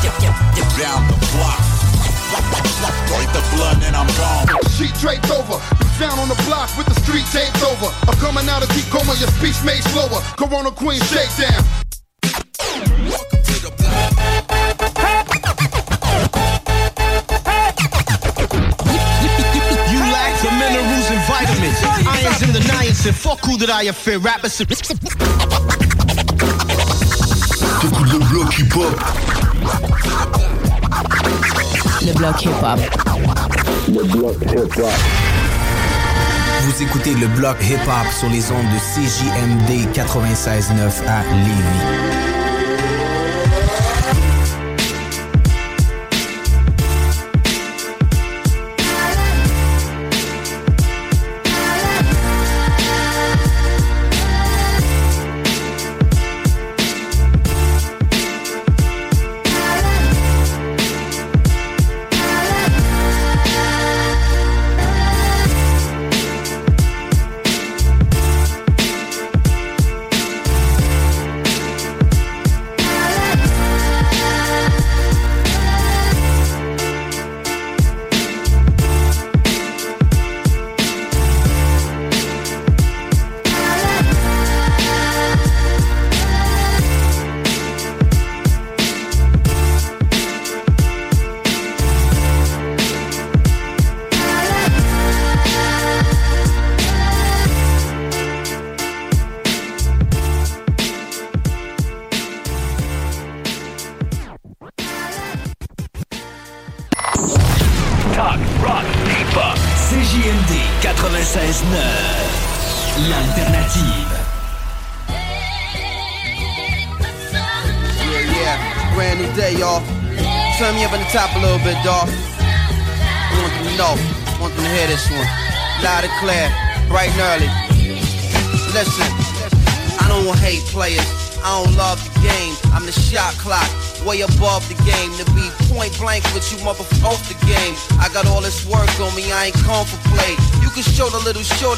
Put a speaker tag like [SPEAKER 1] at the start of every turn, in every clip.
[SPEAKER 1] Down the block. Break the blood and I'm gone.
[SPEAKER 2] Sheet draped over, been found on the block with the street taped over. I'm coming out of deep coma, your speech made slower. Corona Queen shakedown.
[SPEAKER 1] Welcome to the block.
[SPEAKER 3] You lack the minerals and vitamins. Irons in the niacin. Fuck who that I fear. Rappers.
[SPEAKER 2] T'écoutes le bloc hip-hop.
[SPEAKER 4] Le bloc hip-hop.
[SPEAKER 5] Vous écoutez le bloc hip-hop sur les ondes de CJMD 96.9 à Lévis.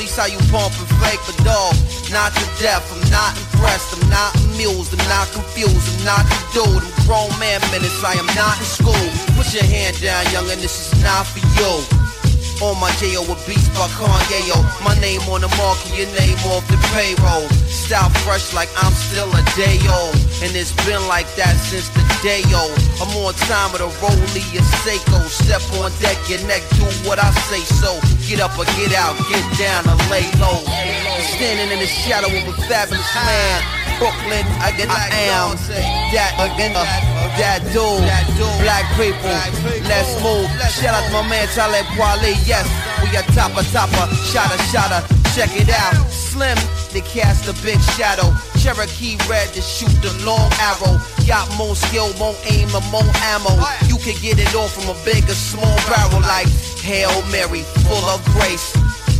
[SPEAKER 6] Shorties how you pump and fake, but dog, not to death. I'm not impressed, I'm not amused, I'm not confused, I'm not the dude. I'm grown man minutes, I am not in school. Put your hand down, youngin', this is not for you. On my J.O. with beats by Kanye, yo. My name on the market, your name off the payroll. Style fresh like I'm still a day old. And it's been like that since the day old. I'm on time with a rollie and Seiko. Step on deck, your neck, do what I say so. Get up or get out, get down or lay low. Standing in the shadow of a fabulous man. Brooklyn, I get I am that again, uh, that dude, that dude. black people, let's move. Shout out to my man Talib Kweli, yes, we are topper topper, shotter shotter, check it out. Slim, they cast a big shadow. Cherokee red to shoot the long arrow. Got more skill, more aim, and more ammo. You can get it all from a big or small barrel like Hail Mary, full of grace.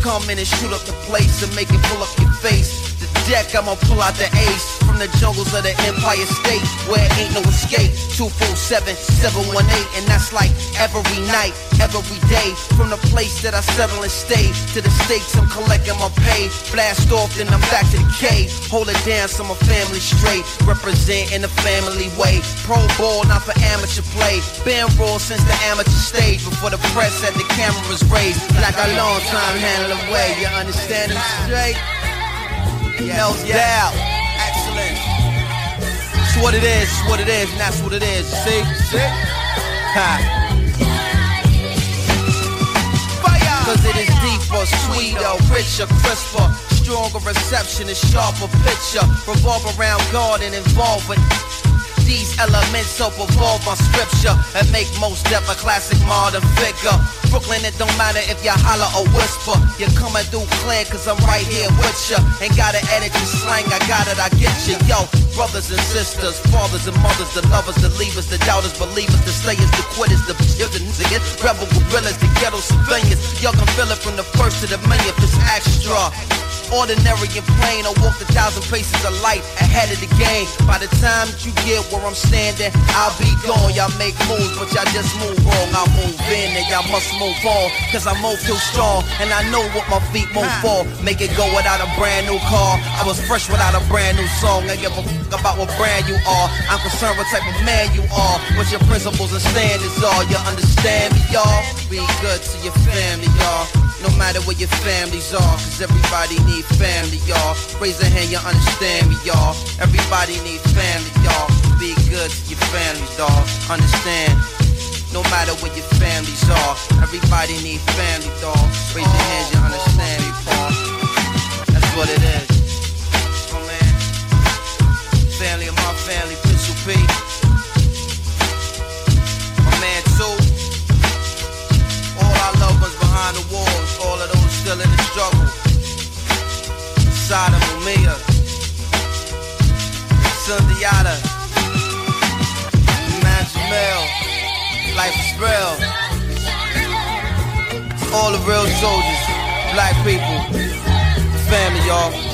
[SPEAKER 6] Come in and shoot up the place and make it pull up your face. The deck, I'ma pull out the ace from the jungles of the Empire State where ain't no escape. 247 718, and that's like every night, every day. From the place that I settle and stay to the stakes, I'm collecting my pay. Blast off, then I'm back to the K. Hold it down so my family straight. Represent in a family way. Pro ball, not for amateur play. Been raw since the amateur stage before the press had the cameras raised. Like a long time handle away. You understand me straight? No doubt. Excellent. It's what it is, it's what it is, and that's what it is. See? See? Ha. Cause it is deeper, sweeter, richer, crisper, stronger reception, a sharper picture. Revolve around God and involve with these elements so evolve on scripture and make most death a classic modern figure. Brooklyn, it don't matter if you holler or whisper. You're coming through clear cause I'm right here with ya. Ain't got an your slang, I got it, I get ya. Yo, brothers and sisters, fathers and mothers, the lovers, the leavers, the doubters, believers, the slayers, the quitters, the children, the rebel gorillas, the ghetto civilians. Y'all can feel it from the first to the millionth, it's extra. Ordinary and plain, I walk a thousand paces of light ahead of the game. By the time that you get where I'm standing, I'll be gone. Y'all make moves, but y'all just move wrong. I move in and y'all must move on. Cause I'm move too strong, and I know what my feet move for. Make it go without a brand new car. I was fresh without a brand new song. I give a fuck about what brand you are. I'm concerned what type of man you are. What your principles and standards are. You understand me, y'all? Be good to your family, y'all. No matter where your families are, cause everybody need family, y'all. Raise a hand, you understand me, y'all. Everybody need family, y'all. Be good to your families, dawg. Understand? No matter where your families are, everybody need family, dawg. Raise your hands, you understand me, Paul. That's what it is. Oh man. Family of my family, Pistol P. My man, too. All our loved ones behind the walls, all of those still in the struggle. Sodom Mumia, Sundiata, Manjamel Life is real. All the real soldiers, black people, family, y'all.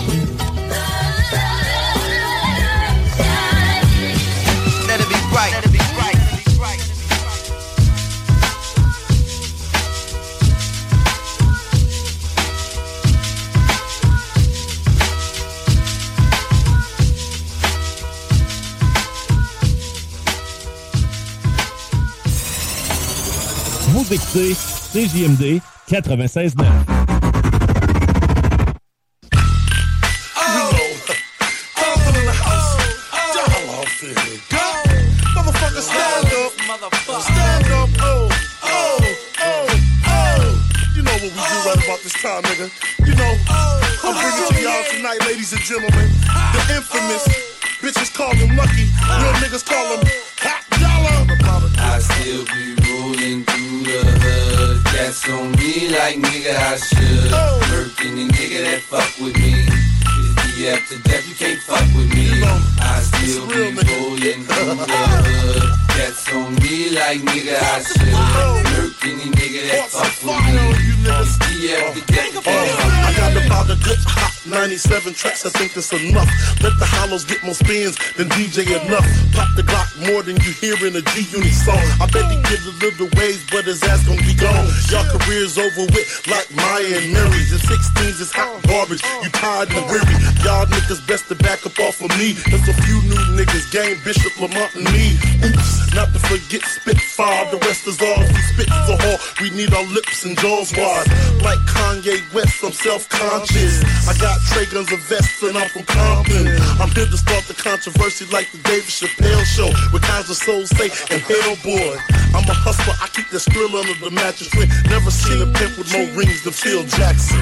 [SPEAKER 7] Do right about this time, nigga. You know, I'm bringing to y'all tonight, ladies and gentlemen, 97 tracks, I think that's enough. Let the hollows get more spins than DJ Enuff. Pop the Glock more than you hear in a G Unit song. I bet he get a little ways, but his ass gon' be gone. Y'all careers over with like Maya and Mary. The 16s is hot garbage, you tired and weary. Y'all niggas best to back up off of me. There's a few new niggas, Game Bishop, Lamont, and me. Oops, not to forget Spitfire, the rest is ours. We spit the hall, we need our lips and jaws wide. Like Kanye West, I'm self-conscious. I got Trey guns, a vest, and I'm from Compton. I'm here to start the controversy like the David Chappelle show. With kinds of souls say, and hell oh boy. I'm a hustler, I keep the skrill under the mattress. Never seen a pimp with more rings than Phil Jackson.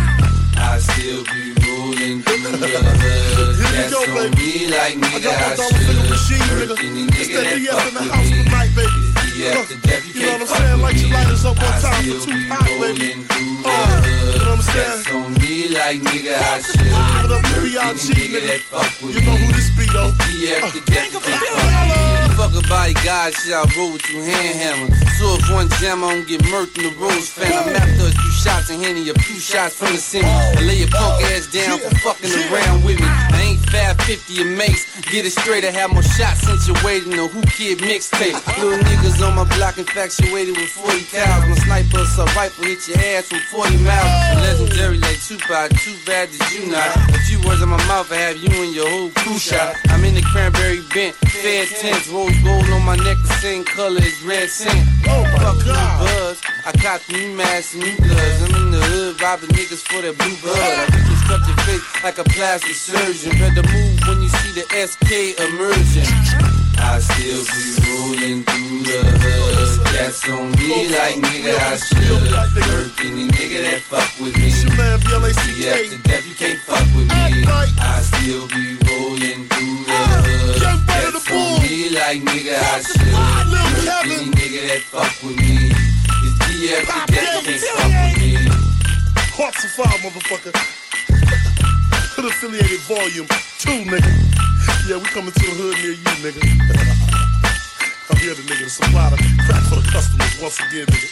[SPEAKER 8] I still be rolling through the hood. That's
[SPEAKER 7] go,
[SPEAKER 8] on me like
[SPEAKER 7] I
[SPEAKER 8] nigga
[SPEAKER 7] got my
[SPEAKER 8] I
[SPEAKER 7] finger
[SPEAKER 8] should.
[SPEAKER 7] machine, nigga. It's that
[SPEAKER 8] that
[SPEAKER 7] in the house tonight, baby.
[SPEAKER 8] The after death, you
[SPEAKER 7] You know what I'm saying? Light your lighters up one
[SPEAKER 8] I
[SPEAKER 7] time for two hot, baby.
[SPEAKER 8] rolling through the
[SPEAKER 7] Uh, you know what I'm saying?
[SPEAKER 8] That's on me like nigga I should.
[SPEAKER 7] What up,
[SPEAKER 8] a
[SPEAKER 7] B.I.G.,
[SPEAKER 8] nigga
[SPEAKER 7] nigga?
[SPEAKER 8] that fuck with
[SPEAKER 7] You know who this be, though?
[SPEAKER 8] The after death, you can't fuck with me. Fuck a body guy, shit, I roll with you hand hammer. So if one jam, I don't get murked in the rose fan. I'm after a few shots and Henny, a few shots from the city. I lay your punk ass down for fucking around with me. I ain't 550 a mace. Get it straight, I have more shots since you're waiting. The Whoo Kid mixtape. Little niggas on my block infatuated with 40 cows. My sniper, a rifle, hit your ass from 40 miles. Legendary like Tupac, too bad that you not. A few words in my mouth, I have you and your whole crew shot. I'm in the cranberry bent, fed tents, rose gold on my neck, the same color as red sand. Oh Fuck blue buzz. I caught new masks and new gloves. I'm in the hood, robbing niggas for that blue blood. I reconstruct your face like a plastic surgeon. Better move when you see the SK emerging.
[SPEAKER 9] I still be rolling through the hood. Cats on me like nigga, I should. Work any nigga that fuck with me. See, after death, you can't fuck with me. I still be rolling through the hood. Cats on me like nigga, I should. Any nigga that fuck with me. It's D after death, can't fuck with me.
[SPEAKER 7] Hearts of fire, motherfucker. Unaffiliated volume two, nigga. Yeah, we coming to the hood near you, nigga. I'm here, the nigga, to supply the crack for the customers once again, nigga.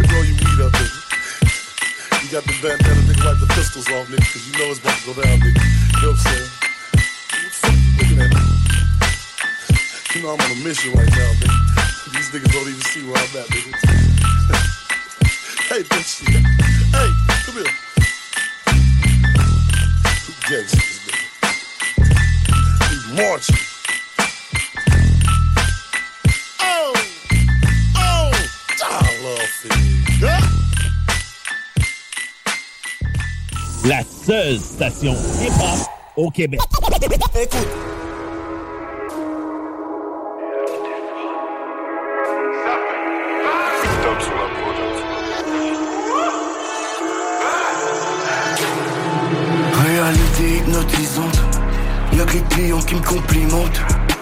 [SPEAKER 7] Roll your weed up, nigga. You got the bandana, nigga, wipe the pistols off, nigga, cause you know it's about to go down, nigga. You know what I'm saying? You know I'm on a mission right now, nigga. These niggas don't even see where I'm at, nigga. hey, bitch. Hey, come here. Who gangsters, nigga? We marching. Oh, oh, I love it.
[SPEAKER 10] La seule station hip-hop au Québec.
[SPEAKER 11] Écoute.
[SPEAKER 12] Réalité hypnotisante, y'a que les clients qui me complimentent.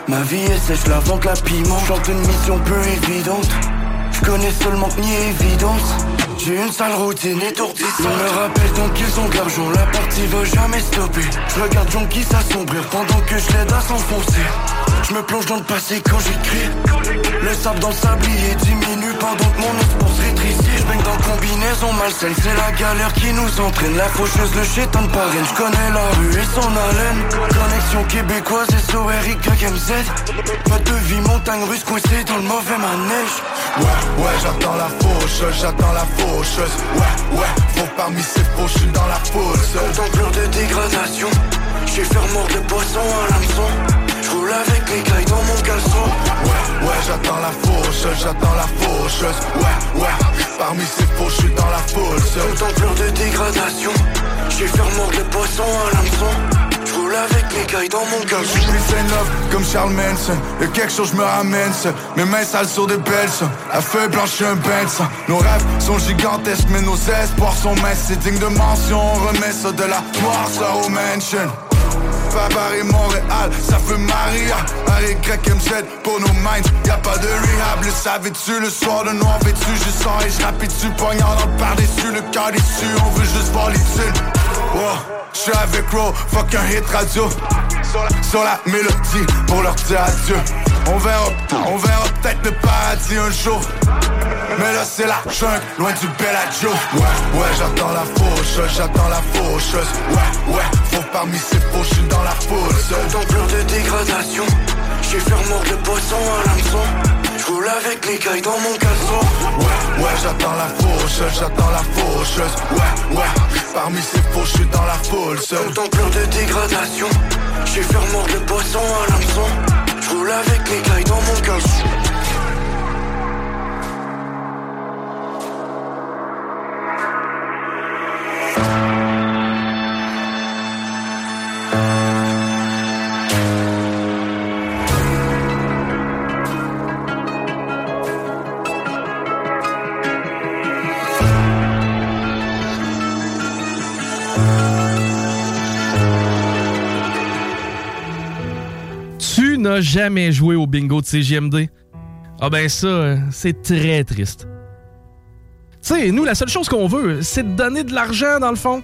[SPEAKER 12] Ma vie est sèche, la vente, la piment. Chante une mission peu évidente. Je connais seulement que ni évidence. J'ai une sale routine étourdissante. On me rappelle donc qu'ils ont de l'argent, la partie va jamais stopper. Je regarde Jonky s'assombrir pendant que je l'aide à s'enfoncer. Je me plonge dans le passé quand j'écris. Le sable dans le sablier diminue pendant que mon espoir se. Je baigne dans combinaison malsaine, c'est la galère qui nous entraîne. La faucheuse, le chétan de parraine. Je connais la rue et son haleine. Connexion québécoise et so Eric MZ. Pas de vie, montagne russe coincée dans le mauvais manège.
[SPEAKER 13] Ouais, ouais, j'attends la faucheuse, j'attends la faucheuse. Ouais, ouais, faut parmi ces faux, je suis dans la.
[SPEAKER 12] Seul pleure de dégradation. J'ai fait mordre le poisson à l'hameçon. J'roule avec les cailles dans mon caleçon.
[SPEAKER 13] Ouais, ouais, j'attends la faucheuse, j'attends la faucheuse. Ouais, ouais, parmi ces faux, je suis dans la.
[SPEAKER 12] Seul pleure de dégradation. J'ai fait mordre le poisson à l'hameçon. J'roule avec mes cailles dans mon
[SPEAKER 13] Je
[SPEAKER 12] caleçon.
[SPEAKER 13] suis plus love comme Charles Manson Y'a quelque chose je me ramène Mes mains sales sur des belles La feuille blanche je un sang Nos rêves sont gigantesques mais nos espoirs sont minces C'est digne de mention On remet ça de la ça au mansion Paris, Montréal, ça fait Maria. Harry MZ pour nos minds. Y'a pas de rehab, le savais-tu? Le soir de noir vêtu, je sens et je rapide dessus Poignard dans le par-dessus, le cœur déçu On veut juste voir les Wow, j'suis avec Ro, fuck un hit radio. Sur sur la mélodie pour leur dire adieu On verra, on verra peut-être le paradis un jour mais là c'est la jungle, loin du Bellagio Ouais, ouais, j'attends la faucheuse, j'attends la faucheuse Ouais, ouais, faut parmi ces faux, j'suis dans la
[SPEAKER 12] dans plein de dégradation. J'ai fait mordre le poisson à l'hameçon. J'roule avec les cailles dans mon caleçon.
[SPEAKER 13] Ouais, ouais, j'attends la faucheuse, j'attends la faucheuse Ouais, ouais, parmi ces faux, j'suis dans la foule Seul
[SPEAKER 12] plein de dégradation. J'ai fait mordre le poisson à l'hameçon. J'roule avec les cailles dans mon caleçon.
[SPEAKER 14] Jamais joué au bingo de CGMD? Ah ben ça, c'est très triste. Tu sais, nous, la seule chose qu'on veut, c'est de donner de l'argent, dans le fond.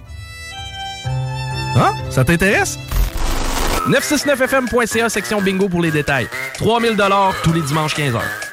[SPEAKER 14] Hein? Ça t'intéresse? 969fm.ca, section bingo pour les détails. 3000 tous les dimanches 15h.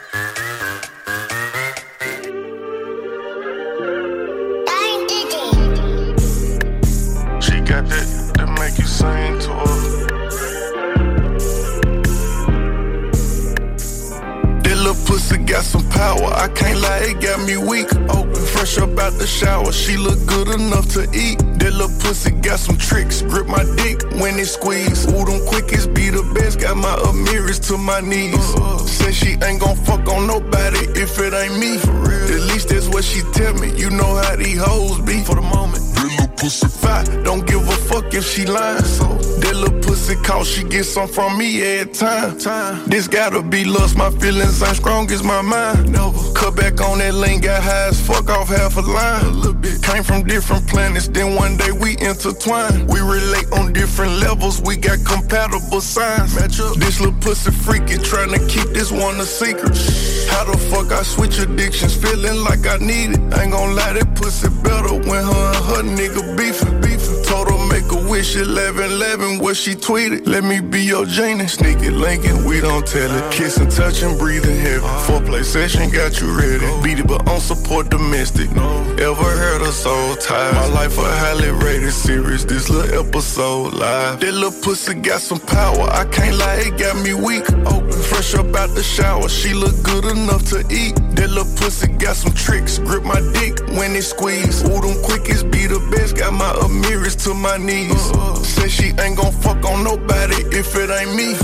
[SPEAKER 15] It got me weak. Open, fresh up out the shower. She look good enough to eat. That little pussy got some tricks. Grip my dick when it squeeze. Ooh, them quickest be the best. Got my Amiris to my knees. Say she ain't gon' fuck on nobody if it ain't me. For real. At least that's what she tell me. You know how these hoes be. For the moment. That little pussy fat. Don't give a fuck if she lying. So that little cause she get some from me every time. time. This gotta be lust, my feelings ain't strong as my mind. Never. Cut back on that lane, got high as fuck off half a line. A little bit. Came from different planets, then one day we intertwine. We relate on different levels, we got compatible signs. Match up. This little pussy freaky, trying to keep this one a secret. How the fuck I switch addictions, feeling like I need it. Ain't gon' lie, that pussy better when her and her nigga beefing. beefing. Told her make a wish 11 11 what she tweeted. Let me be your genie. Sneak it, linking, we don't tell it. Kiss and touch and breathe in session got you ready. Beat it, but on support domestic. Ever heard a soul tie? My life a highly rated series. This little episode live. That little pussy got some power. I can't lie, it got me weak. Open, fresh up out the shower. She look good enough to eat. That little pussy got some tricks. Grip my dick when it squeeze. Ooh, them quickest be the best. Got my Amiris to my knees. Uh, Say she ain't gon' fuck on nobody if it ain't me.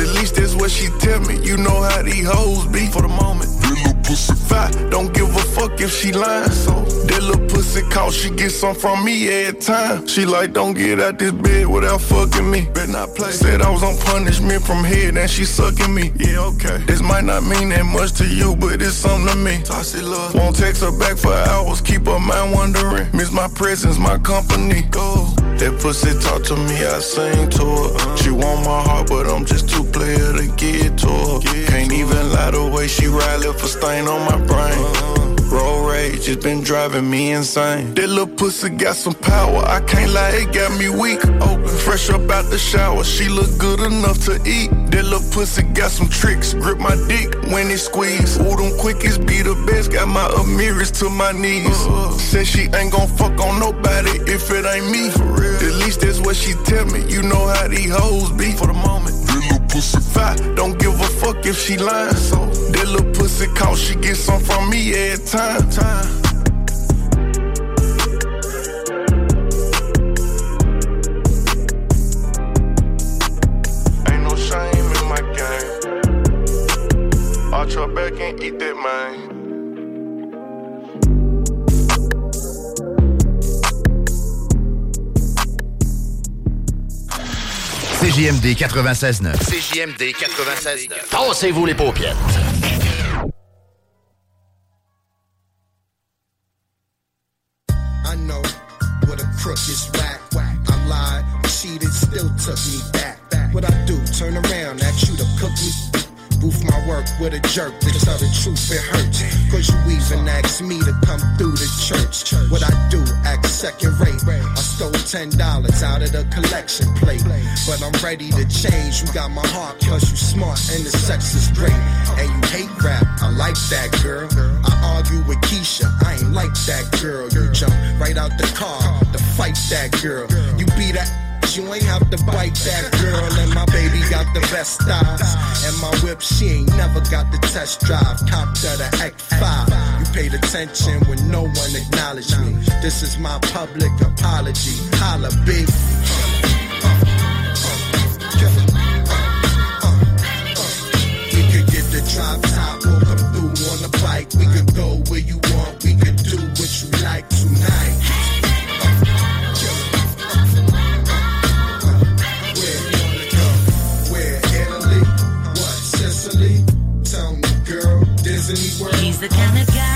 [SPEAKER 15] At least that's what she tell me. You know how these hoes be for the moment. That little pussy fat, don't give a fuck if she lying. So that little pussy call, she get some from me every time. She like, don't get out this bed without fucking me. Better not play. Said I was on punishment from head and she sucking me. Yeah, okay. This might not mean that much to you, but it's something to me. Tossy love. Won't text her back for hours, keep her mind wondering. Miss my presence, my company. Go. That pussy talk to me, I sing to her. She want my heart, but I'm just too player to get to her. Can't even lie the way she ride, left a stain on my brain. Road rage it's been driving me insane. That little pussy got some power, I can't lie, it got me weak. Open, fresh up out the shower, she look good enough to eat. That little pussy got some tricks, grip my dick when it squeeze. Ooh, them quickies be the best, got my Amiris to my knees. Said she ain't gon' fuck on nobody if it ain't me. At least that's what she tell me. You know how these hoes be for the moment. That little pussy fat, don't give a fuck if she lying. So pussy call, she get some from me every time. time. Ain't no shame in my game. Arch your back and eat that man.
[SPEAKER 16] CJMD 96.9.
[SPEAKER 17] CJMD 96.9.
[SPEAKER 16] Tassez-vous les paupières.
[SPEAKER 18] I know what a crook is whack. I lied, cheated, still took me back. What I do, turn around, ask you to cook me. Boof my work with a jerk to tell the truth, it hurts. Cause you even asked me to come through the church. What I do, act second rate. I stole $10 out of the collection plate. But I'm ready to change. You got my heart, plus you smart and the sex is great. And you hate rap, I like that girl. Argue with Keisha, I ain't like that girl. You jump right out the car to fight that girl. You be that you ain't have to bite that girl. And my baby got the best styles. And my whip, she ain't never got the test drive. Copped her the X5. You paid attention when no one acknowledged me. This is my public apology. Holla, big. We could get the drop top, on the. We could go where you want, we could do what you like tonight.
[SPEAKER 19] He's the kind of guy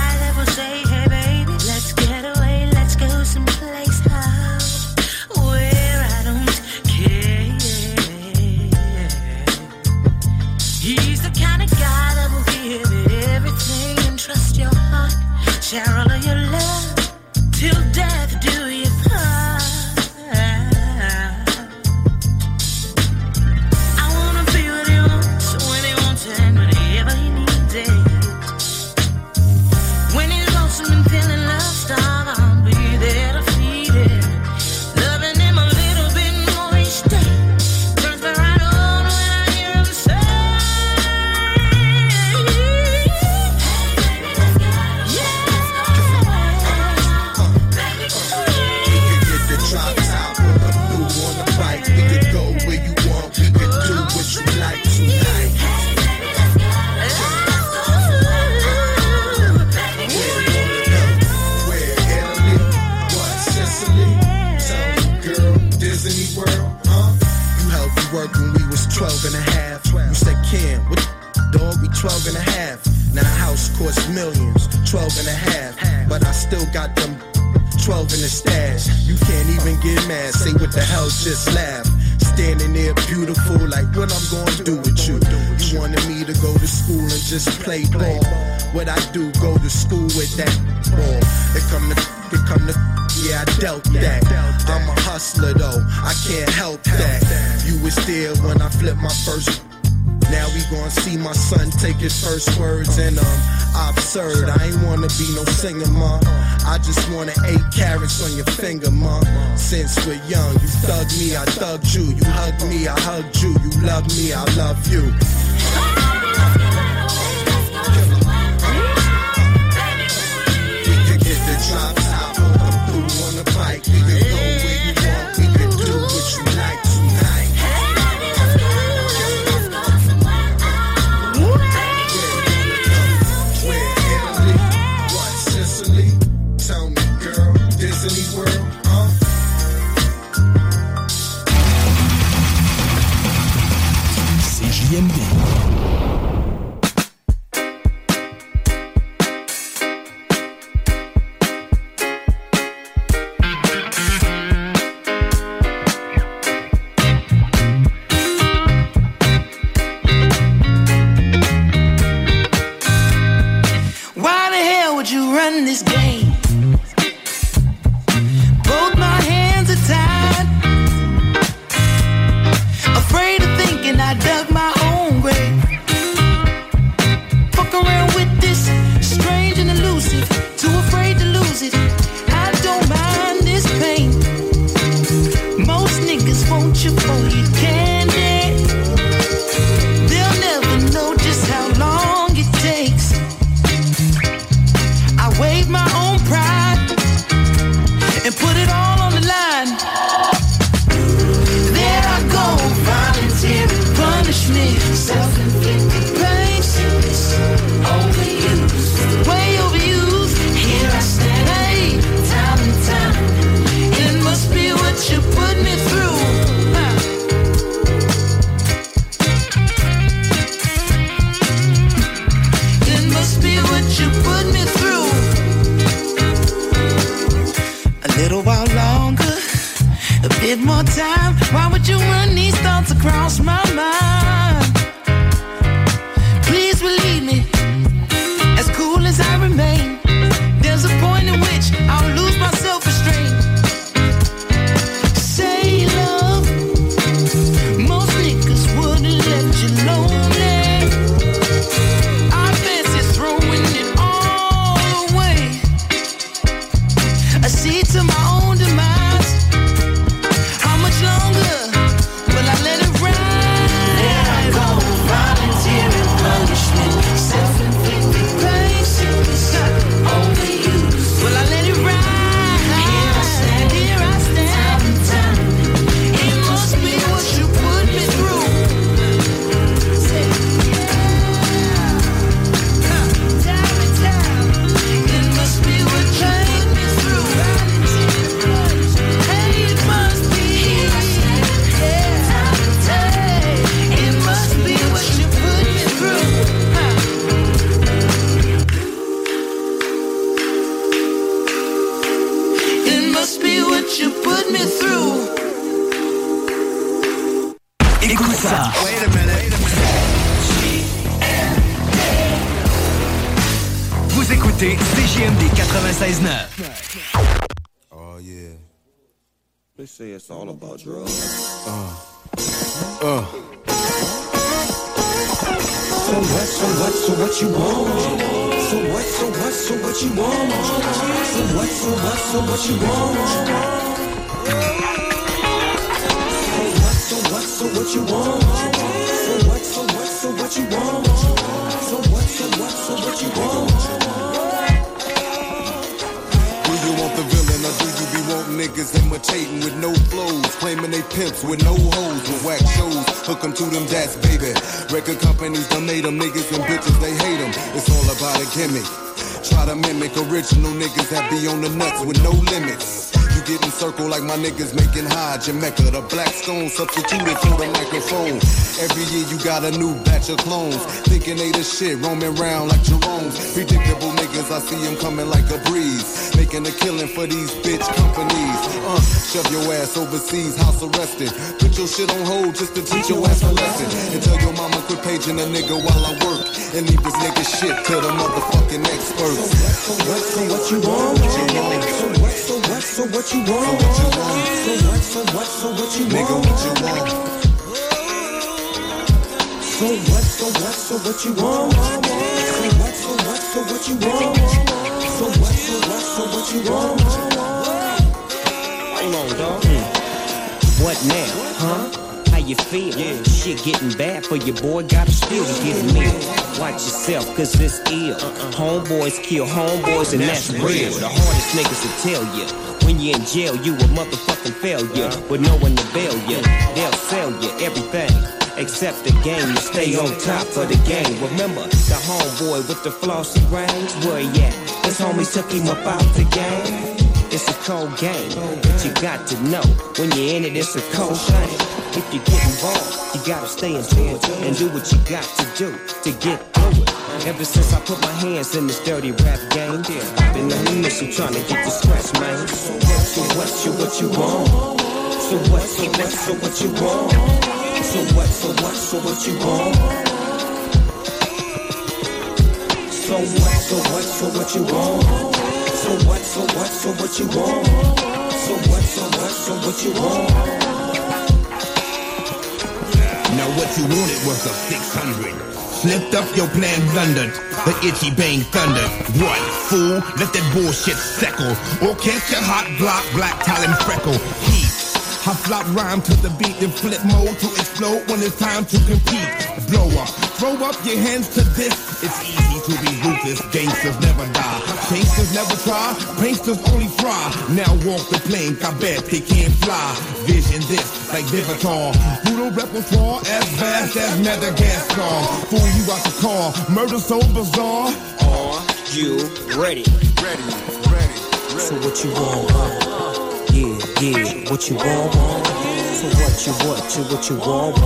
[SPEAKER 19] share all of
[SPEAKER 18] that ball. It come to, it come to, yeah, I dealt that. I'm a hustler though, I can't help that. You was there when I flipped my first. Now we gonna see my son take his first words and um, absurd. I ain't wanna be no singer, ma. I just wanna eight carrots on your finger, ma. Since we're young, you thug me, I thugged you. You hugged me, I hugged you. You love me, I love you.
[SPEAKER 20] time.
[SPEAKER 21] Jamaica, the black stone substituted for the microphone. Every year you got a new batch of clones. Thinking they the shit, roaming round like Jerome's. Predictable niggas, I see them coming like a breeze. Making a killing for these bitch companies. Uh, shove your ass overseas, house arrested. Put your shit on hold just to teach your ass a lesson. And tell your mama quit paging a nigga while I work. And leave this nigga shit to the motherfucking experts.
[SPEAKER 22] So what, so what you want? What, so what, so what you want? So what, so what, so what you want?
[SPEAKER 21] Nigga, what you want?
[SPEAKER 22] So what, so what, so what you want? So what, so what, so what you want? So what, so what, so what you want?
[SPEAKER 6] Hold on, dog. Hmm. What now, huh? How you feel? Shit getting bad for your boy, gotta still get me. Watch yourself, cause it's ill. Uh-uh. Homeboys kill homeboys, and that's real. The hardest niggas will tell you. When you're in jail, you a motherfucking failure. With no one to bail you, they'll sell you everything. Except the game, you stay on top of the game. Remember, the homeboy with the flossy rings, where he at? His homies took him up out the game. It's a cold game, but you got to know when you're in it, it's a cold shame. If you get involved, you gotta stay into it and do what you got to do to get through it. Ever since I put my hands in this dirty rap game, I've been on a mission trying to get the scratch, man. So what, so what, so what you want? So what, so what, so what you want? So what, so what, so what you want? So what, so what, so what you want? So what, so what, so what you want? So what, so what, so what you want?
[SPEAKER 23] Now what you wanted worth of 600. Slipped up your plan, blundered. The itchy bang thundered. What, fool? Let that bullshit settle. Or catch a hot block, black talent freckle. Heat. I flop rhyme to the beat and flip mode to explode when it's time to compete. Blow up, throw up your hands to this. It's easy to be ruthless. Gangsters never die. Gangsters never try. Pranksters only fry. Now walk the plank. I bet they can't fly. Vision this like Vivitar. Brutal repertoire as vast as Madagascar. Fool you out the car. Murder so bizarre.
[SPEAKER 6] Are you ready?
[SPEAKER 21] Ready, ready, ready.
[SPEAKER 6] So what you want? huh? Yeah, yeah, what you want? So what you what you what you want?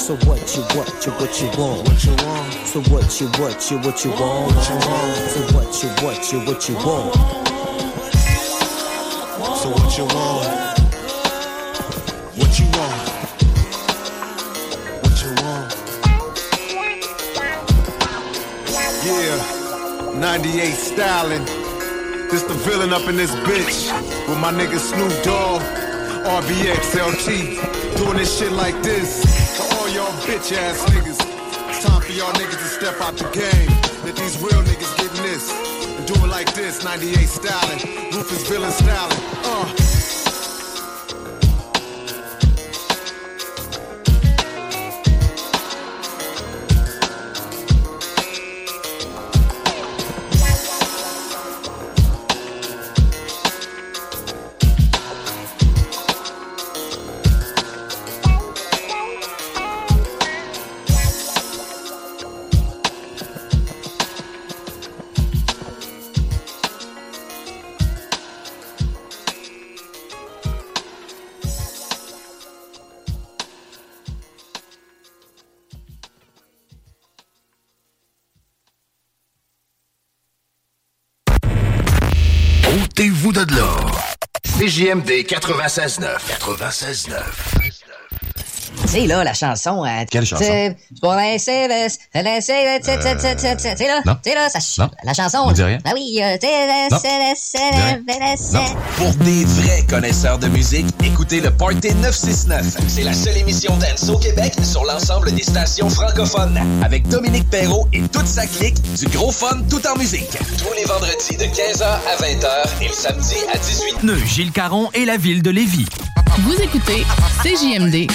[SPEAKER 6] So what you what you what you want? So what you what you what you want? So what you what you what you want?
[SPEAKER 21] So what you want? What you want? What you want? Yeah, 98 styling. This the villain up in this bitch with my nigga Snoop Dogg, RBX, LT, doing this shit like this for all y'all bitch ass niggas. It's time for y'all niggas to step out the game. Let these real niggas get in this and do it like this. 98 styling, Rufus villain styling. Uh.
[SPEAKER 24] CJMD 96.9. 96.9.
[SPEAKER 25] Tu sais, là, la chanson. euh,
[SPEAKER 24] Quelle chanson?
[SPEAKER 25] c'est Pour tu sais, là.
[SPEAKER 24] non.
[SPEAKER 25] Tu sais, là, ça.
[SPEAKER 24] Non.
[SPEAKER 25] La chanson.
[SPEAKER 24] Me dit rien.
[SPEAKER 25] Ah oui, euh, tu sais.
[SPEAKER 26] Pour des vrais connaisseurs de musique, écoutez le Party 969. C'est la seule émission dance au Québec sur l'ensemble des stations francophones. Avec Dominique Perrault et toute sa clique, du gros fun tout en musique. Tous les vendredis de 15h à 20h et le samedi à 18h.
[SPEAKER 27] Pneus Gilles Caron et la ville de Lévis.
[SPEAKER 28] Vous écoutez CJMD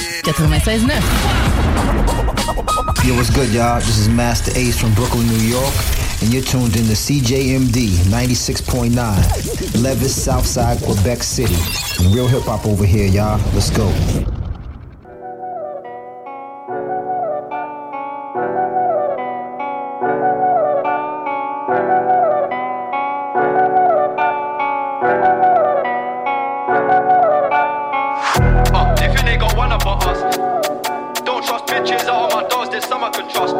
[SPEAKER 28] 96.9.
[SPEAKER 29] Yo, what's good, y'all? This is Masta Ace from Brooklyn, New York, and you're tuned in to CJMD 96.9, Levis, Southside, Quebec City. Real hip hop over here, y'all. Let's go.
[SPEAKER 30] I can trust.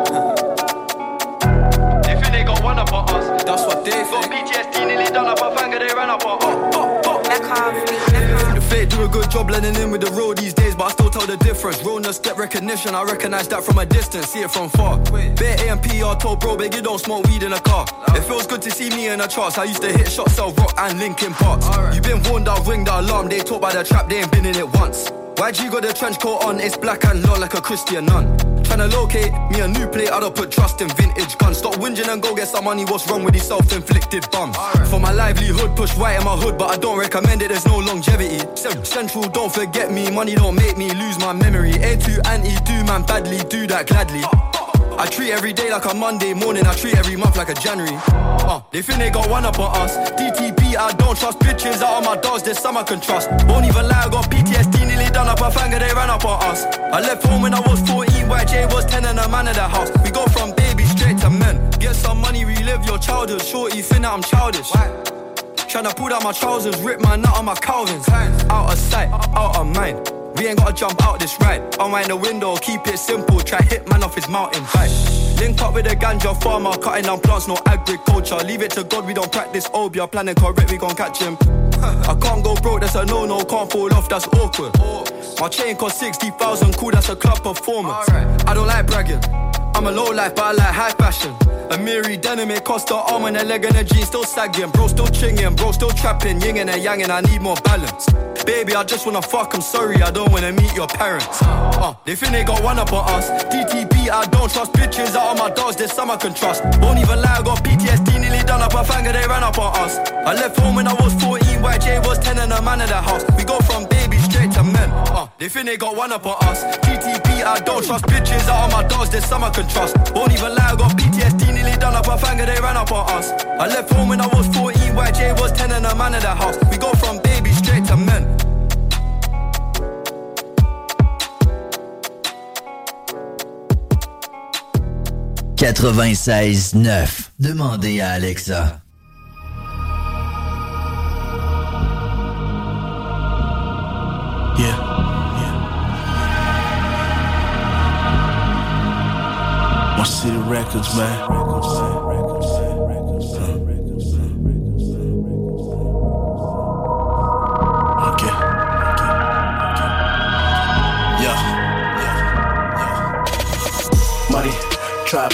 [SPEAKER 30] they think they got one up on us. That's what they think. Got PTSD nearly done up a finger, they ran up on us. Oh, oh, oh.
[SPEAKER 31] The fake do a good job blending in with the road these days, but I still tell the difference. Realness get recognition, I recognize that from a distance, see it from far. Bare AMP, I told bro, big you don't smoke weed in a car. It feels good to see me in the charts. I used to hit shots, sell rock and Linkin Parks. You been warned, I'll ring the alarm. They talk by the trap, they ain't been in it once. YG got the trench coat on, it's black and long like a Christian nun. Tryna locate me a new plate, I don't put trust in vintage guns. Stop whinging and go get some money, what's wrong with these self-inflicted bums? For my livelihood, push white in my hood, but I don't recommend it, there's no longevity. Cen- Central, don't forget me, money don't make me lose my memory. A2 anti, do man badly, do that gladly. I treat every day like a Monday morning, I treat every month like a January. Uh, they think they got one up on us. DTP, I don't trust bitches out of my dogs, there's some I can trust. Won't even lie, I got PTSD nearly done up a finger, they ran up on us. I left home when I was 14, YJ was 10 and a man of the house. We go from baby straight to men. Get some money, relive your childhood. Shorty, think that I'm childish. Tryna pull down my trousers, rip my nut on my Calvins. Out of sight, out of mind. We ain't gotta jump out this ride. Unwind the window, keep it simple. Try hit man off his mountain bike. Link up with a ganja farmer, cutting down plants, no agriculture. Leave it to God, we don't practice obeah. Planning correct, we gon' catch him. I can't go broke, that's a no no. Can't fall off, that's awkward. My chain cost 60,000, cool, that's a club performance. I don't like bragging. I'm a low life, but I like high fashion. Amiri denim, it cost the arm and a leg and a jean still sagging. Bro, still chinging, bro, still trapping. Yin and a yang, and I need more balance. Baby, I just wanna fuck, I'm sorry, I don't wanna meet your parents. Uh, they think they got one up on us. DTP, I don't trust bitches out of my dogs, there's some I can trust. Won't even lie, I got PTSD nearly done up a finger, they ran up on us. I left home when I was 14, YJ was 10 and a man of the house. We go from baby Uh, they think they got one up on us. TTP, I don't trust bitches out of my dogs, there's some I can trust. Won't even lie, I got PTSD nearly done up a finger, they ran up on us. I left home when I was 14, YJ was 10 and a man of the house. We go from baby straight to men.
[SPEAKER 32] « 96.9. Demandez à Alexa.
[SPEAKER 33] Yeah. Records, man. Yeah. Money, trap,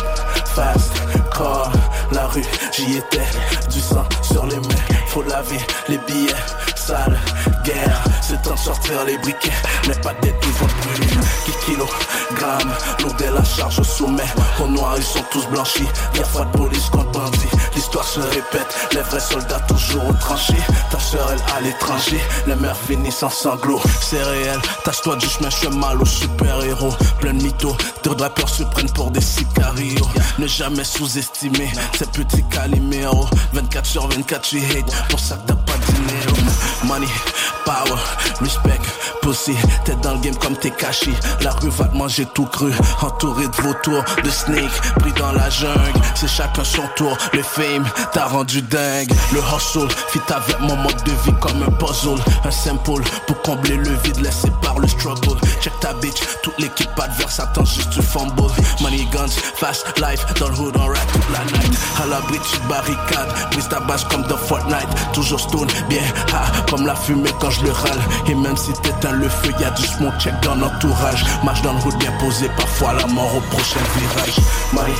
[SPEAKER 33] fast, car, la rue, j'y étais, du sang sur les mains, faut laver les billets, sale, guerre, c'est temps de sortir les briquets, mais pas tout vont brûler, qui kilogramme, lourder la charge au sommet, au noir ils sont tous blanchis, y'a fois de police contre bandit, l'histoire se répète, les vrais soldats toujours au tranché, ta soeur elle à l'étranger, les mères finissent en sanglots, c'est réel, tâche-toi du chemin, je fais mal aux super-héros, plein de mythos, de rappeurs se prennent pour des sicarios, ne jamais sous-estimer ces petits caliméros, 24 sur 24 tu hate, pour ça que money, power, respect, pussy, t'es dans le game comme t'es caché, la rue va te manger tout cru, entouré de vautours, de snakes, pris dans la jungle, c'est chacun son tour, le fame t'a rendu dingue, le hustle fit avec mon mode de vie comme un puzzle, un simple pour combler le vide laissé par le struggle, check ta bitch, toute l'équipe adverse attend juste du fumble, money guns, fast life, dans le hood on rap toute la night, à l'abri tu barricades, brise ta base comme dans Fortnite, toujours stone, bien high, comme la fumée quand je le râle, et même si t'éteins le feu, y'a du smoke check dans l'entourage, marche dans le hood bien posé, parfois la mort au prochain virage, money,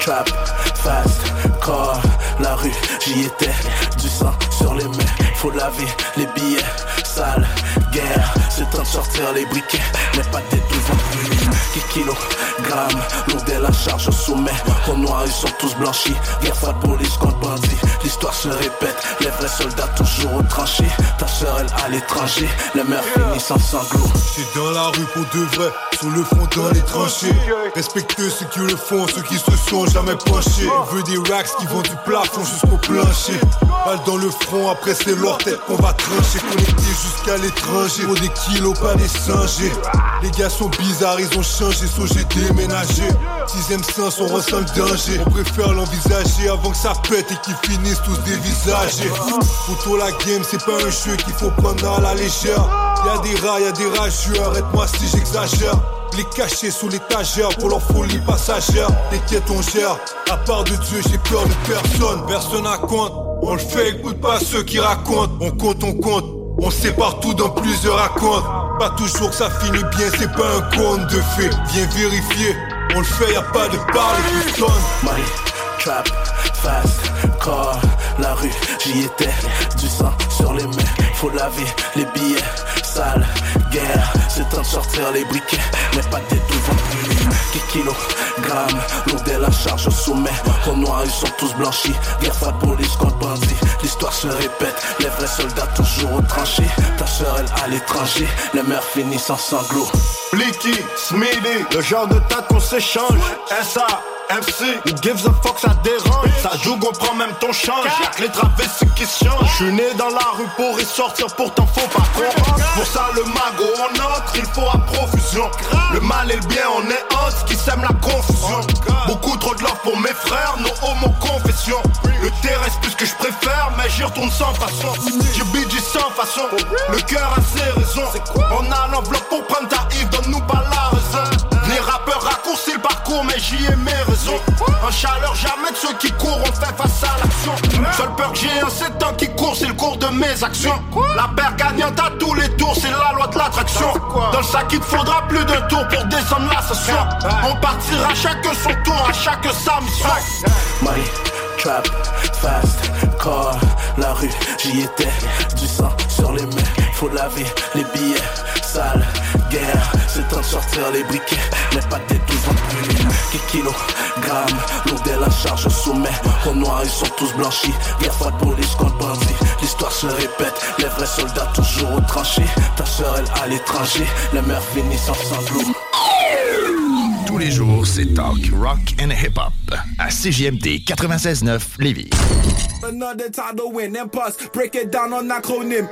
[SPEAKER 33] trap, fast, car, la rue, j'y étais, du sang sur les mains, faut laver les billets, sale, guerre, c'est temps de sortir les briquets, mais pas des brûler, qui kilogramme, lourder la charge au sommet, au noir ils sont tous blanchis, guerre police contre bandit, l'histoire se répète, les vrais soldats toujours au tranché, ta soeur elle à l'étranger, les mères finissent en sanglots.
[SPEAKER 34] C'est dans la rue pour de vrai, sur le front dans les tranchées. Respectez ceux qui le font, ceux qui se sont jamais penchés. On veut des racks qui vont du plafond jusqu'au plancher. Balle dans le front, après c'est leur tête qu'on va trancher. Connecté jusqu'à l'étranger, pour des kilos, pas des singés. Les gars sont bizarres, ils ont changé, so j'ai déménagé. Sixième sens, on ressent le danger. On préfère l'envisager avant que ça pète et qu'ils finissent tous dévisagés. Pour la game, c'est pas un jeu qu'il faut prendre à la légère. Y'a des rats, y'a des rageux, arrête-moi si j'exagère. Les cacher sous l'étagère pour leur folie passagère. T'inquiète, on gère. À part de Dieu, j'ai peur de personne. Personne à compte. On le fait, écoute pas ceux qui racontent. On compte, on compte. On sait partout dans plusieurs racontes. Pas toujours que ça finit bien, c'est pas un conte de fait. Viens vérifier. On le fait, y a pas de parler qui sonne.
[SPEAKER 33] Trap, fast, car, la rue, j'y étais. Du sang sur les mains, faut laver les billets. Sale, guerre, c'est temps de sortir les briquets. Mais pas des devant Qui kilogrammes, lourd la charge au sommet. Au noir, ils sont tous blanchis. Guerre, pas de police contre bandit. L'histoire se répète, les vrais soldats toujours au tranché. Ta soeur, elle à l'étranger. Les mères finissent en sanglots.
[SPEAKER 23] Blicky, Smithy, le genre de tas qu'on s'échange. SA, MC, who gives a fuck, ça dérange. Ça joue, on prend même ton change. Y'a que les travestis qui se changent. J'suis né dans la rue pour y sortir, pourtant faut pas qu'on rentre. Pour ça, le mago, on entre, il faut à profusion. Le mal et le bien, on est qui sème la confusion. Beaucoup trop de love pour mes frères, nos homo confessions. Le terrestre plus que je préfère, mais j'y retourne sans façon. J'ai bidji sans façon, le cœur a ses raisons. On a l'enveloppe pour prendre ta Yves, donne-nous pas parcours, mais j'y ai mes raisons. En chaleur, jamais de ceux qui courent, on fait face à l'action. Seule peur que j'ai un 7 ans qui court, c'est le cours de mes actions. La paire gagnante à tous les tours, c'est la loi de l'attraction. Dans le sac, il te faudra plus d'un tour pour descendre la session. On partira chacun son tour, à chaque sa mission.
[SPEAKER 33] Money, trap, fast, car, la rue, j'y étais. Du sang sur les mains, faut laver les billets. Sale, guerre, c'est temps de sortir les briquets. Mais pas des 12 ans plus. Qui kilogrammes, lourd la charge au sommet. Au noir, ils sont tous blanchis. Guerre, pas de police contre bandit. L'histoire se répète, les vrais soldats toujours au tranché. Ta soeur, elle à l'étranger. Les mères finissent en sanglots.
[SPEAKER 35] Tous les jours, c'est talk, rock and hip-hop. À CJMD 96.9 Lévis.
[SPEAKER 36] Another time to win and break it down on acronym.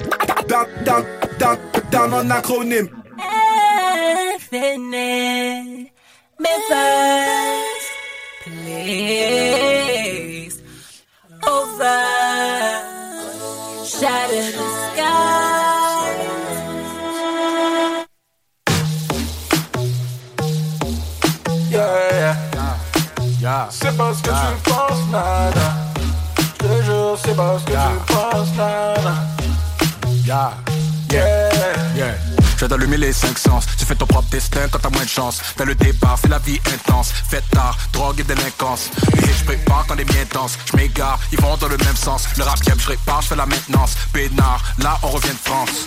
[SPEAKER 36] Down, down, down, down on acronym.
[SPEAKER 37] Infinite Memphis, please over shatter the sky.
[SPEAKER 23] Yeah, yeah. C'est parce que tu penses nada. Je te jure, c'est parce que tu penses nada.
[SPEAKER 38] Yeah.
[SPEAKER 23] Yeah.
[SPEAKER 38] Viens d'allumer les cinq sens. Tu fais ton propre destin quand t'as moins de chance. T'as le départ, c'est la vie intense. Fête tard, drogue et délinquance. Et je prépare quand les miens dansent. Je m'égare, ils vont dans le même sens. Le rap je répare, je fais la maintenance. Pénard, là on revient de France.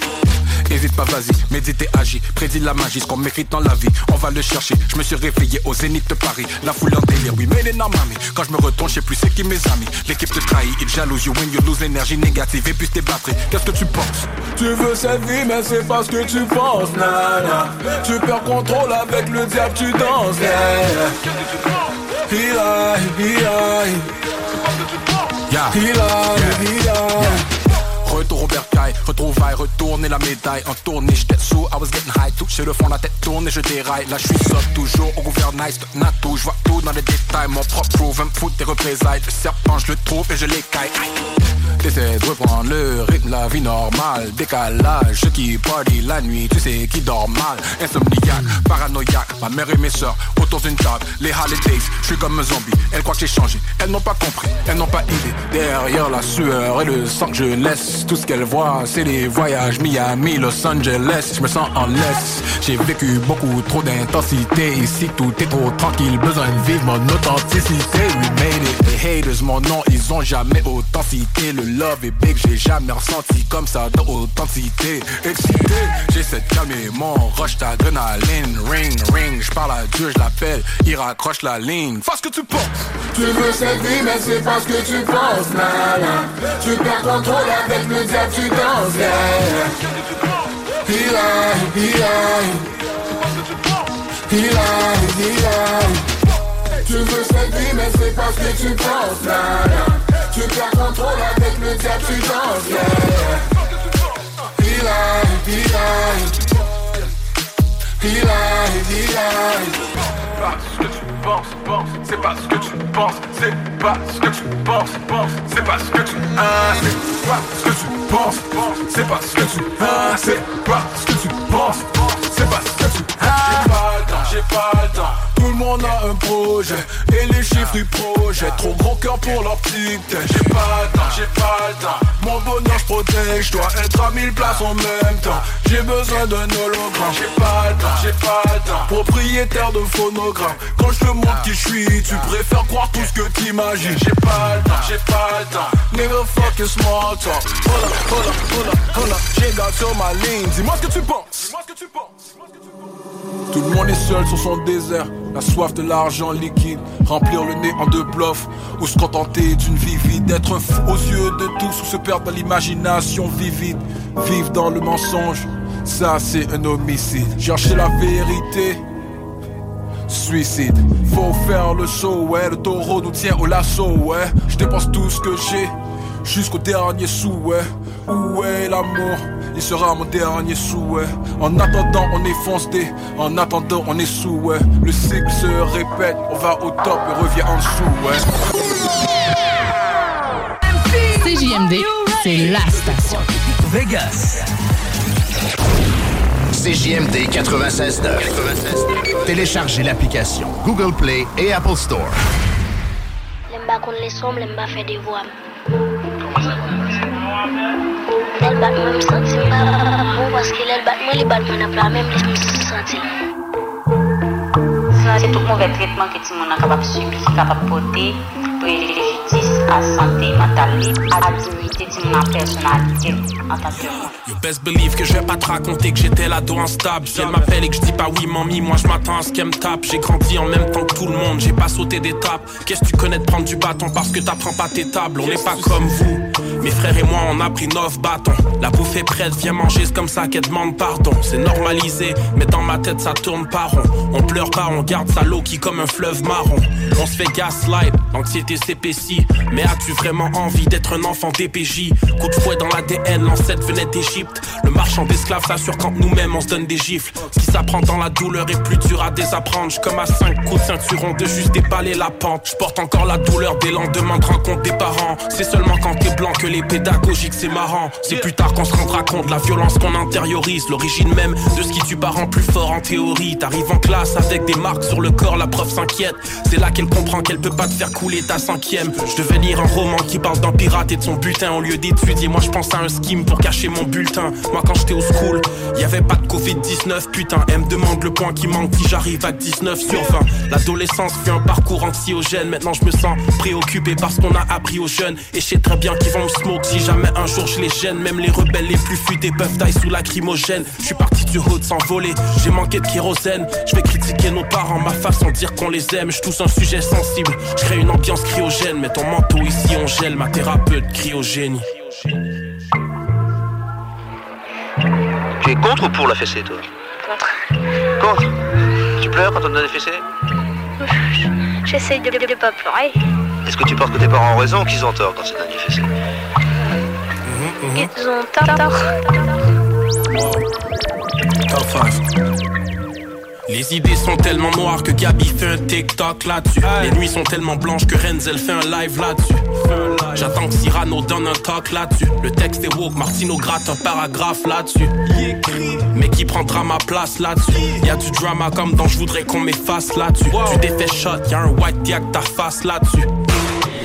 [SPEAKER 38] Hésite pas, vas-y, médite et agis. Prédis la magie, ce qu'on mérite dans la vie. On va le chercher. Je me suis réveillé au zénith de Paris. La foule en délire, oui, mais les mamie. Quand je me retourne, je sais plus c'est qui mes amis. L'équipe te trahit, ils jalousent, you win, you lose l'énergie négative et puis tes batteries. Qu'est-ce que tu penses?
[SPEAKER 23] Tu veux cette vie, mais c'est pas ce que tu penses, penses, Tu perds contrôle avec le diable, tu danses, yeah. Il
[SPEAKER 38] Retour au bercail, retrouvailles, retourner la médaille En tournée, j'étais sous, I was getting high. Toucher le fond, la tête tourne et je déraille. Là je suis toujours au gouvernail. Nato, je vois tout dans les détails. Mon propre veut me foutre des représailles. Le serpent, je le trouve et je l'écaille. T'essaies de reprendre le rythme, la vie normale. Décalage, ceux qui party la nuit Tu sais qui dort mal. Insomniaque, paranoïaque Ma mère et mes soeurs autour d'une table. Les holidays, je suis comme un zombie. Elles croient que j'ai changé, elles n'ont pas compris Elles n'ont pas idée. Derrière la sueur et le sang que je laisse Tout ce qu'elles voient c'est les voyages Miami, Los Angeles. Je me sens en laisse. J'ai vécu beaucoup trop d'intensité. Ici tout est trop tranquille. Besoin de vivre mon authenticité. We made it. Les haters mon nom ils ont jamais autant cité Le love est big j'ai jamais ressenti Comme ça dans authenticité Excité J'essaie de calmer mon rush d'adrénaline. Ring ring Je parle à Dieu je l'appelle. Il raccroche la ligne. Fais ce que tu penses.
[SPEAKER 23] Tu veux cette vie, mais c'est pas ce que tu penses, nana. Tu perds contrôle avec diable, tu danses, yeah. He lie, he lie. He lie, he lie. Tu veux cette vie, mais c'est pas ce que tu penses, nana. Tu perds contrôle avec le diable, tu danses, yeah. He lie, he lie. He lie, he lie. Penses, penses, c'est pas ce que tu penses, c'est pas ce que tu penses, penses, c'est pas ce que tu ah, c'est pas ce que tu penses, penses, c'est pas ce que tu ah, c'est pas ce que tu penses, c'est pas ce que tu ah,
[SPEAKER 38] le temps, j'ai pas le temps. Tout le monde a un projet et les chiffres du projet. Trop gros cœur pour leur petite. J'ai pas le temps, j'ai pas le temps. Mon bonheur je protège, dois être à mille places en même temps. J'ai besoin d'un hologramme. J'ai pas le temps, j'ai pas le temps. Propriétaire de phonogramme. Quand je te montre qui je suis, tu préfères croire tout ce que t'imagines. J'ai pas le temps, j'ai pas le temps. Nigga fuck your small talk. Hold up. J'ai gars sur ma ligne. Dis-moi ce que tu penses. Dis-moi ce que tu penses. Tout le monde est seul sur son désert, la soif de l'argent liquide, remplir le nez en deux bluffs, ou se contenter d'une vie vide, être un fou aux yeux de tous, ou se perdre dans l'imagination vivide, vivre dans le mensonge, ça c'est un homicide, chercher la vérité, suicide, faut faire le saut, ouais, le taureau nous tient au lasso, ouais, je dépense tout ce que j'ai, jusqu'au dernier sou, ouais, où est l'amour? Il sera mon dernier souhait. En attendant, on est foncé. En attendant, on est sous, ouais. Le cycle se répète. On va au top et revient en dessous, ouais.
[SPEAKER 28] CJMD, c'est la station.
[SPEAKER 39] Vegas. CJMD 96.9. Téléchargez l'application Google Play et Apple Store.
[SPEAKER 40] Pas qu'on les pas faire des voix. El bat mwen m senti, mou paske el bat mwen, li bat mwen ap la mèm li m senti.
[SPEAKER 41] C'est tout mauvais traitement que tout le monde est capable de subir, capable de porter pour justice à santé mentale, à dignité de personnalité en tant que
[SPEAKER 42] You best believe que je vais pas te raconter que j'étais l'ado instable. Si elle m'appelle et que je dis pas oui, mamie, moi je m'attends à ce qu'elle me tape. J'ai grandi en même temps que tout le monde, j'ai pas sauté d'étape. Qu'est-ce que tu connais de prendre du bâton parce que t'apprends pas tes tables? On n'est pas comme vous. Mes frères et moi, on a pris neuf bâtons. La bouffe est prête, viens manger, c'est comme ça qu'elle demande pardon. C'est normalisé, mais dans ma tête ça tourne pas rond. On pleure pas, on garde sa l'eau qui comme un fleuve marron. On se fait gaslight, l'anxiété s'épaissit. Mais as-tu vraiment envie d'être un enfant DPJ Coup de fouet dans l'ADN, l'ancêtre venait d'Égypte. Le marchand d'esclaves s'assure quand nous-mêmes on se donne des gifles. Ce qui s'apprend dans la douleur est plus dur à désapprendre. J'suis comme à cinq coups de ceinturon de juste déballer la pente. Je porte encore la douleur des lendemains de rencontre des parents. C'est seulement quand t'es blanc que les pédagogiques c'est marrant. C'est plus tard qu'on se rendra compte de la violence qu'on intériorise. L'origine même de ce qui tue parents plus fort en théorie. T'arrives en classe avec des marques sur le corps, la prof s'inquiète. C'est là qu'elle comprend qu'elle peut pas te faire couler ta cinquième. Je devais lire un roman qui parle d'un pirate et de son butin au lieu d'étudier. Moi je pense à un scheme pour cacher mon bulletin. Moi quand j'étais au school, y avait pas de Covid-19, putain. Elle me demande le point qui manque si j'arrive à 19 sur 20. L'adolescence fut un parcours anxiogène. Maintenant je me sens préoccupé par ce qu'on a appris aux jeunes. Et je sais très bien qu'ils vont me smoke si jamais un jour je les gêne. Même les rebelles les plus futés peuvent tailler sous lacrymogène. Je suis parti du haut de s'envoler, j'ai manqué de kérosène. Je vais critiquer nos parents, ma façon de dire qu'on les aime. Je touche un sujet sensible, je crée une ambiance cryogène. Mets ton manteau ici, on gèle, ma thérapeute cryogénie.
[SPEAKER 43] Tu es contre ou pour la fessée, toi
[SPEAKER 40] Contre.
[SPEAKER 43] Contre Tu pleures quand on te donne des fessées
[SPEAKER 40] J'essaye de ne pas pleurer.
[SPEAKER 43] Est-ce que tu penses que tes parents ont raison ou qu'ils ont tort quand des fessées
[SPEAKER 40] Ils ont tort.
[SPEAKER 42] Les idées sont tellement noires que Gabi fait un TikTok là-dessus. Les nuits sont tellement blanches que Renzel fait un live là-dessus. J'attends que Cyrano donne un talk là-dessus. Le texte est woke, Martino gratte un paragraphe là-dessus. Mais qui prendra ma place là-dessus? Y'a du drama comme dans Je voudrais qu'on m'efface là-dessus. Tu défais shot, y'a un white diac ta face là-dessus.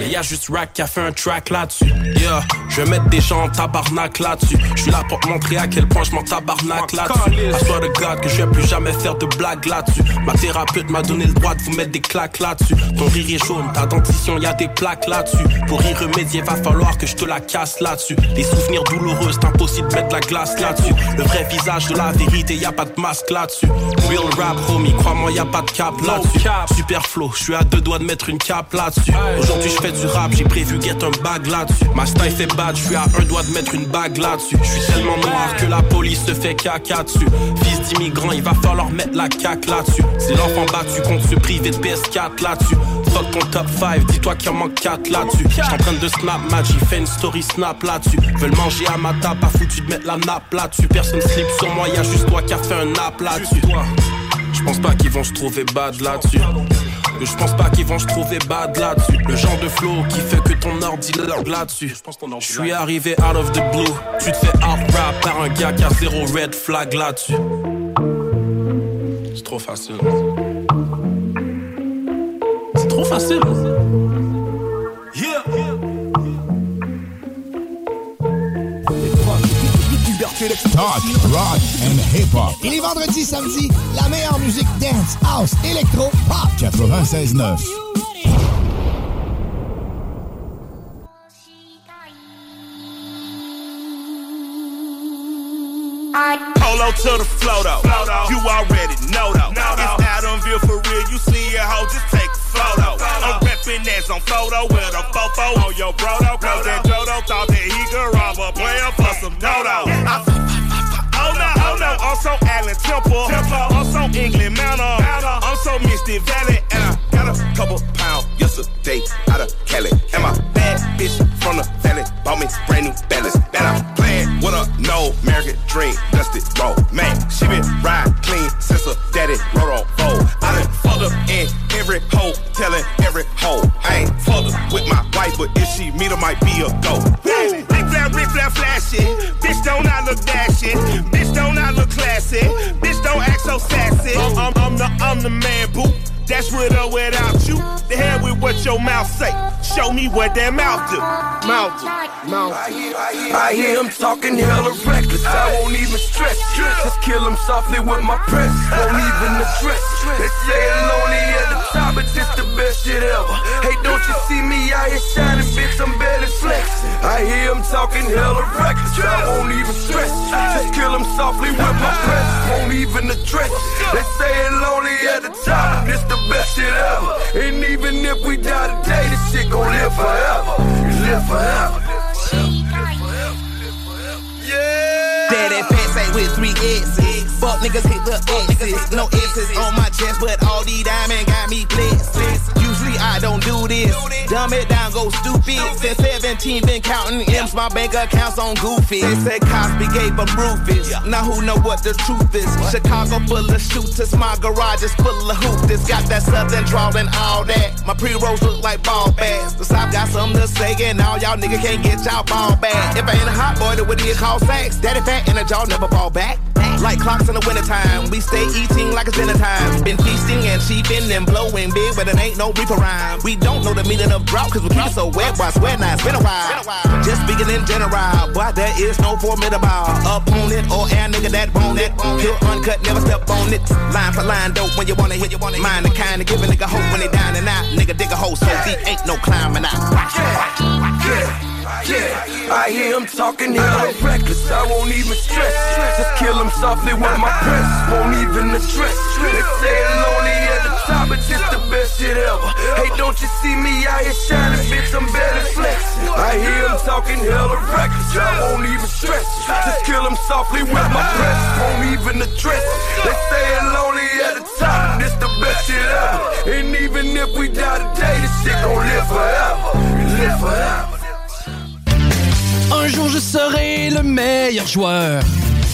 [SPEAKER 42] Mais y'a juste Rack qui a fait un track là-dessus. Yeah, je vais mettre des gens en tabarnak là-dessus. Je suis là pour te montrer à quel point je m'en tabarnak là-dessus. Swear to God que je vais plus jamais faire de blagues là-dessus. Ma thérapeute m'a donné le droit de vous mettre des claques là-dessus. Ton rire est jaune, ta dentition, y a des plaques là-dessus. Pour y remédier, va falloir que je te la casse là-dessus. Les souvenirs douloureux, c'est impossible de mettre de la glace là-dessus. Le vrai visage de la vérité, y a pas de masque là-dessus. Real rap, homie, crois-moi, y a pas de cap là-dessus. Super flow, je suis à deux doigts de mettre une cape là-dessus. Aujourd'hui, je fais j'ai prévu get un bag là-dessus. Ma style fait bad, je suis à un doigt de mettre une bague là-dessus. Je suis tellement noir que la police se fait caca dessus. Fils d'immigrant, il va falloir mettre la caque là-dessus. C'est l'enfant battu contre se priver de PS4 là-dessus. Fuck ton top 5, dis-toi qu'il en manque 4 là-dessus. J'suis en train de snap match, il fait une story snap là-dessus. Veulent manger à ma table, pas foutu de mettre la nappe là-dessus. Personne slip sur moi, y'a juste toi qui a fait un nap là-dessus. Je pense pas qu'ils vont se trouver bad là-dessus. Je pense pas qu'ils vont se trouver bad là-dessus. Le genre de flow qui fait que ton ordi là-dessus. Je suis arrivé out of the blue. Tu te fais out rap par un gars qui a zéro red flag là-dessus.
[SPEAKER 38] C'est trop facile. C'est trop facile.
[SPEAKER 39] Talk, rock and hip-hop. Et les vendredis, samedis, la meilleure musique dance, house, électro, pop. 96.9.
[SPEAKER 7] Polo to the flow though. You already know though. It's Adamville for real. You see a hoe, just take a photo. I'm reppin' as on photo with a fofo on your brodo. Cause that Jodo thought that he could rob a player for some dodo. No, also Allen Temple, also England Mountain, I'm so Misty Valley, and I got a couple pounds yesterday out of Cali. And my bad bitch from the valley bought me brand new balance. And I'm playing with a no American dream, dusty roll. Man, she been ride clean since her daddy rode on fold. I done fucked up in every hole, telling every hoe. I ain't fucked up with my wife, but if she meet her, might be a go. Big flat, big flat, flashy. I'm the, I'm man, boo. That's with or without you. The hell with what your mouth say. Show me what that mouth do. Mouth do. Mouth do.
[SPEAKER 15] I hear him talking hella reckless. I won't even stress. Just kill him softly with my press. Won't even address. They say it lonely at the top, but this the best shit ever. Hey, don't you see me out here shining, bitch? I'm barely flexing. I hear him talking hella reckless. I won't even stress. Just kill him softly with my press. Won't even address. They say it lonely at the top, this the best shit ever. And even if we die today, this shit gon' live forever. You live forever.
[SPEAKER 6] Daddy pants ain't with three X's. Fuck niggas hit the X's. No X's on my chest, but all these diamonds got me blessed. I don't do this. Dumb it down, go stupid. Since 17, been counting M's, my bank accounts on goofy. They said Cosby gave them roofies. Now who know what the truth is? Chicago full of shooters, my garage is full of hoopers. Got that southern drawl and all that. My pre-rolls look like ball bags. The South got something to say, and all y'all niggas can't get y'all ball back. If I ain't a hot boy, then what do you call sex? Daddy fat and the jaw never fall back. Like clocks in the wintertime, we stay eating like it's dinner time. Been feasting and cheaping and blowing big, but it ain't no reaper rhyme. We don't know the meaning of drought, cause we keep it so wet, boy, I swear now it's been a while. Just speaking in general, boy, there is no formidable opponent or air nigga that bone it. Pure uncut, never step on it. Line for line, dope when you wanna hit, you wanna mind the kind of give a nigga hope when they down and out. Nigga dig a hole so deep, ain't no climbing out.
[SPEAKER 15] Yeah, yeah, I hear him talking hella reckless. I won't even stress. Just kill him softly with my press. Won't even address. They say lonely at the top, but this the best shit ever. Hey, don't you see me out here shining, bitch? I'm better flexing. I hear him talking hella reckless. I won't even stress. Just kill him softly with my press. Won't even address. They say lonely at the top, this the best shit ever. And even if we die today, this shit gon' live forever. Live forever.
[SPEAKER 14] Un jour je serai le meilleur joueur.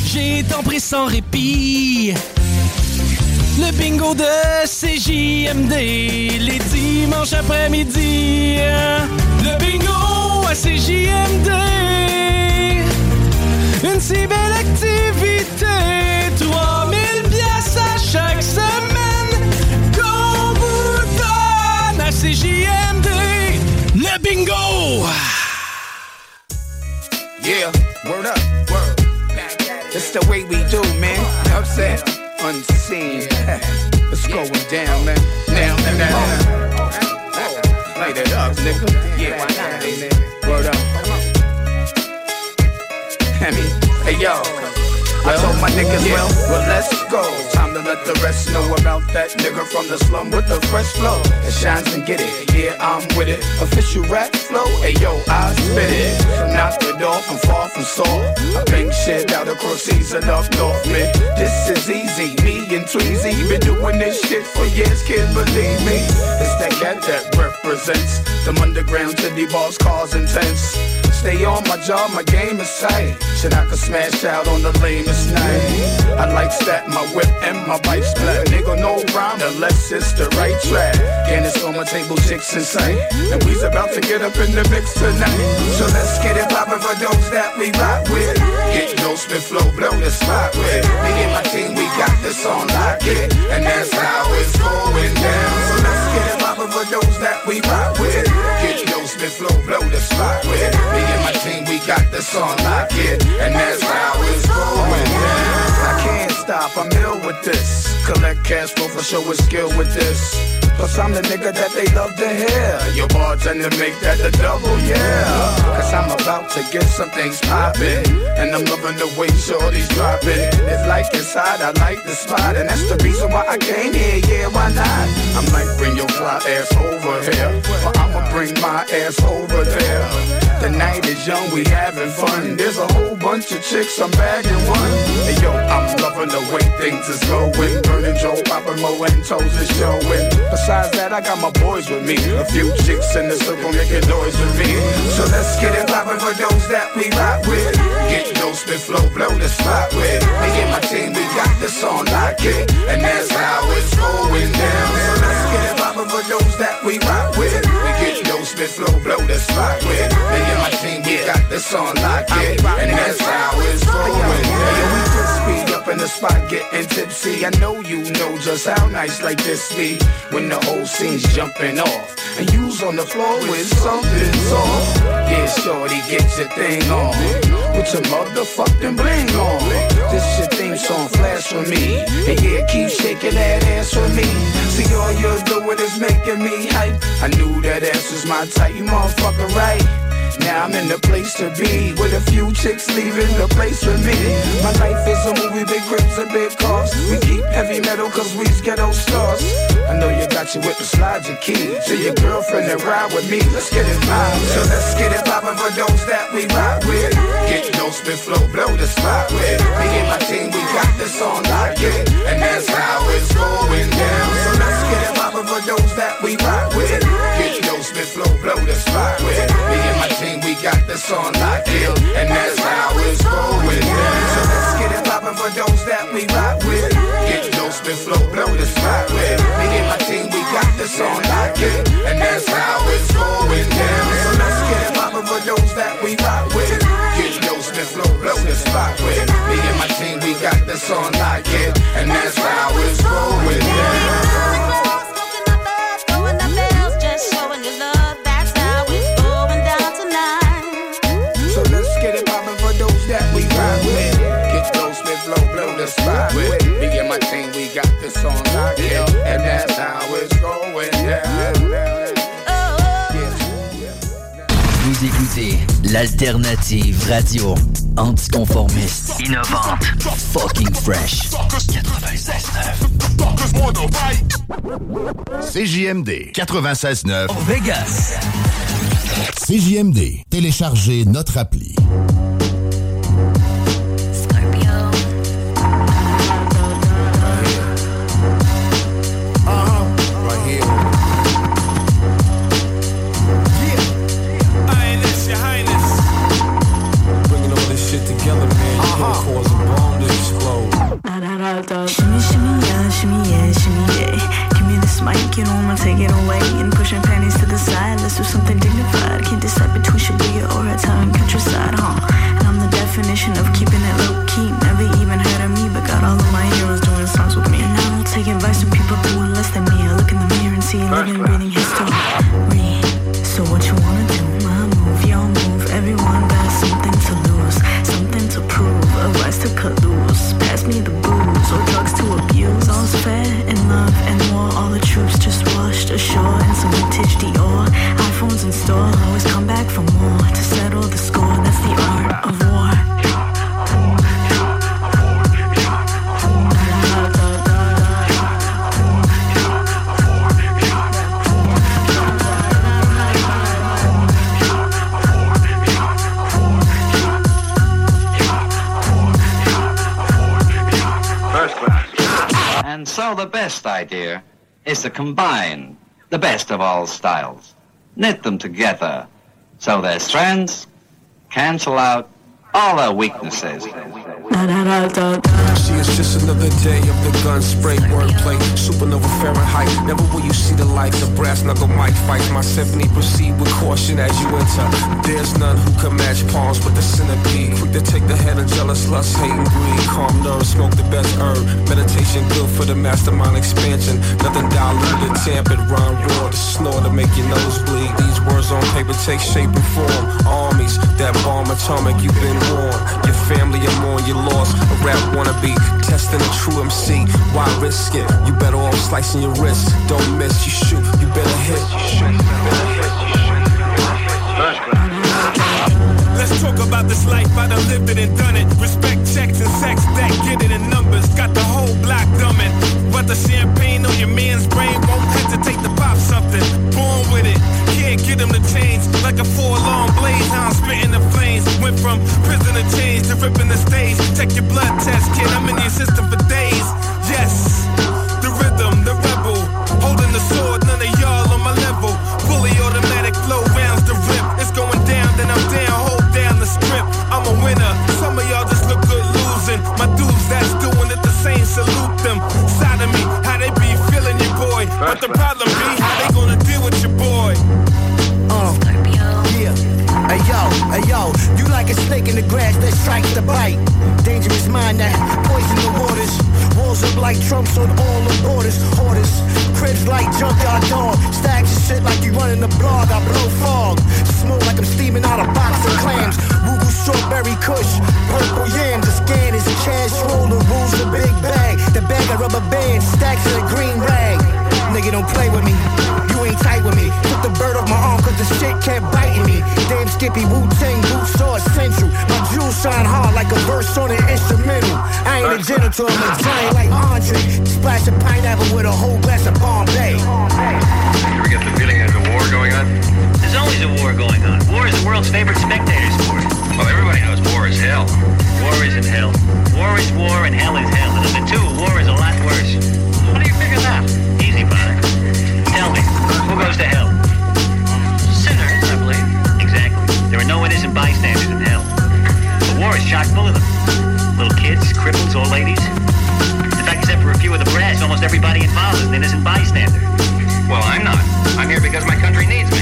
[SPEAKER 14] J'ai tant pris sans répit. Le bingo de CJMD, les dimanches après-midi. Le bingo à CJMD. Une si belle activité. 3000 pièces à chaque semaine. Qu'on vous donne à CJMD. Le bingo!
[SPEAKER 44] Yeah, word up, word. That's the way we do, man. Saying? Unseen. It's going down, man. Down, down, down. Oh. Light it up, nigga. Yeah? Word up. I mean, hey, yo. I told my niggas, well, well, let's go. Time to let the rest know about that nigga from the slum with the fresh flow. It shines and get it, yeah, I'm with it. Official rap flow, hey yo, I spit it. Knock it off, I'm far from soft. I bang shit out across seas and up north, man. This is easy, me and Tweezy been doing this shit for years, kid, believe me. It's that cat that represents them underground city bars, cars, and tents. Stay on my job, my game is tight. Shit, I can smash out on the lamest night. I like that, my whip and my bike's black. Nigga, no rhyme unless it's the right track. And it's on my table, chicks in sight. And we's about to get up in the mix tonight. So let's get it poppin' for those that we rock with. Get no spit flow, blow the spot with. Me and my team, we got this on lock it. And that's how it's going down. So let's get it poppin' for those that we rock with. Spit flow, blow the spot with. Me and my team, we got this on lock it. And that's how it's going down. Stop, I'm ill with this. Collect cash flow for show with skill with this. Plus I'm the nigga that they love to hear. Your bartender make that the double, yeah. Cause I'm about to get some things poppin'. And I'm loving the way shorty's dropping. It's like inside, I like the spot. And that's the reason why I came here, yeah, why not? I'm like, bring your fly ass over here. Or I'ma bring my ass over there. The night is young, we having fun. There's a whole bunch of chicks, I'm bagging one. Hey yo, I'm loving the way things is going. Burning Joe, popping Mo is showing. Besides that, I got my boys with me. A few chicks in the circle making noise with me. So let's get it poppin' for those that we rock with. Get no spit flow, blow the spot with. Me and my team, we got this on lock it. And that's how it's going down. So let's get it poppin' for those that we rock with. We get no spit flow, blow the spot with. Me and my team, we got this on lock it. And that's how it's going down. We just speed up in the spot getting tipsy. I know you know just how nice like this be. When the whole scene's jumping off. And you's on the floor with something soft. Yeah, shorty, get your thing on. With your motherfucking bling on. This your theme song, flash for me. And yeah, keep shaking that ass for me. See, all you're doing is making me hype. I knew that ass was my type, you motherfucker, right? Now I'm in the place to be with a few chicks leaving the place with me. My life is a movie, big grips and big cars. We keep heavy metal cause we's ghetto stars. I know you got your whip to slide your key to your girlfriend and ride with me. Let's get it poppin'. So let's get it poppin' for those that we rock with. Get no spit flow, blow the spot with. Me and my team, we got this on lock it. And that's how it's going down. So let's get it for those that we rock with. Get no spit flow, blow the spot with. Me and my team, we got this on lock it. And that's how it's going down. So let's get it poppin' for those that we rock with. Get no spit flow, blow the spot with. Me and my team, we got this on lock it. And that's how it's going down. So let's get it poppin' for those that we rock with. Get no spit flow, blow the spot with. Me and my team, we got this on lock it. And that's how it's going down. Spot with. Me and my team, we got this on lock it. And that's how it's going down.
[SPEAKER 32] Vous écoutez l'alternative radio anticonformiste, innovante, fucking fresh. 96.9.
[SPEAKER 45] CJMD 96.9.
[SPEAKER 32] Vegas.
[SPEAKER 33] CJMD. Téléchargez notre appli.
[SPEAKER 46] Mic, you don't wanna take it away. And pushing panties to the side, let's do something dignified. Can't decide the
[SPEAKER 47] best idea is to combine the best of all styles, knit them together so their strengths
[SPEAKER 48] cancel out all our weaknesses.
[SPEAKER 49] See, it's just another day of the gun spray wordplay. Supernova Fahrenheit. Never will you see the light. The brass knuckle mic fights. My symphony proceed with caution as you enter. There's none who can match palms with the centipede. Quick to take the head of jealous lust, hate, and greed. Calm nerves, smoke the best herb. Meditation good for the mastermind expansion. Nothing diluted, tampered, rhyme raw. The snore to make your nose bleed. These words on paper take shape and form. Armies, that bomb atomic, you've been warned. Your family are more, you lost. A rap wannabe, testing a true MC. Why risk it? You better off slicing your wrist. Don't miss, you shoot, you better hit.
[SPEAKER 50] Let's talk about this life, I done lived it and done it. Respect checks and sex that get it in numbers. Got the whole block dumbing. But the champagne on your man's brain won't hesitate to take the pop something. Born with it, can't get him to change. Like a four alarm blaze, how I'm spitting the flames. Went from prison to change to ripping the stage. Check your blood test, kid, I'm in your system for days. Winner. Some of y'all just look good losing. My dudes that's doing it the same, salute them. Side of me, how they be feeling your boy. But the problem be how they gonna deal with your boy.
[SPEAKER 6] Uh, yeah. Hey yo, hey yo, you like a snake in the grass that strikes the bite. Dangerous mind that poison the waters. Walls up like Trump's on all the borders. Hoarders, cribs like junkyard dog. Stacks of shit like you running a blog. I blow fog. Smoke like I'm steaming out a box of clams. Rugal strawberry kush, purple yams. The scan is a cash roller. Rules the big bag. The bag of rubber bands, stacks in a green rag. Nigga, don't play with me. You ain't tight with me. Took the bird off my arm cause the shit kept biting me. Damn Skippy, Wu Tang, boots so essential. My jewels shine hard like a verse on an instrumental. I ain't a genital, I'm a giant like Andre. Splash of pineapple with a whole glass of Bombay.
[SPEAKER 51] You ever get the feeling there's a war going on?
[SPEAKER 52] There's always a war going on. War is the world's favorite spectator sport.
[SPEAKER 51] Well, everybody knows war is hell.
[SPEAKER 52] War isn't hell. War is war and hell is hell. And of the two, war is a lot worse. How do you figure that? Goes to hell? Sinners, I believe. Exactly. There are no innocent bystanders in hell. The war is chock full of them. Little kids, cripples, old ladies. In fact, except for a few of the brass, almost everybody involved is an innocent bystander.
[SPEAKER 51] Well, I'm not. I'm here because my country needs me.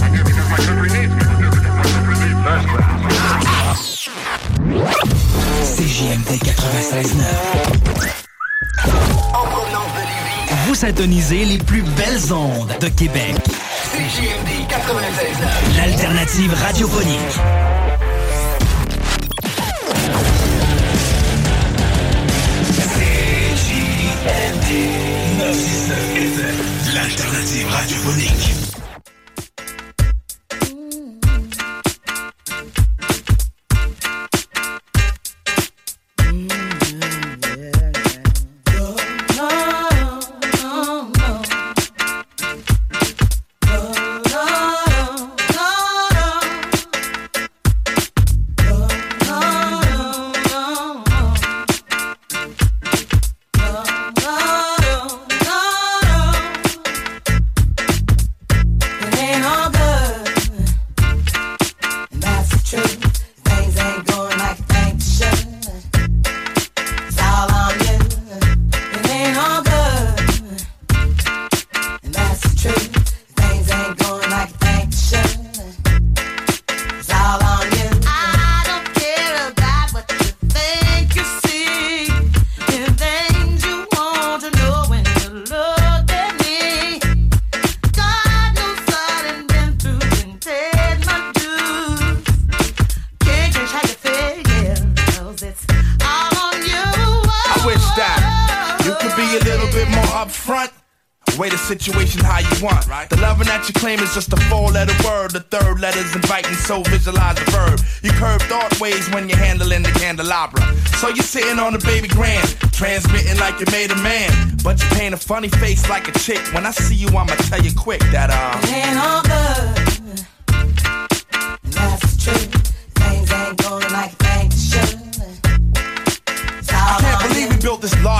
[SPEAKER 51] I'm here because my country needs me. I'm here because my country needs me. First class.
[SPEAKER 19] CJMD 96.9. Vous intonisez les plus belles ondes de Québec. CJMD 96.9. L'alternative radiophonique. CJMD 96.9. L'alternative radiophonique.
[SPEAKER 53] Sitting on the baby grand, transmitting like you made a man. But you paint a funny face like a chick. When I see you, I'ma tell you quick that, uh.
[SPEAKER 54] It ain't all good. And that's truth. Things ain't going like they should.
[SPEAKER 53] I can't believe we built this large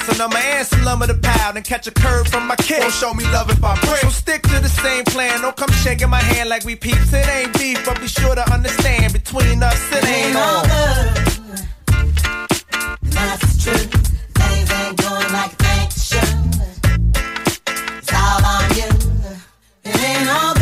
[SPEAKER 3] a number and some lumber to pound and catch a curve from my kid.
[SPEAKER 55] Won't show me love if I pray.
[SPEAKER 3] So stick to the same plan. Don't come shaking my hand like we peeps. It ain't beef, but be sure to understand between us it ain't on.
[SPEAKER 19] That's true. Things ain't going like they should. It's all on you. It ain't all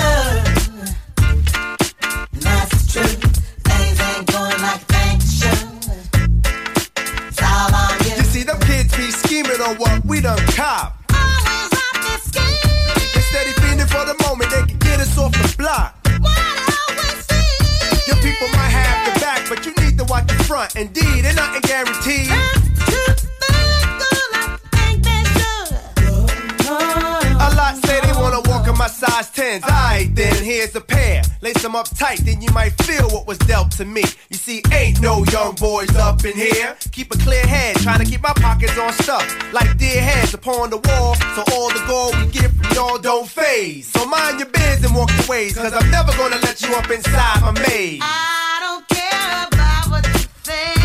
[SPEAKER 3] watch the front. Indeed, and nothing guaranteed. A lot say they wanna walk in my size 10s. Alright, then here's a pair. Lace them up tight, then you might feel what was dealt to me. You see, ain't no young boys up in here. Keep a clear head, trying to keep my pockets on stuff. Like dear heads upon the wall, so all the gold we get from y'all don't phase. So mind your biz and walk your ways, cause I'm never gonna let you up inside my maze.
[SPEAKER 19] What you think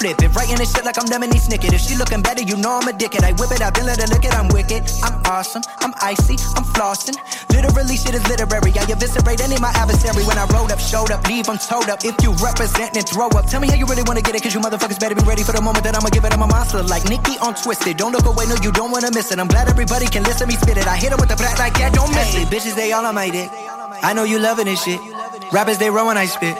[SPEAKER 56] flip it. Writing this shit like I'm Lemony Snicket. If she looking better, you know I'm a dickhead. I whip it, I been let her lick it. I'm wicked. I'm awesome. I'm icy. I'm flossing. Literally, shit is literary. I eviscerate any my adversary when I rolled up, showed up, leave them towed up. If you represent, then throw up. Tell me how you really wanna get it, cause you motherfuckers better be ready for the moment that I'ma give it. I'm a monster like Nicki on Twisted. Don't look away, no, you don't wanna miss it. I'm glad everybody can listen me spit it. I hit it with the flat like that, don't miss it. Bitches, they all on my dick. I know you loving this shit. Rappers, they run when I spit.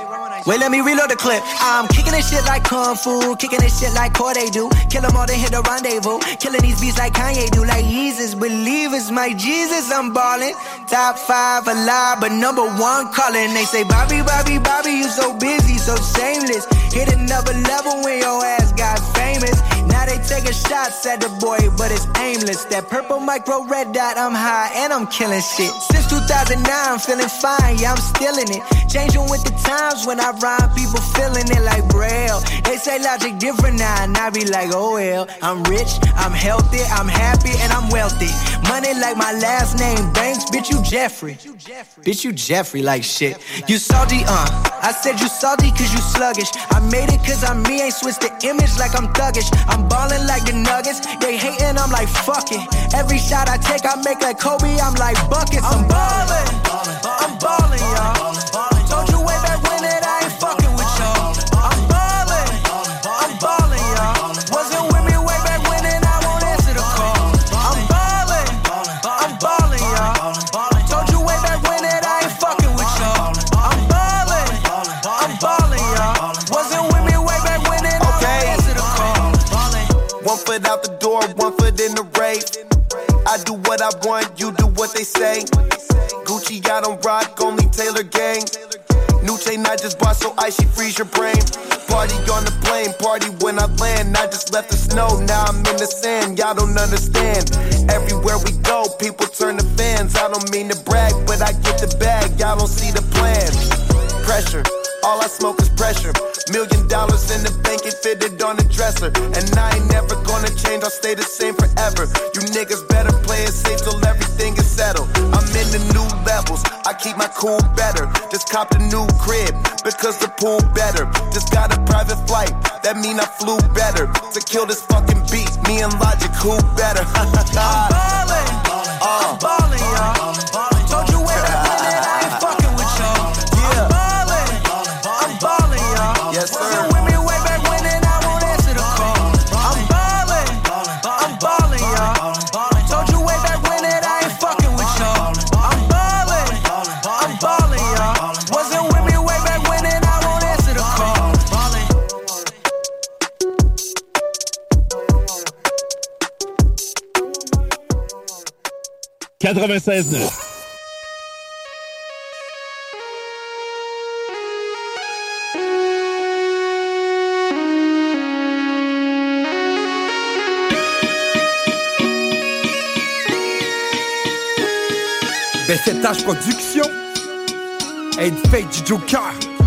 [SPEAKER 56] Wait, let me reload the clip. I'm kicking this shit like Kung Fu, kicking this shit like Corday do. Kill them all, then hit the rendezvous. Killing these beats like Kanye do. Like Jesus, believers, my Jesus, I'm ballin'. Top five alive, but number one callin'. They say, Bobby, Bobby, Bobby, you so busy, so shameless. Hit another level when your ass got famous. Now they taking shots at the boy, but it's aimless. That purple micro red dot, I'm high and I'm killing shit. Since 2009, I'm feeling fine, yeah, I'm still in it. Changing with the times when I rhyme, people feeling it like braille. They say logic different now, and I be like, oh well. I'm rich, I'm healthy, I'm happy, and I'm wealthy. Money like my last name, Banks, bitch, you Jeffrey. Bitch, you Jeffrey like shit. You salty, uh. I said you salty cause you sluggish. I made it cause I'm me, ain't switched the image like I'm thuggish. I'm ballin' like the nuggets. They hating, I'm like, fuck it. Every shot I take, I make like Kobe, I'm like buckets. I'm ballin'. I'm ballin', y'all. foot out the door, one foot in the race. I do
[SPEAKER 6] what I want, you do what they say. Gucci, I don't rock, only Taylor gang. New chain I just bought, so icy freeze your brain. Party on the plane, party when I land. I just left the snow, now I'm in the sand. Y'all don't understand. Everywhere we go, people turn to fans. I don't mean to brag, but I get the bag. Y'all don't see the plan. Pressure all I smoke is pressure. Million dollars in the bank, it fitted on the dresser. And I ain't never gonna change, I'll stay the same forever. You niggas better play it safe till everything is settled. I'm in the new levels, I keep my cool better. Just copped a new crib, because the pool better. Just got a private flight, that mean I flew better. To kill this fucking beat, me and Logic, who better? I'm ballin', I'm ballin', y'all.
[SPEAKER 10] 96.9.
[SPEAKER 57] BZH ben, Production, une fête du Joker.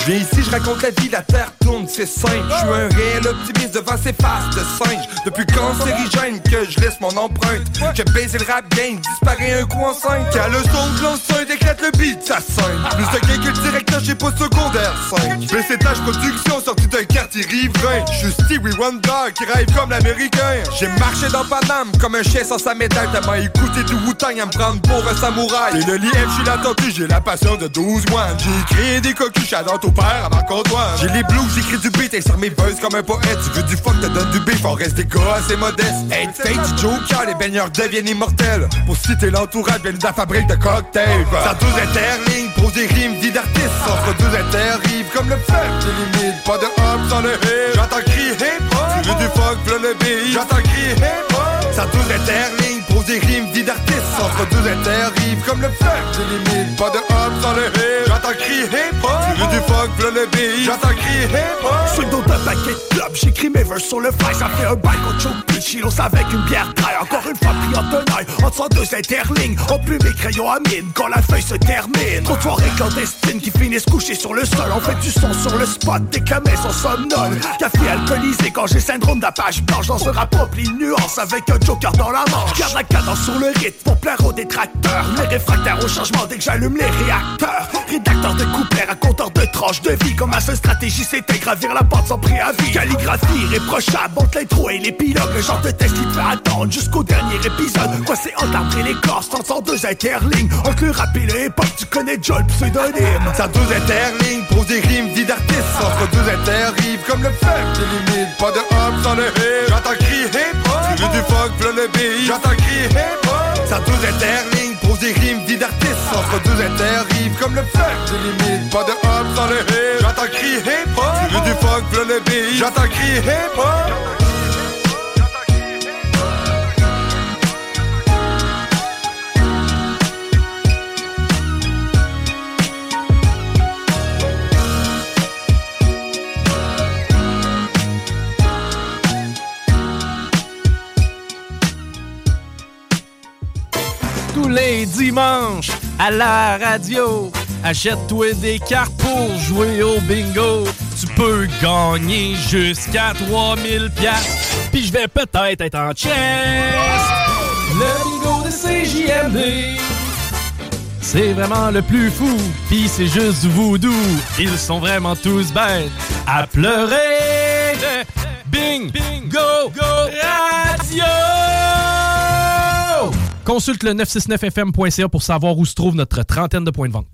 [SPEAKER 57] Je viens ici, je raconte la vie, la terre tourne, c'est simple. Je suis un réel optimiste devant ces faces de singe. Depuis cancérigène que je laisse mon empreinte? J'ai baisé le rap game, disparaît un coup enceinte. Qu'à le son de l'enceinte décrète le beat, ça scène. Plus de gain le directeur, j'ai pas secondaire 5. BCTH Production, sorti d'un quartier riverain. Je suis Stevie Wonder qui rêve comme l'américain. J'ai marché dans Paname comme un chien sans sa médaille. Tellement écouté du Wu-Tang à me prendre pour un samouraï. Et le l'IF, j'ai la tortue, j'ai la passion de 12 mois. J'ai créé des cocus, j'adore J'ai les blues, j'écris du beat et sur mes buzz comme un poète. Tu veux du fuck, te donne du beef, on reste des gars assez modestes. Hey, fake Joker, les baigneurs deviennent immortels. Pour citer l'entourage, viennent de la fabrique de cocktails. Ça douze interlignes, pose des rimes, dit d'artistes. Entre deux interrives comme le fer, j'ai limite, pas de hop sans le hip. J'entends crier hip hop, tu veux du fuck, v'là le beat. J'entends crier hip hop, ça douze interlignes, des rimes, dit d'artistes. Entre deux interrives comme le fer, j'ai limite, pas de hop sans le hip. J'entends crier hip hop, tu du fuck, v'là le beat. J'entends crier hip hop.
[SPEAKER 58] Le dos d'un paquet de clubs, j'écris mes sur le fly, ça fait un bail qu'on plus chilos avec une bière taille. Encore une fois pris en tenaille, entre deux interlignes, on plus mes crayons à mine quand la feuille se termine. Trop de soirées clandestines qui finissent couchées sur le sol, on fait du son sur le spot dès que la maison. Café alcoolisé quand j'ai syndrome d'apage blanche dans un rap nuances avec un joker dans la manche. Cadence sur le rythme pour plaire aux détracteurs. Les réfractaires au changement dès que j'allume les réacteurs. Rédacteur de couplets, raconteur de tranches de vie, comme ma seule stratégie c'était gravir la porte sans préavis. Calligraphie irréprochable entre l'intro et l'épilogue, le genre de test qui te fait attendre jusqu'au dernier épisode. Quoi c'est entre et l'écorce, sans deux interlignes. Entre le rap et le hip-hop, tu connais Joel pseudonyme.
[SPEAKER 57] Ça douze interlignes, pose des rimes, dit d'artistes. Entre deux interrives comme le fer, j'ai limite, pas de hop sans le hip. J'entends crier hip hop, tu veux du v'là le beat. J'entends crier ça tous interligne, pose des rimes, vie d'artiste Entre deux interrives comme le fuck Je limite pas de hop dans le hip J'attaque hip-hop. Tu veux du fuck, le beat J'attaque
[SPEAKER 14] hip-hop. Les dimanches à la radio. Achète-toi des cartes pour jouer au bingo. Tu peux gagner jusqu'à 3000 pièces. Puis je vais peut-être être en chest. Le bingo de CJMD. C'est vraiment le plus fou, pis c'est juste du voodoo. Ils sont vraiment tous bêtes à pleurer. Bing, bingo, go, radio! Consulte le 969fm.ca pour savoir où se trouve notre trentaine de points de vente.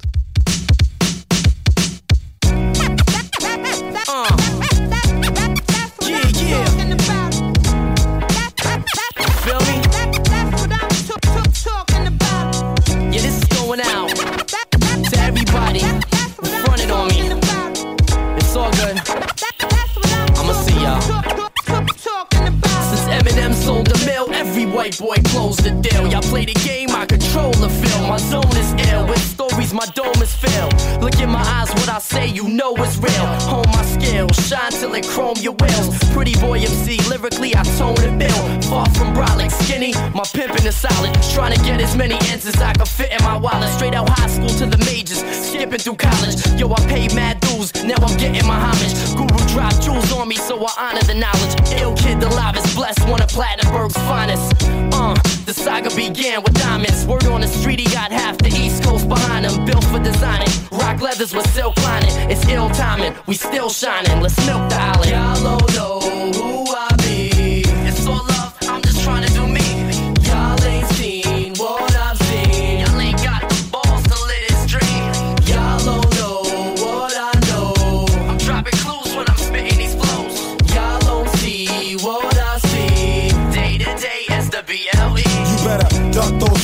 [SPEAKER 59] Playboy closed the deal. Y'all play the game, I control the film. My zone is ill. With stories, my dome is filled. Look in my eyes, what I say, you know it's real. Hold my skills, shine till it chrome your wheels. Pretty boy MC, lyrically, I tone and build. Far from brolic, skinny, my pimpin' is solid. Trying to get as many ends as I can fit in my wallet. Straight out high school to the majors, skipping through college. Yo, I paid mad dues, now I'm getting my homage. Guru dropped jewels on me, so I honor the knowledge. Ill kid, the live is blessed, one of Plattenberg's finest. Uh, the saga began with diamonds. Word on the street, he got half the East Coast behind him. Built for designing, rock leathers with silk lining. It's ill timing, we still shining. Let's milk the island. Y'all know who I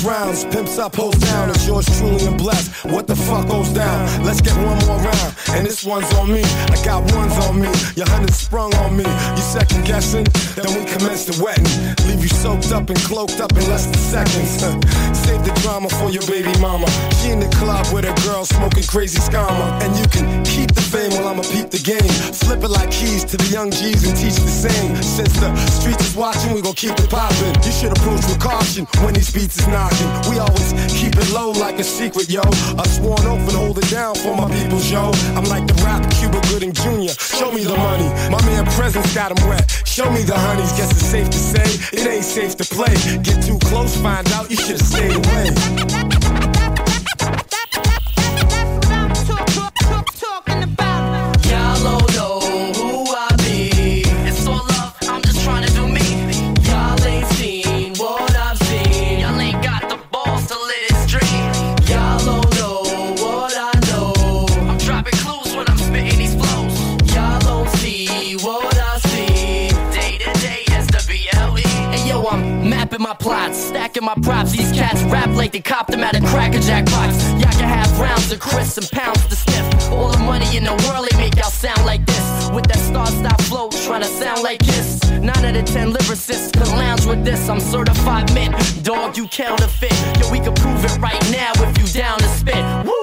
[SPEAKER 60] rounds. Pimps up, hoes down. It's yours truly and blessed. What the fuck goes down? Let's get one more round. And this one's on me. I got ones on me. Your hundred sprung on me. You second guessing? Then we commence the wetting. Leave you soaked up and cloaked up in less than seconds. Save the drama for your baby mama. She in the club with a girl smoking crazy skama. And you can keep the fame while I'ma peep the game. Flip it like keys to the young G's and teach the same. Since the streets is watching, we gon' keep it poppin'. You should approach with caution when these beats is knocking. We always keep it low like a secret, yo. I sworn oath and hold it down for my people's yo. I'm like the rap Cuba Gooding Jr. Show me the money. My man Presence got him wet. Show me the honeys. Guess it's safe to say it ain't safe to play. Get too close, find out you should've stayed away.
[SPEAKER 59] My props. These cats rap like they copped them at a cracker jack box. Y'all can have rounds of Chris and pounds to sniff. All the money in the world, they make y'all sound like this. With that star style flow, trying to sound like this. Nine out of ten lyricists could lounge with this. I'm certified mint, dog, you counterfeit. Yo, we can prove it right now if you down to spit. Woo!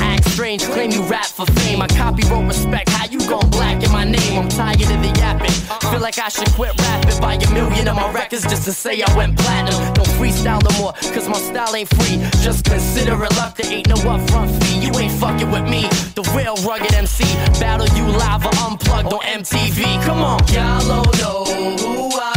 [SPEAKER 59] Act strange, claim you rap for fame. I copyright respect, how you gon' black in my name? I'm tired of the yapping. Feel like I should quit rapping, buy a million of my records just to say I went platinum. Don't freestyle no more, cause my style ain't free. Just consider it luck, there ain't no upfront fee. You ain't fucking with me, the real rugged MC. Battle you live or unplugged on MTV. Come on, y'all know who I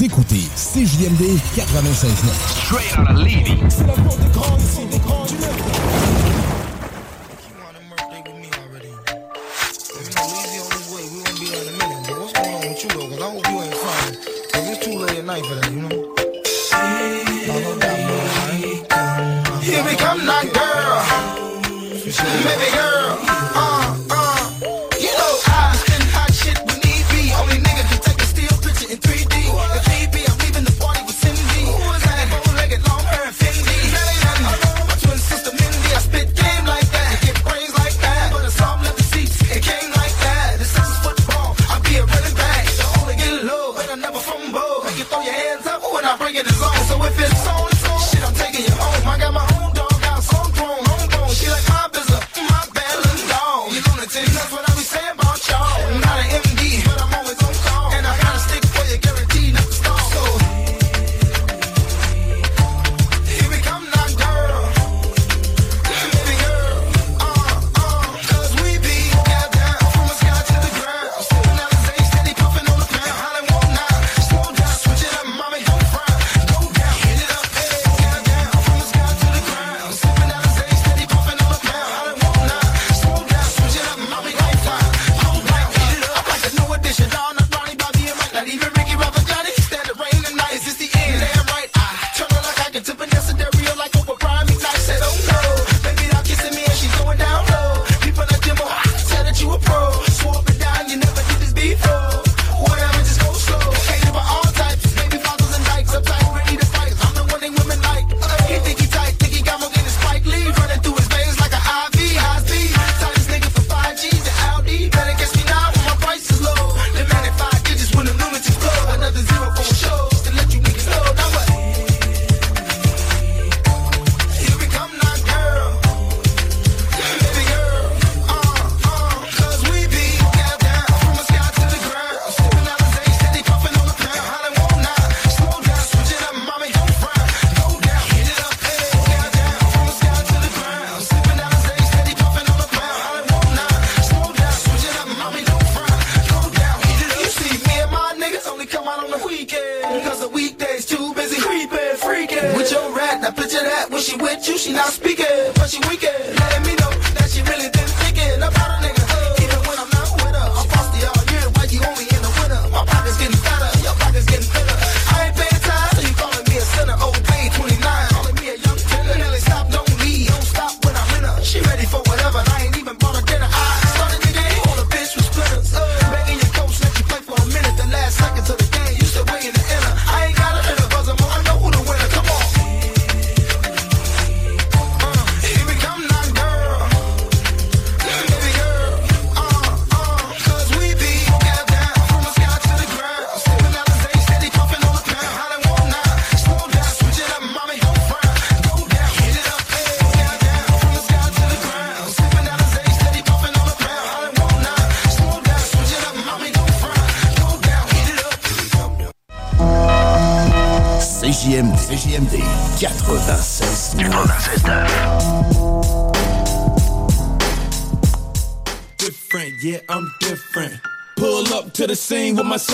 [SPEAKER 33] Vous écoutez CJMD 96.9.
[SPEAKER 32] Straight out of Lévis.
[SPEAKER 2] What's going on with you though? Cause I hope you ain't fine. Cause it's too late at night for that, you know?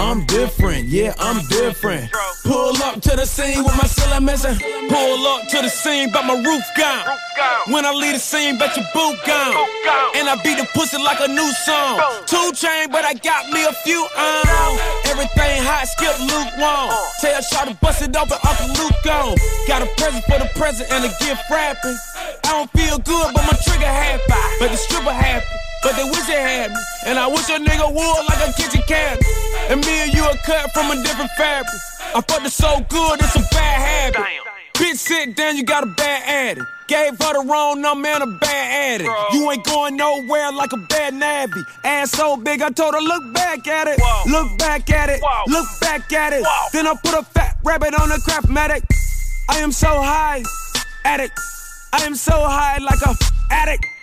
[SPEAKER 14] I'm different, yeah, I'm different. Pull up to the scene with my ceiling missing. Pull up to the scene, but my roof gone. When I leave the scene, bet your boot gone. And I beat the pussy like a new song. Two chain, but I got me a few on. Everything hot, skip lukewarm. Tell Shaw to bust it open, Uncle Luke gone. Got a present for the present and a gift wrapping. I don't feel good, but my trigger happy. But the stripper happy. But they wish they had me. And I wish a nigga would like a kitchen cabinet. And me and you are cut from a different fabric. I fucked it so good, it's a bad habit. Bitch, sit down, you got a bad addict. Gave her the wrong number and a bad addict. You ain't going nowhere like a bad navvy. Ass so big, I told her, look back at it. Look back at it. Look back at it. Then I put a fat rabbit on a craftmatic. I am so high, addict. I am so high like a addict.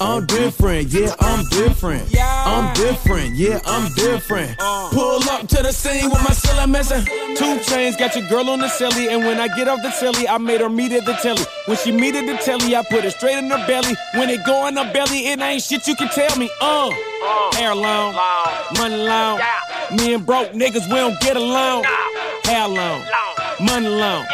[SPEAKER 14] I'm different, yeah, I'm different. I'm different, yeah, I'm different. Pull up to the scene with my ceiling missing. Two chains, got your girl on the silly, and when I get off the silly, I made her meet at the telly. When she meet at the telly, I put it straight in her belly. When it go in her belly, it ain't shit you can tell me. Uh, hair long, money long. Me and broke niggas, we don't get along. Hair long, money long.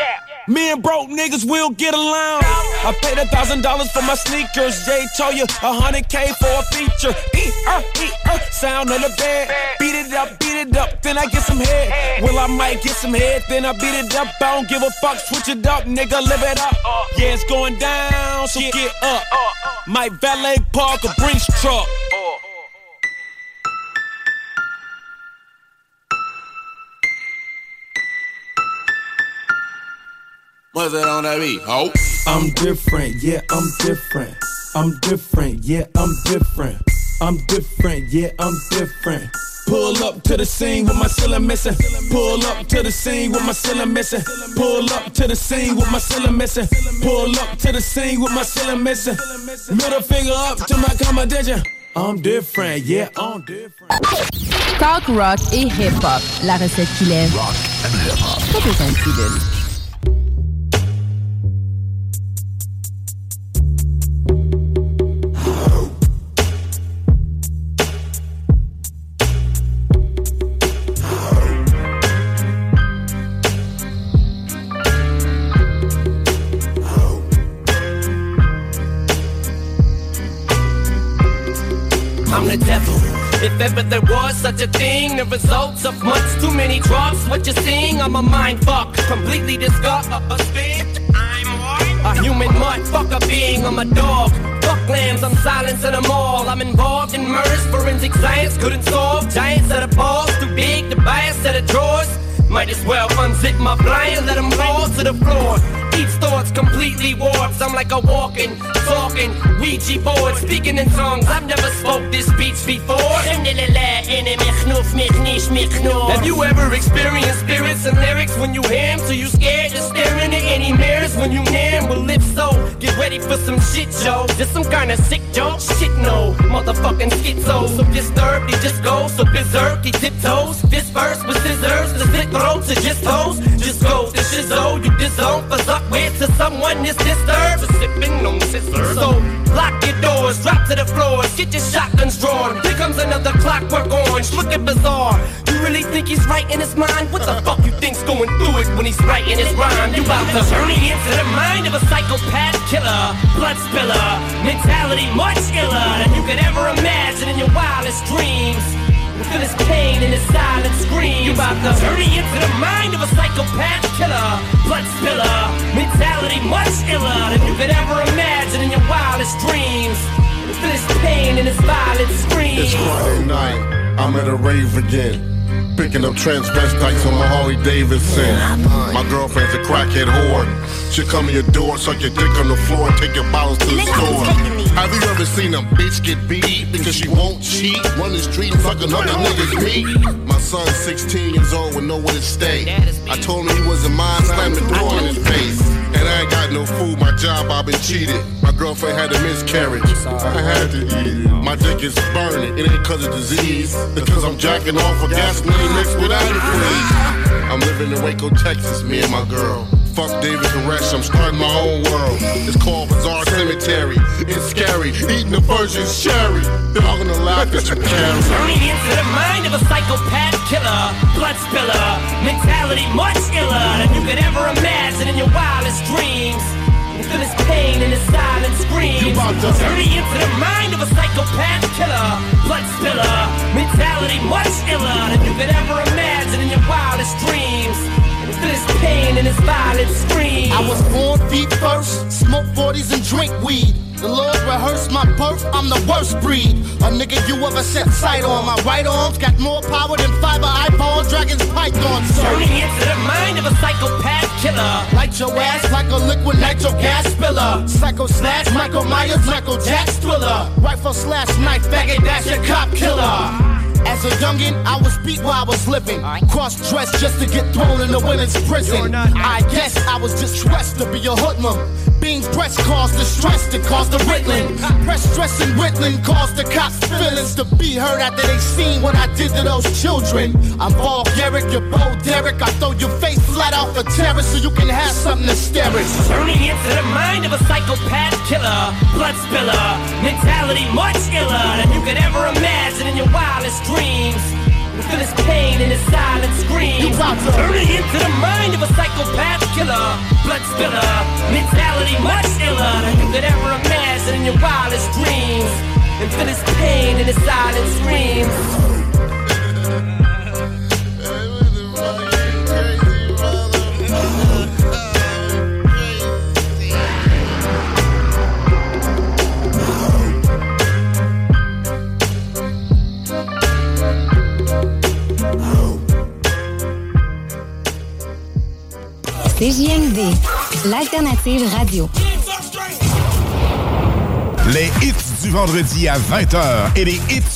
[SPEAKER 14] Me and broke niggas will get along. I paid a thousand dollars for my sneakers. Jay told you a hundred K for a feature. E er, e er, sound on the bed. Beat it up, beat it up, then I get some head. Well, I might get some head, then I beat it up. I don't give a fuck, switch it up, nigga, live it up. Yeah, it's going down, so get up. My valet park a Brinks truck.
[SPEAKER 61] What's that on that beat? Oh.
[SPEAKER 14] I'm different, yeah, I'm different. I'm different, yeah, I'm different. I'm different, yeah, I'm different. Pull up to the scene with my ceiling missing. Pull up to the scene with my ceiling missing. Pull up to the scene with my ceiling missing. Pull up to the scene with my ceiling missing. Middle finger up to my competition. I'm different, yeah, I'm different.
[SPEAKER 62] Talk rock et hip-hop. La recette qui lève. Rock and hip-hop. Pas besoin
[SPEAKER 59] I'm the devil. If ever there was such a thing, the results of much too many drugs. What you're seeing, I'm a mind fuck, completely disgust. I'm a human motherfucker being. I'm a dog. Fuck lambs, I'm silencing them all. I'm involved in murders, forensic science couldn't solve. Giants set of balls, too big to buy a set of drawers. Might as well unzip my blind, let them fall to the floor. Each thought's completely warped. I'm like a walking, talking Ouija board, speaking in tongues. I've never spoke this speech before. Have you ever experienced spirits and lyrics when you hear 'em? So you scared to stare into any mirrors when you near 'em? Well, if so, get ready for some shit, Joe. Just some kind of sick joke? Shit, no. Motherfucking schizo. So disturbed, he just goes. So berserk, he tiptoes. This verse with scissors, the slit throats are just toes. Just go to shizzo, you disown for suck with to someone is disturbed. For sipping on scissors. So lock your doors, drop to the floors, get your shotguns drawn. Here comes another clockwork orange, looking bizarre. You really think he's right in his mind? What the fuck you think's going through it when he's writing his rhyme? You about to turn me into the mind of a psychopath killer, blood spiller, mentality much iller than you could ever imagine in your wildest dreams. You feel his pain and his silent screams. You about to turn into the mind of a psychopath killer, blood spiller, mentality much iller than you could ever imagine in your wildest dreams. You feel his pain and his violent screams.
[SPEAKER 63] It's Friday night, I'm at a rave again. Picking up transvestites on my Harley Davidson. My girlfriend's a crackhead whore. She'll come to your door, suck your dick on the floor, and take your bottles to the store. Have you ever seen a bitch get beat because she won't cheat? Run the street and fuck another nigga's meat. My son's 16 years old with nowhere to stay. I told him he wasn't mine, slammed the door in his face. And I ain't got no food, my job, I've been cheated. My girlfriend had a miscarriage. I had to eat it. My dick is burning, it ain't cause of disease. Because I'm jacking off for gasoline mixed with antifreeze. I'm living in Waco, Texas, me and my girl. Fuck David Koresh, I'm starting my own world. It's called Bizarre Cemetery. It's scary, eating the virgin sherry. Gonna laugh at you, Karen.
[SPEAKER 59] Turn me into the mind of a psychopath killer, blood spiller, mentality much iller than you could ever imagine in your wildest dreams. Feel his pain and his silent screams.
[SPEAKER 63] You about to-
[SPEAKER 59] Turn into the mind of a psychopath killer, blood spiller, mentality much iller than you could ever imagine in your wildest dreams. Feel his pain and his violent screams.
[SPEAKER 6] I was born feet first, smoke 40s and drink weed. The Lord rehearsed my birth, I'm the worst breed. A nigga you ever set sight on. My right arm's got more power than fiber iPhone, dragon's python.
[SPEAKER 59] Turning into the mind of a psychopath killer.
[SPEAKER 6] Light your ass like a liquid nitro gas spiller. Psycho slash Michael Myers, Michael Jack thriller. Rifle slash knife, faggot, that's your cop killer. As a youngin', I was beat while I was living. Cross dressed just to get thrown in the women's prison. I guess I was distressed to be a hoodlum. Being pressed caused the stress that caused the riddling. Press stress and riddling caused the cops' feelings to be hurt after they seen what I did to those children. I'm Paul Garrick, you're Bo Derek. I throw your face flat off the terrace so you can have something to stare at.
[SPEAKER 59] Turning into the mind of a psychopath killer, blood spiller, mentality much iller than you could ever imagine in your wildest dreams. You feel his pain and his silent screams.
[SPEAKER 6] You
[SPEAKER 59] into the mind of a psychopath killer, blood spiller, mentality much iller than you could ever imagine in your wildest dreams. And feel his pain and his silent screams.
[SPEAKER 64] CJMD, l'alternative radio.
[SPEAKER 39] Les hits du vendredi à 20h et les hits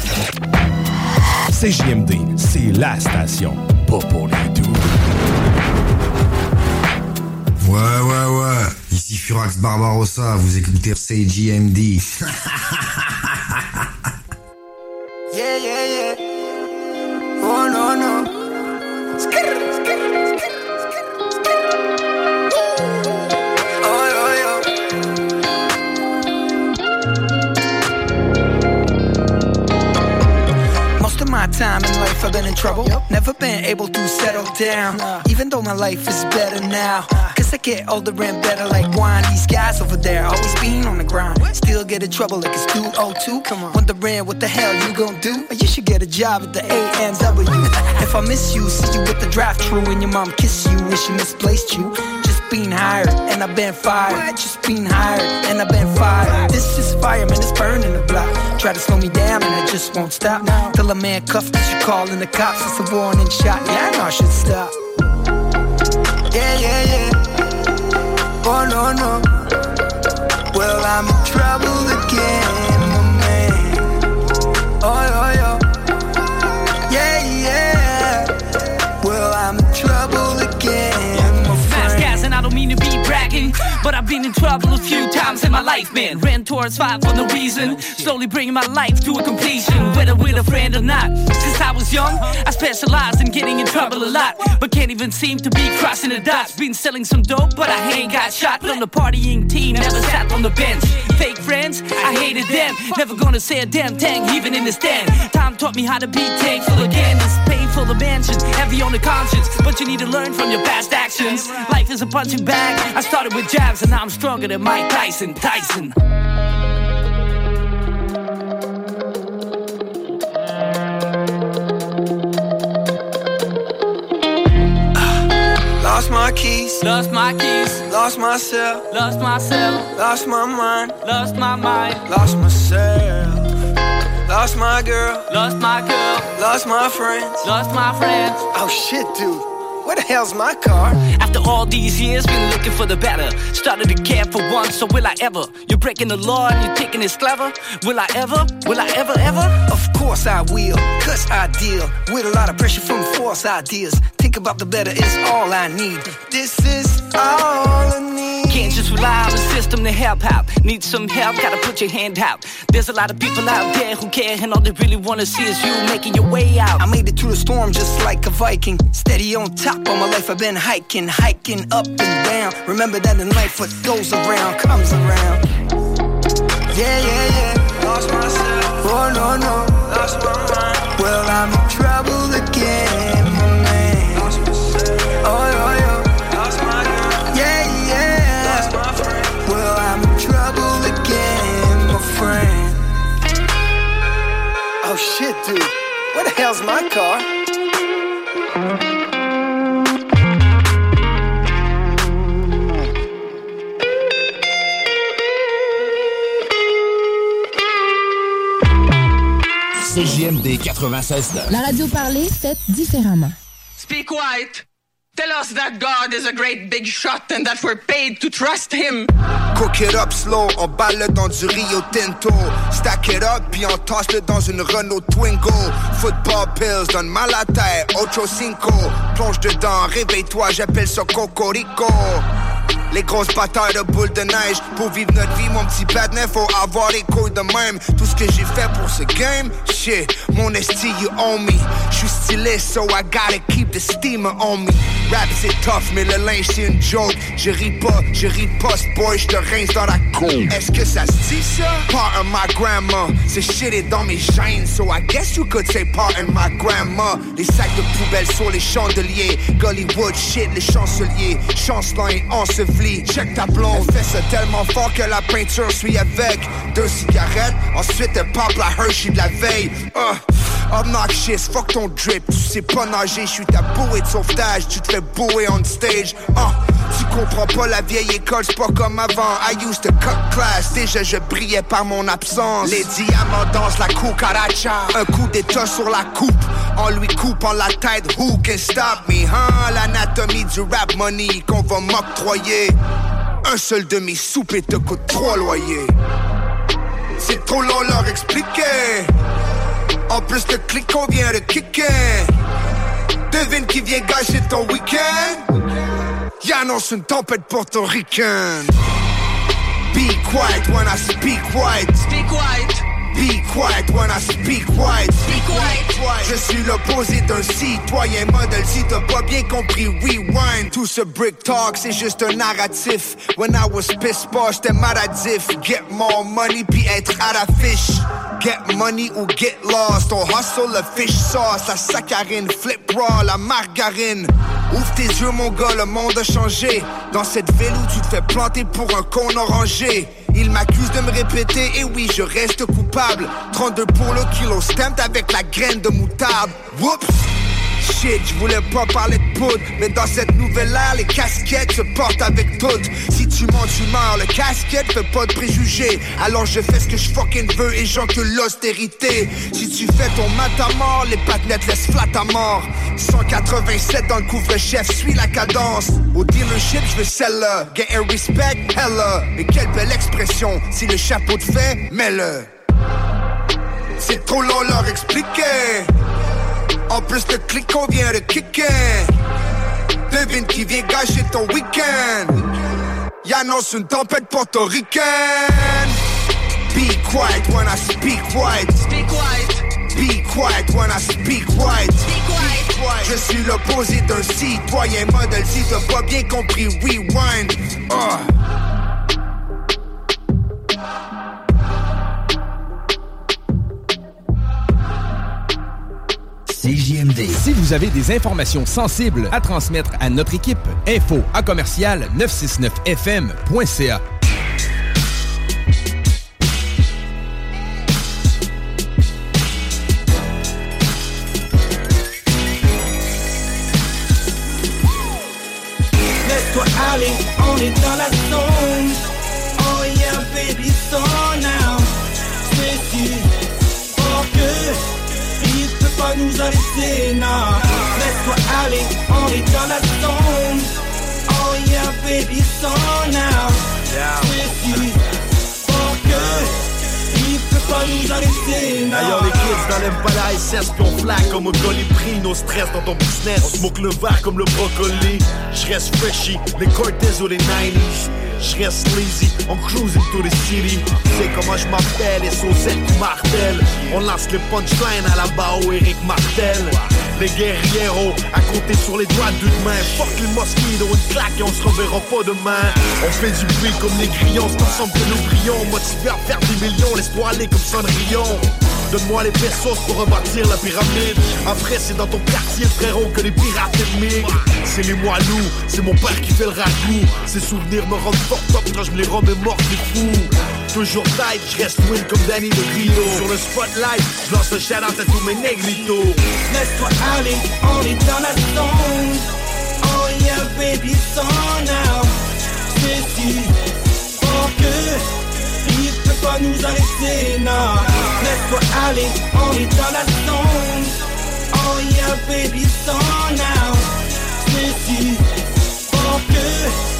[SPEAKER 65] CJMD, c'est la station. Pas pour les doux.
[SPEAKER 29] Ouais, ouais, ouais. Ici Furax Barbarossa, vous écoutez CJMD.
[SPEAKER 66] Yeah, yeah, yeah.
[SPEAKER 56] My time in life I've been in trouble. Never been able to settle down. Even though my life is better now. Cause I get older and better like wine, these guys over there always being on the grind. Still get in trouble like it's 202. Come on, wondering what the hell you gon' do? You should get a job at the A&W. if I miss you, see you with the draft true, and your mom kiss you when she misplaced you. Just being hired, and I've been fired. Just being hired, and I've been fired. This is fire, fireman, it's burning the block. Try to slow me down, and I just won't stop. Till a man cuffed, that you calling the cops. It's a warning shot. Yeah, I know I should stop. Yeah, yeah, yeah. Oh no, no. Well, I'm in trouble again,
[SPEAKER 59] but I've been in trouble a few times in my life, man. Ran towards five for no reason, slowly bringing my life to a completion, whether with a friend or not. Since I was young, I specialized in getting in trouble a lot, but can't even seem to be crossing the dots. Been selling some dope, but I ain't got shot from the partying team, never sat on the bench. Fake friends, I hated them, never gonna say a damn thing, even in the stand. Time taught me how to be thankful again. It's painful to mention, heavy on the conscience, but you need to learn from your past actions. Life is a punching bag. I started with jabs, and now I'm stronger than Mike Tyson. Tyson.
[SPEAKER 67] Lost my keys.
[SPEAKER 59] Lost my keys.
[SPEAKER 67] Lost myself.
[SPEAKER 59] Lost myself.
[SPEAKER 67] Lost my mind.
[SPEAKER 59] Lost my mind.
[SPEAKER 67] Lost myself. Lost my girl.
[SPEAKER 59] Lost my girl.
[SPEAKER 67] Lost my friends.
[SPEAKER 59] Lost my friends.
[SPEAKER 67] Oh shit, dude. Where the hell's my car?
[SPEAKER 59] After all these years, been looking for the better. Started to care for once, so will I ever? You're breaking the law and you're thinking it's clever. Will I ever? Will I ever, ever?
[SPEAKER 56] Of course I will, cause I deal with a lot of pressure from false ideas. Think about the better is all I need.
[SPEAKER 67] This is all I need.
[SPEAKER 59] Can't just rely on the system to help out. Need some help, gotta put your hand out. There's a lot of people out there who care, and all they really wanna see is you making your way out.
[SPEAKER 56] I made it through the storm just like a Viking. Steady on top all my life, I've been hiking, hiking up and down. Remember that in life, what goes around comes around.
[SPEAKER 67] Yeah, yeah, yeah. Lost myself.
[SPEAKER 56] Oh, no, no.
[SPEAKER 67] Lost my mind.
[SPEAKER 56] Well, I'm in trouble again. Oh, yo, yo.
[SPEAKER 67] Lost my girl.
[SPEAKER 56] Yeah, yeah.
[SPEAKER 67] Lost my friend.
[SPEAKER 56] Well, I'm in trouble again, my friend.
[SPEAKER 67] Oh shit, dude. Where the hell's my car?
[SPEAKER 68] CJMD 96.9.
[SPEAKER 69] La radio parlée, faite différemment.
[SPEAKER 70] Speak white. Tell us that God is a great big shot and that we're paid to trust him.
[SPEAKER 23] Cook it up slow, on balle dans du Rio Tinto. Stack it up, puis on tasse-le dans une Renault Twingo. Football pills, donne mal à tête, Ocho Cinco. Plonge dedans, réveille-toi, j'appelle ça Cocorico. Les grosses batailles de boules de neige. Pour vivre notre vie, mon petit patinet Faut avoir les couilles de même. Tout ce que j'ai fait pour ce game Shit, mon esti, you own me. J'suis stylé, so I gotta keep the steamer on me. Rap c'est tough, mais le linge c'est une joke. Je ris pas, je ris post boy J'te rince dans la cour. Est-ce que ça se dit ça? Part of my grandma Ce shit est dans mes gènes So I guess you could say part of my grandma Les sacs de poubelle sur les chandeliers. Gollywood shit, les chanceliers. Chancelant et Check ta blonde Elle fait ça tellement fort que la peinture suit avec. Deux cigarettes, ensuite elle pop la Hershey de la veille. Uh, Obnoxious, fuck ton drip. Tu sais pas nager, je suis ta bouée de sauvetage. Tu te fais bouer on stage. Uh, Tu comprends pas la vieille école, c'est pas comme avant. I used to cut class, déjà je brillais par mon absence. Les diamants dansent la cucaracha. Un coup d'état sur la coupe. En lui coupant la tête, who can stop me, L'anatomie du rap money qu'on va m'octroyer Un seul de mes soupes te coûte trois loyers. C'est trop long leur expliquer. En plus le clic qu'on vient de kicker. Devine qui vient gâcher ton week-end. Il annonce une tempête portoricaine Be quiet when I speak white.
[SPEAKER 70] Speak white.
[SPEAKER 23] Be quiet when I speak white
[SPEAKER 70] Speak white.
[SPEAKER 23] Je suis l'opposé d'un citoyen modèle. Si t'as pas bien compris, rewind. Tout ce brick talk, c'est juste un narratif. When I was pissed pas, j'étais maladif. Get more money puis être à l'affiche. Get money ou get lost. On hustle le fish sauce. La saccharine, flip raw, la margarine. Ouvre tes yeux, mon gars, le monde a changé. Dans cette ville où tu te fais planter pour un con orangé. Il m'accuse de me répéter, et oui, je reste coupable. 32 pour le kilo, stamped avec la graine de moutarde. Whoops! Shit, je voulais pas parler de poudre Mais dans cette nouvelle ère, les casquettes se portent avec toutes. Si tu mens, tu meurs, le casquette fait pas de préjugés. Alors je fais ce que je fucking veux et j'encule l'austérité. Si tu fais ton mat à mort, les patinettes laissent flat à mort. 187 dans le couvre-chef, suis la cadence. Au dealership, je veux celle-là Get a respect, hella Mais quelle belle expression, si le chapeau te fait, mets-le. C'est trop long leur expliquer en plus, le clic qu'on vient de kicker. Devine qui vient gâcher ton week-end. Y'annonce une tempête portoricaine. Be quiet when I speak white.
[SPEAKER 71] Speak white.
[SPEAKER 23] Be quiet when I speak white.
[SPEAKER 71] Speak white.
[SPEAKER 23] Je suis l'opposé d'un citoyen modèle. Si t'as pas bien compris, rewind. Ah.
[SPEAKER 72] CJMD.
[SPEAKER 32] Si vous avez des informations sensibles à transmettre à notre équipe, info à commercial 969fm.ca.
[SPEAKER 71] Laisse-toi aller, on est dans la zone. Nous arrêter, non. Laisse-toi aller, on est dans la zone. Oh yeah, baby, so now. Si fort que il peut pas nous arrêter.
[SPEAKER 57] Ailleurs les kids dans l'aime pas la SS Puis on flaque comme un colibri Nos stress dans ton business On smoke le verre comme le brocoli Je reste freshy Les Cortez ou les 90s Je reste lazy On cruising to the city C'est comment je m'appelle Et Sosette ou Martel. On lance les punchlines à la Bao Eric Martel. Les guerrieros à compter sur les doigts d'une main. Fuck les mosquitos, une claque et on se reverra pas demain. On fait du bruit comme les grillons, c'est ensemble que nous brillons Motivé à faire des millions, laisse-toi aller comme Cendrillon Donne-moi les pesos pour rebâtir la pyramide. Après c'est dans ton quartier frérot que les pirates émigrent. C'est les moelleux, c'est mon père qui fait le ragoût. Ces souvenirs me rendent fort top quand je me les remémore, c'est fou. Toujours tight, je reste win comme Danny de Rio Sur le spotlight, je lance un shout-out à tous mes négritos
[SPEAKER 71] Laisse-toi aller, on est dans la zone. Oh yeah, baby, so now. C'est fort que pas nous arrêter, non. Laisse-toi aller, on est dans la zone. Oh yeah, baby, so now. C'est si fort que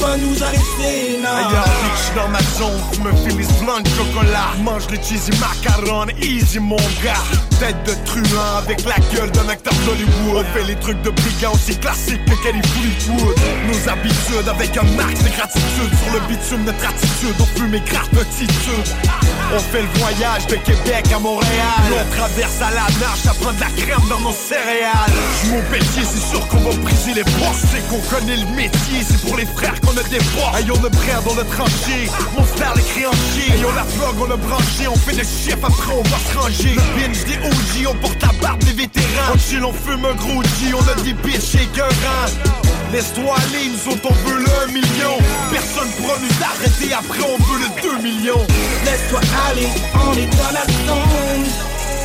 [SPEAKER 71] pas nous arrêter, non.
[SPEAKER 57] Ailleurs, bitch, dans ma zone, tu me files blanc de chocolat. Mange les cheesy macarons, easy mon gars. Tête de truand avec la gueule d'un acteur d'Hollywood. On fait les trucs de brigands aussi classiques que Kelly Fleetwood. Nos habitudes avec un max de gratitude. Sur le bitume, notre attitude, on fume et gratte attitude. On fait le voyage de Québec à Montréal. On traverse à la nage, ça prend de la crème dans nos céréales. Mon pelletier, c'est sûr qu'on va briser les portes. C'est qu'on connaît le métier, c'est pour les frères a des portes. Ayons le brère dans le tranché, mon frère les créanciers. Ayons la plug, on a branché, on fait le chef, après on va se ranger. Le binge des OG, on porte la barbe des vétérans. On chill, on fume un gros G, on a des bitches écœurants. Laisse-toi aller, nous autres on veut le 1 million. Personne pourra nous arrêter, après on veut le 2 millions.
[SPEAKER 71] Laisse-toi aller, on est dans la zone.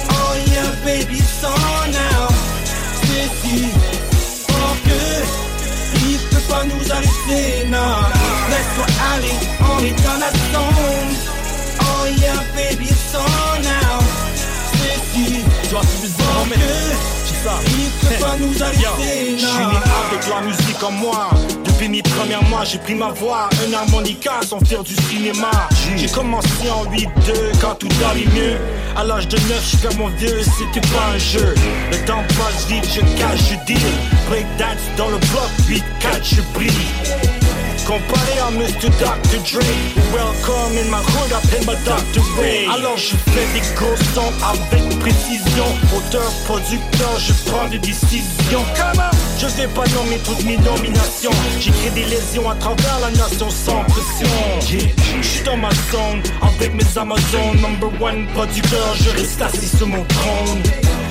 [SPEAKER 71] Oh yeah, baby, so now. C'est si fort que pas nous arrêter, non. Laisse-toi aller, on est dans la zone. Oh yeah, baby, so now. C'est si fort que nous
[SPEAKER 73] Je suis né avec la musique en moi. Depuis mes premiers mois, j'ai pris ma voix. Un harmonica sans faire du cinéma. J'ai commencé en 8-2 quand tout allait mieux. À l'âge de 9, je fais mon vieux, c'était pas un jeu. Le temps passe vite, je cache, je deal. Breakdance dans le bloc, 8-4, je brille. Comparé à Mr. Dr. Dre Welcome in my hood, appelle ma Dr. Ray Alors je fais des gros sons avec précision Auteur, producteur, je prends des décisions Je vais pas nommer toutes mes nominations créé des lésions à travers la nation sans pression Je suis dans
[SPEAKER 74] ma zone. Avec mes Amazones, number one producteur, je reste assis sur mon trône.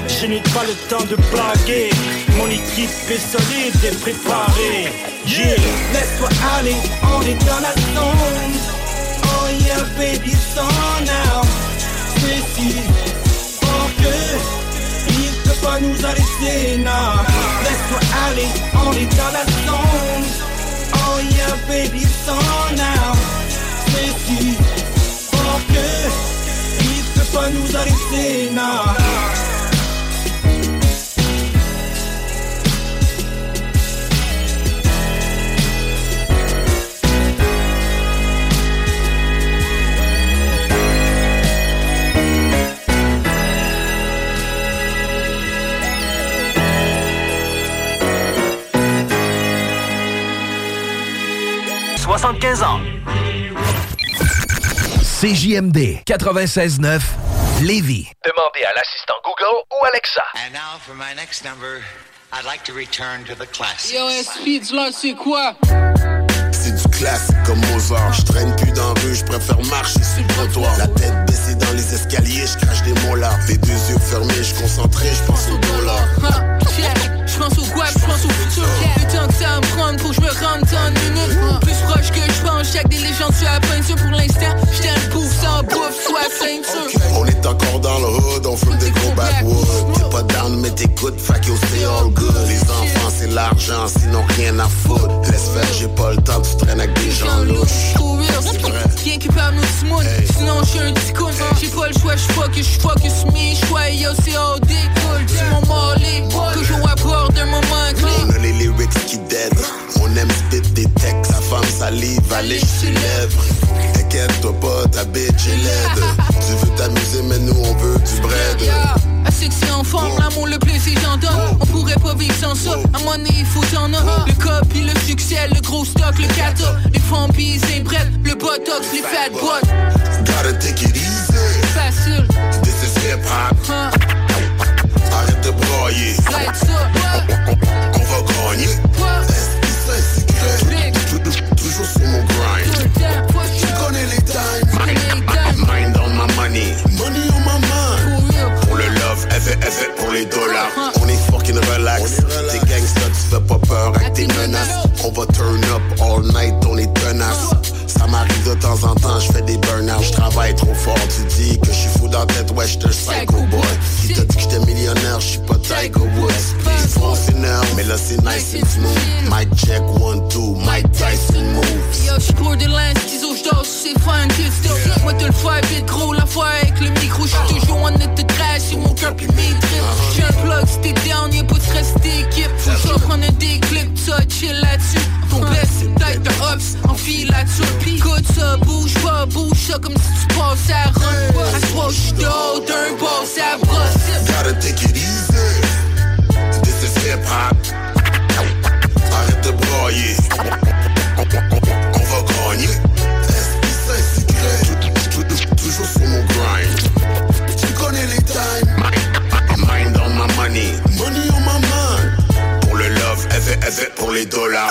[SPEAKER 74] Je n'ai pas le temps de blaguer. Mon équipe est solide et préparée. Yeah, laisse-toi aller, on est dans la zone. Oh yeah, baby, it's on now. C'est si que peut pas nous arrêter, non. Laisse-toi aller, on est dans la zone. Oh yeah, baby, it's now. C'est si fort que il peut pas nous arrêter, non.
[SPEAKER 32] « 75 ans. CJMD 96.9 Lévis.
[SPEAKER 75] Demandez à l'assistant Google ou Alexa.
[SPEAKER 76] And now for my next number, I'd like to return to the classics.
[SPEAKER 77] Yo, SP, dis-leur c'est quoi?
[SPEAKER 78] C'est du classique comme Mozart. Je traîne plus dans la rue, je préfère marcher sur le trottoir. La tête baissée dans les escaliers, je crache des mots là. Les deux yeux fermés, je concentré, je pense au dollar.
[SPEAKER 77] Je pense au quoi, je pense au futur. Que ça va me prendre pour que je me rende dans une minute. Plus proche que je pense, chaque des légendes sur la peinture pour l'instant. J'étais un bouffe sans bouffe, soit ceinture.
[SPEAKER 78] On est encore dans le hood, on fume des gros backwoods. T'es pas down, mais t'écoutes, fuck yo, c'est all good. Les enfants, c'est l'argent, sinon rien à foutre. Laisse faire, j'ai pas le temps, tu traînes avec des gens louches.
[SPEAKER 77] Rien qui parle nous smooth, sinon je suis un petit con. J'ai pas le choix, je focus, je focus me, choix, yo, c'est all day. Dis mon Marley, toujours à bord d'un moment clé.
[SPEAKER 78] Lyrics qui dead. On aime spit des textes, sa femme salive, allez, je suis lèvres. Inquiète-toi pas, ta bitch est laide. Tu veux t'amuser, mais nous on veut du bread.
[SPEAKER 77] Que c'est en forme, l'amour, le plaisir, j'en donne. On pourrait pas vivre sans ça. À mon nez, il faut avoir. Le cop, puis le succès, le gros stock, le cato. Les fompies, les bref, le botox, les fat boys.
[SPEAKER 78] Gotta take it easy.
[SPEAKER 77] Facile.
[SPEAKER 78] This is hip hop. Arrête de broyer. Ça est secret. Toujours sur mon grind. Tu connais les times. Mind on my money. Money on my mind. Pour le love, effet, effet pour les dollars. On est fucking relax. T'es gangsta, tu fais pas peur avec tes menaces. On va turn up all night, on est tenace. Ça m'arrive de temps en temps, je fais des burn-out. Je travaille trop fort, tu dis que je suis fou dans la tête, ouais, j'te psycho boy. Qui t'a dit que j'étais millionnaire, je suis pas Tiger Woods. Ils font finir, mais là c'est nice and smooth. Mic check, one, two, Mike Tyson moves.
[SPEAKER 77] Yo, j'suis borderline, ciseaux, j'dors sur ces fans, kids, Moi, te le faire vite, gros, la fois avec le micro, j'suis toujours en net de sur mon cœur, trips. J'suis un plug, si t'es down, y'a de. Faut que je un déclip, ça, chill là-dessus. Ton best, un ups, enfile là-dessus. Écoute ça, bouge pas, bouge comme si tu passes à run. À
[SPEAKER 78] love, effet, effet pour les dollars.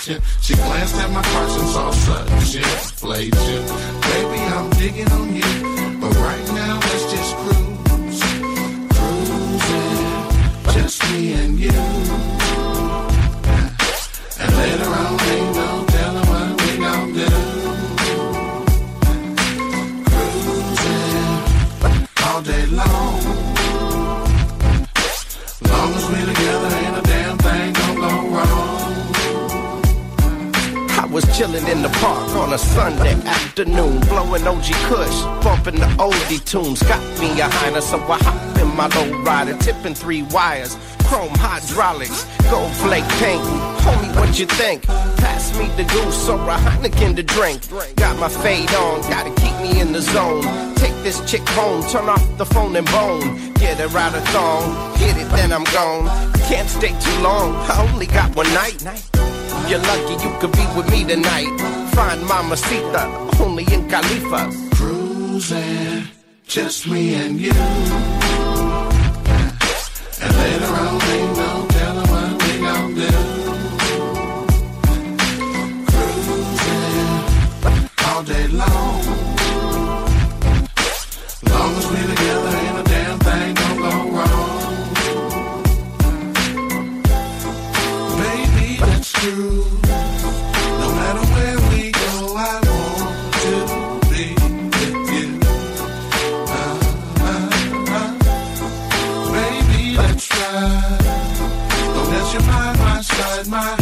[SPEAKER 79] Anticipation. She glanced at my cards and saw such inflation. Baby, I'm digging on you.
[SPEAKER 6] Chilling in the park on a Sunday afternoon, blowing OG Kush, bumping the oldie tunes. Got me a Heiner, so I hop in my low rider, tipping three wires, chrome hydraulics, gold flake paint. Homie, what you think? Pass me the goose or a Heineken to drink. Got my fade on, gotta keep me in the zone. Take this chick home, turn off the phone and bone. Get her out of thong, hit it, then I'm gone. Can't stay too long, I only got one night. You're lucky you could be with me tonight. Find Mamacita, only in Khalifa.
[SPEAKER 75] Cruising, just me and you. And later on, my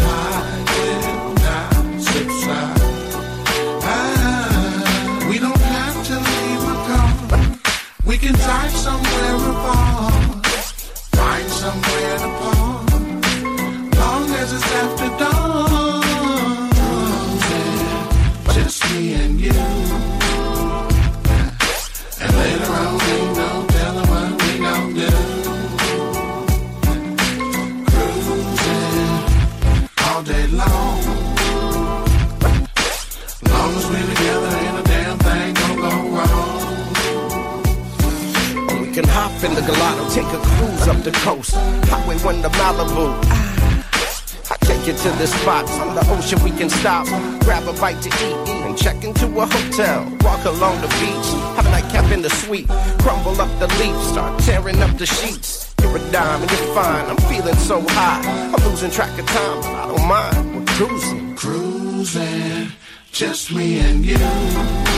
[SPEAKER 6] take a cruise up the coast. Highway 1 to Malibu. I take you to the spots on the ocean we can stop, grab a bite to eat, and check into a hotel. Walk along the beach, have a nightcap in the suite, crumble up the leaves, start tearing up the sheets. You're a dime and you're fine. I'm feeling so high, I'm losing track of time, but I don't mind. We're cruising,
[SPEAKER 75] cruising, just me and you.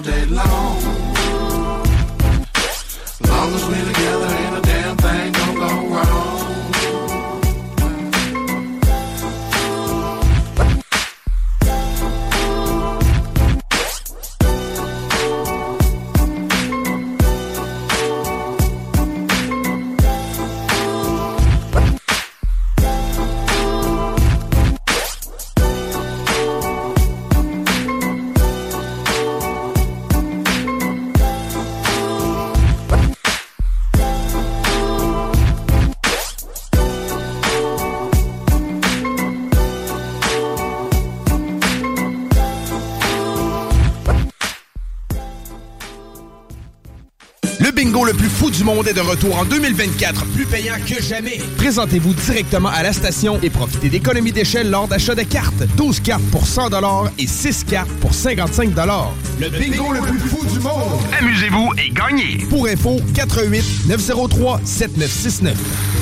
[SPEAKER 75] all day long.
[SPEAKER 80] Du monde est de retour en 2024, plus payant que jamais. Présentez-vous directement à la station et profitez d'économies d'échelle lors d'achat de cartes. 12 cartes pour 100 et 6 cartes pour 55 Le bingo le plus fou du monde. Amusez-vous et gagnez. Pour info, 88 903 7969.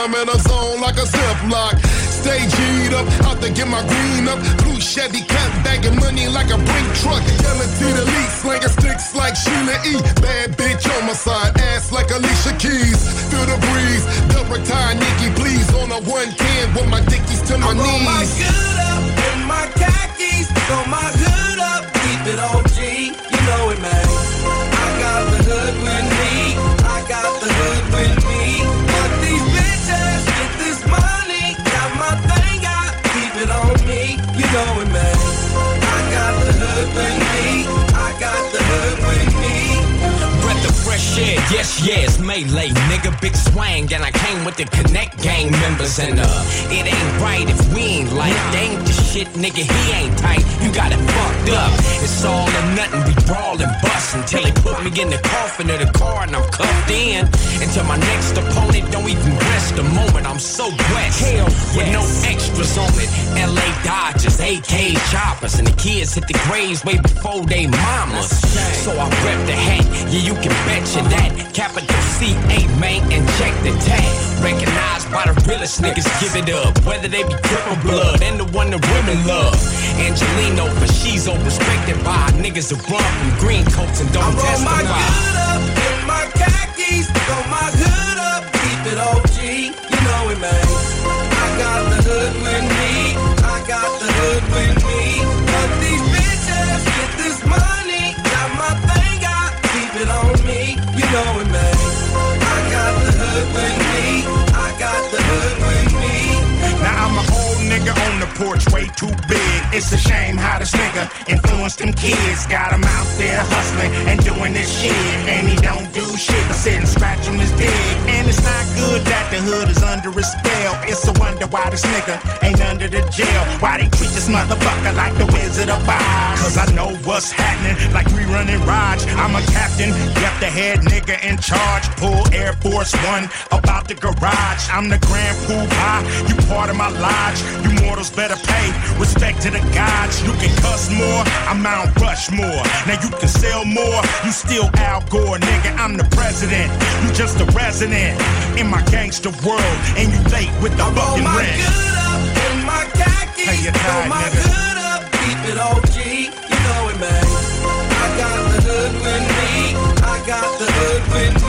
[SPEAKER 7] I'm in a zone like a zip lock. Stay G'd up, out to get my green up. Blue Chevy cat bagging money like a brink truck. Yelling T the lead, slinging sticks like Sheila E. Bad bitch on my side, ass like Alicia Keys. Feel the breeze, double tie, Nikki, please. On a 110 with my dickies to my
[SPEAKER 80] I'm on my
[SPEAKER 7] knees.
[SPEAKER 80] good up
[SPEAKER 81] yes, yes, melee, nigga, big swang, and I came with the Connect gang members, and uh, it ain't right if we ain't like, ain't the shit, nigga, he ain't tight, you got it fucked up, it's all or nothing, we brawl and bust until they put me in the coffin of the car and I'm cuffed in, until my next opponent don't even rest a moment, I'm so blessed, hell, with no extras on it, LA Dodgers, AK choppers, and the kids hit the graves way before they mamas, so I rep the hat, yeah, you can betcha that. Capital C, A, man, and check the tag. Recognized by the realest niggas, give it up. Whether they be triple blood and the one the women love. Angelino, but she's all respected by niggas who run from green coats and don't
[SPEAKER 80] I roll my good up in my khakis, throw my hood up, keep it OG, you know it, man. I got the hood
[SPEAKER 74] porch, way too big. It's a shame how this nigga influenced them kids. Got him out there hustling and doing this shit. And he don't do shit but sit and scratch on his dick. And it's not good that the hood is under a spell. It's a wonder why this nigga ain't under the jail. Why they treat this motherfucker like the Wizard of Oz. Cause I know what's happening, like we running Raj. I'm a captain, yep, the head nigga in charge. Pull Air Force One about the garage. I'm the Grand Poobah, you part of my lodge. You mortals better pay respect to the You can cuss more, I'm Mount Rushmore. Now you can sell more, you still Al Gore, nigga. I'm the president, you just a resident in my gangster world, and you late with the
[SPEAKER 80] Roll
[SPEAKER 74] fucking
[SPEAKER 80] my
[SPEAKER 74] rent.
[SPEAKER 80] good up in my khakis,
[SPEAKER 74] Hey, you tired,
[SPEAKER 80] my
[SPEAKER 74] nigga.
[SPEAKER 80] hood up, keep it OG, you know it, man. I got the hood with me, I got the hood with me.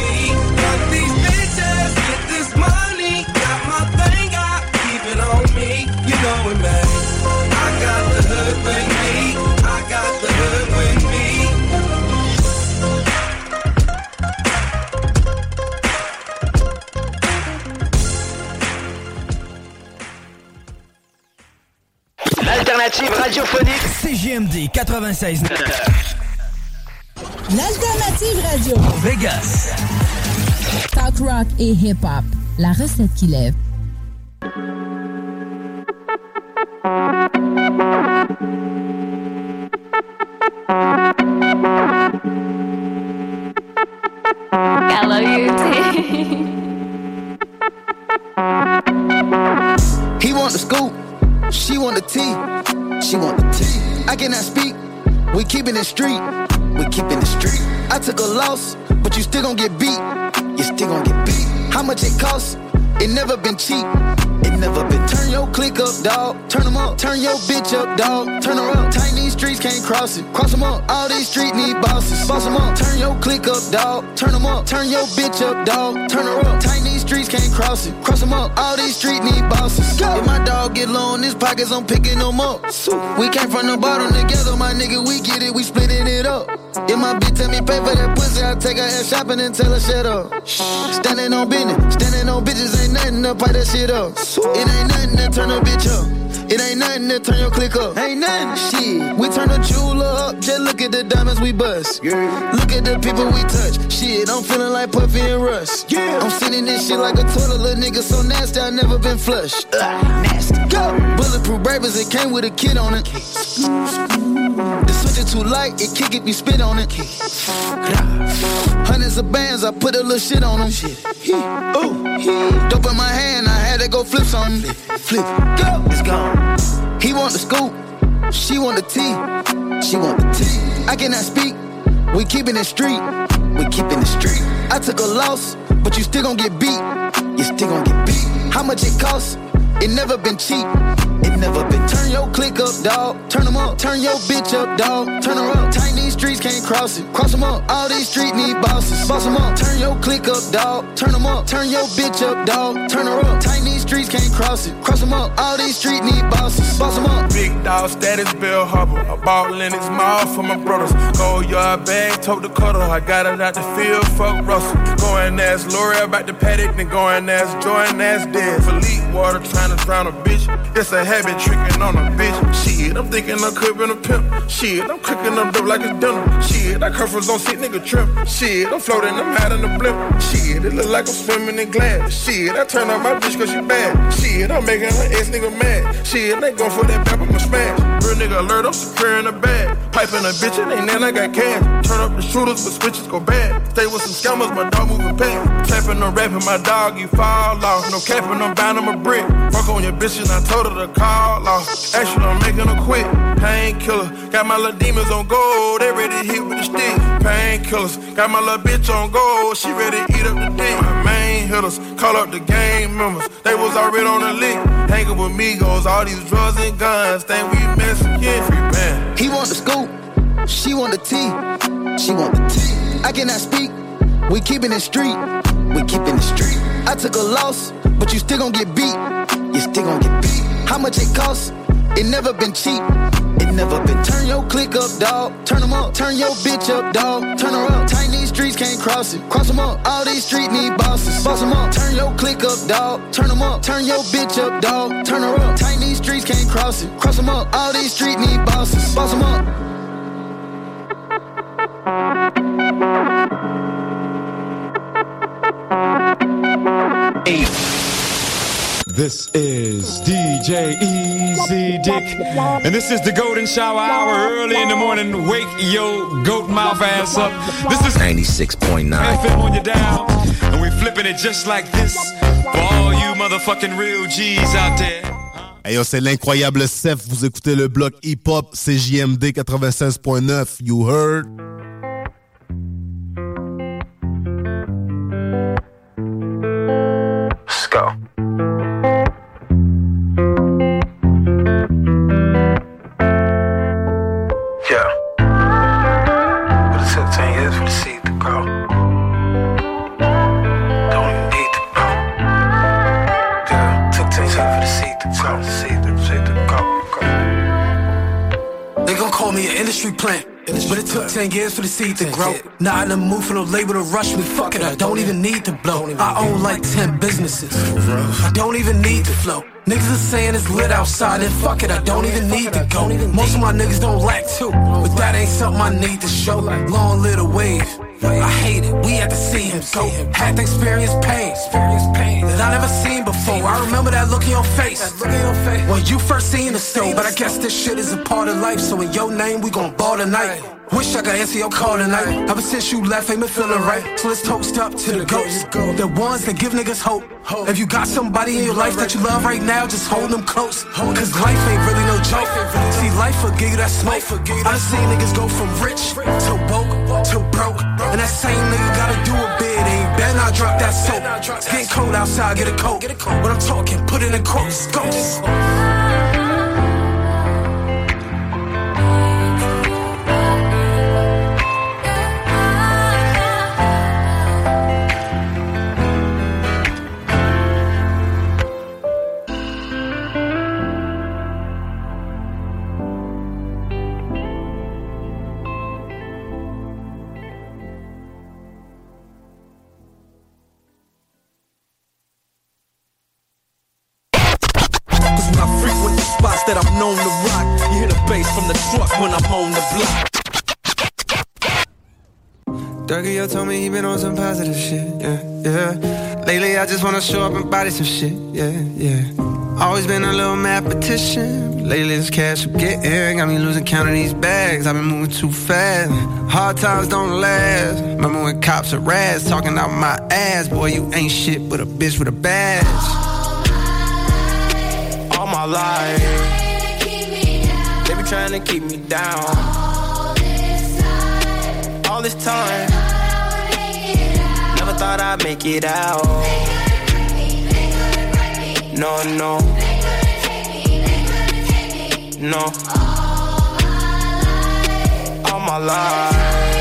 [SPEAKER 32] L'alternative radiophonique CGMD 96.
[SPEAKER 82] L'alternative radio.
[SPEAKER 32] Vegas.
[SPEAKER 82] Talk rock et hip-hop. La recette qui lève.
[SPEAKER 83] She want the tea. I cannot speak, we keeping it street, we keeping it street. I took a loss, but you still gon' get beat, you still gon' get beat. How much it costs? It never been cheap, never been. Turn your click up, dog. Turn 'em up. Turn your bitch up, dog. Turn her up. Tight these streets can't cross it. Cross 'em up. All these streets need bosses. Boss 'em up. Turn your click up, dog. Turn 'em up. Turn your bitch up, dog. Turn her up. Tight these streets can't cross it. Cross 'em up. All these streets need bosses. Go. If my dog get low in his pockets, I'm picking them up. We came from the bottom together, my nigga. We get it. We splitting it up. If my bitch tell me pay for that pussy, I take her ass shopping and tell her shut up. Standing on business, standing on bitches ain't nothing to pipe that shit up. It ain't nothing to turn a bitch up. It ain't nothing to turn your click up. Ain't nothing. Shit. We turn the jeweler up. Just look at the diamonds we bust. Yeah. Look at the people we touch. Shit, I'm feeling like Puffy and Russ. Yeah. I'm sitting this shit like a toilet, little nigga so nasty, I never been flushed. Ugh, nasty. Go. Bulletproof bravers, it came with a kid on it. The switch is too light, it kick if you spit on it. Hundreds of bands, I put a little shit on them. Ooh, he dope in my hand, I had to go flip something. Flip, go, it's gone. He want the scoop, she want the tea, she want the tea. I cannot speak, we keeping it street, we keeping it street. I took a loss, but you still gon' get beat, you still gon' get beat. How much it cost? It never been cheap. It never been. Turn your click up, dog. Turn them up. Turn your bitch up, dog. Turn her up. Tight these streets can't cross it. Cross them up. All these streets need bosses. Boss them up. Turn your click up, dog. Turn them up. Turn your bitch up, dog. Turn her up. Tight these streets can't cross it. Cross them up. All these streets need bosses. Boss them up.
[SPEAKER 15] Big dog status, Bill. A ball in his mouth for my brothers. Go yard bag, tote the cutter. I got it out the field, fuck Russell. Go and ask Lori about the paddock, then go and ask Joy and ask Dead. Philippe water trying to drown a bitch. It's a habit tricking on a bitch. Shit, I'm thinking I could been a pimp. Shit, I'm cooking up dope like it's dinner. Shit, I come from zone sick nigga trip. Shit, I'm floating, I'm out in the blimp. Shit, it look like I'm swimming in glass. Shit, I turn on my bitch cause she bad. Shit, I'm making her ex nigga mad. Shit, they go for that back, I'ma smash. Real nigga alert, I'm securing the bag. Piping a bitch, and then I got cash. Turn up the shooters, but switches go bad. Stay with some scammers, my dog moving past. Tapping and rapping, my dog, you fall off. No capping, I'm bound, I'm a brick. Fuck on your bitch, and I told her to call off. Action, I'm making her quit. Painkiller, got my little demons on gold. They ready to hit with the stick. Painkillers, got my little bitch on gold. She ready to eat up the dick. My main hitters, call up the gang members. They was already on the lick. Hanging with Migos, all these drugs and guns. Think we yeah, free man.
[SPEAKER 83] He want the scoop, she want the tea, she want the tea. I cannot speak, we keeping it street, we keeping it street. I took a loss, but you still gon' get beat, you still gon' get beat. How much it costs? It never been cheap, it never been. Turn your click up, dog. Turn them up. Turn your bitch up, dog. Turn her up. Tight these streets can't cross it. Cross them up. All these streets need bosses. Boss them up. Turn your click up, dog. Turn them up. Turn your bitch up, dog. Turn her up. Tight these streets can't cross it. Cross them up. All these streets need bosses. Boss them up.
[SPEAKER 84] This is DJ Easy Dick, and this is the Golden Shower Hour early in the morning. Wake your goat mouth ass up. This is
[SPEAKER 85] 96.9
[SPEAKER 84] FM on your dial, and we flipping it just like this for all you motherfucking real G's out there.
[SPEAKER 86] Hey yo, c'est l'incroyable Seth. Vous écoutez le bloc hip-hop CJMD 96.9. You heard?
[SPEAKER 49] Industry plant. But it took 10 years for the seed to grow. Not in the mood for no label to rush me. Fuck it, I don't even need to blow. I own like 10 businesses. I don't even need to flow. Niggas are saying it's lit outside, and fuck it, I don't even need to go. Most of my niggas don't lack too, but that ain't something I need to show. Long little wave. I hate it, we had to see him go. Had to experience pain, that I never seen before. I remember that look in your face when you first seen the show. But I guess this shit is a part of life, so in your name, we gon' ball tonight. Wish I could answer your call tonight. Ever since you left, ain't been feeling right. So let's toast up to the ghosts, the ones that give niggas hope. If you got somebody in your life that you love right now, just hold them close. Cause life ain't really no joke. See, life will give you that smoke. I done seen niggas go from rich to woke to broke. And that same nigga gotta do a bid. Ain't better not drop that soap. It's getting cold outside, get a coat. When I'm talking, put it in quotes. Ghosts.
[SPEAKER 31] Dougie, yo told me he been on some positive shit, yeah, yeah. Lately, I just wanna show up and body some shit, yeah, yeah. Always been a little mathematician. Lately, this cash I'm getting got me losing count of these bags. I've been moving too fast. Hard times don't last. Remember when cops are rats talking out my ass? Boy, you ain't shit but a bitch with a badge. All my life, they be trying to keep me down. All this time, never thought I'd make it out. No, no. No. All my life All my life.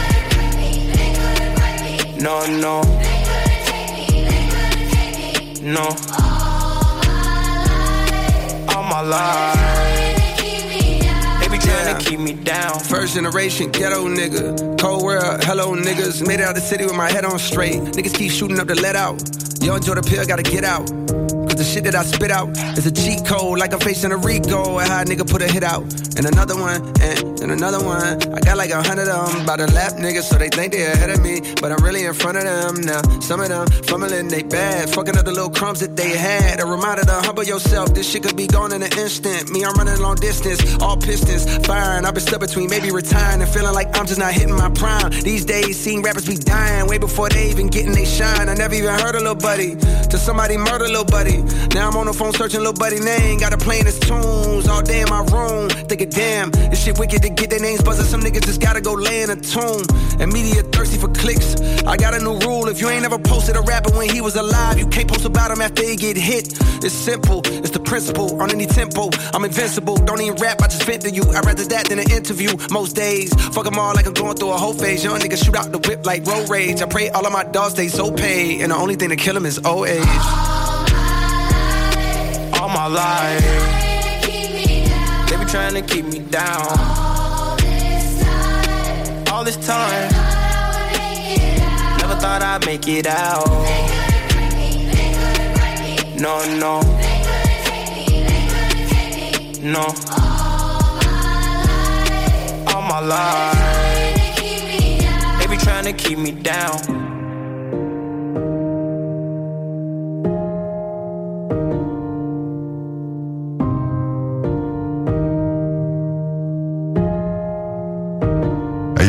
[SPEAKER 31] No, no. They couldn't take me, they couldn't take me. No. All my life. All my life. They be trying to keep me down. First generation ghetto nigga. Cold world, hello niggas. Made it out the city with my head on straight. Niggas keep shooting up the let out. Yo, enjoy the pill, gotta get out. Cause the shit that I spit out is a cheat code, like I'm facing a Rico. And how a nigga put a hit out. And another one, and, and another one. I got like a hundred of them by the lap niggas, so they think they ahead of me. But I'm really in front of them now. Some of them fumbling, they bad. Fucking up the little crumbs that they had. A reminder to humble yourself. This shit could be gone in an instant. Me, I'm running long distance, all pistons firing. I've been stuck between maybe retiring and feeling like I'm just not hitting my prime. These days, seeing rappers be dying way before they even getting they shine. I never even heard a little buddy. Till somebody murder little buddy. Now I'm on the phone searching little buddy name. Got to playing his tunes all day in my room. Thinking, damn, this shit wicked to get their names buzzing. Some niggas just gotta go lay in a tomb. And media thirsty for clicks. I got a new rule. If you ain't ever posted a rapper when he was alive, you can't post about him after he get hit. It's simple, it's the principle. On any tempo, I'm invincible. Don't even rap, I just vent to you. I'd rather that than an interview most days. Fuck them all like I'm going through a whole phase. Young niggas shoot out the whip like road rage. I pray all of my dogs stay so paid. And the only thing to kill them is old age. All my life, they be trying to keep me down. All this time, never thought I'd make it out. No, no, no. All my life, they be trying to keep me down.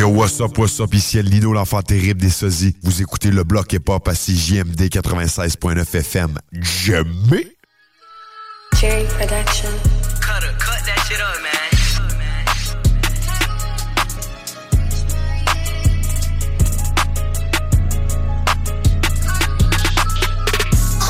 [SPEAKER 86] Yo, what's up, what's up? Ici El Lino, l'enfant terrible des sosies. Vous écoutez le bloc hip-hop à CJMD 96.9 FM. Jamais!
[SPEAKER 87] Cherry Production.
[SPEAKER 88] Cut, cut that shit up, man.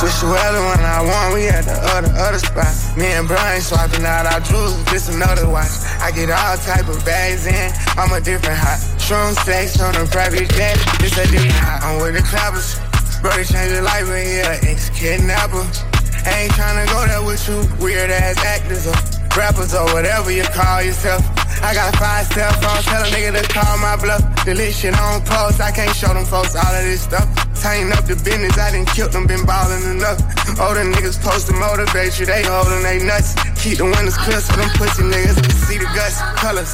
[SPEAKER 71] Switch the weather when I want, we at the other, other spot. Me and Brian swapping out our jewels, just another watch. I get all type of bags in, I'm a different hot. Strong sex on a private jet, it's a different hot. I'm with the clappers, brother changed your life, but he a ex-kidnapper. I ain't tryna go there with you, weird ass actors or rappers or whatever you call yourself. I got five cell phones, tell a nigga to call my bluff. Delete shit on post, I can't show them folks all of this stuff. Tighten up the business, I done killed them, been ballin' enough. Older niggas supposed to motivate you, they holdin' they nuts. Keep the windows clear so them pussy niggas can see the guts, colors.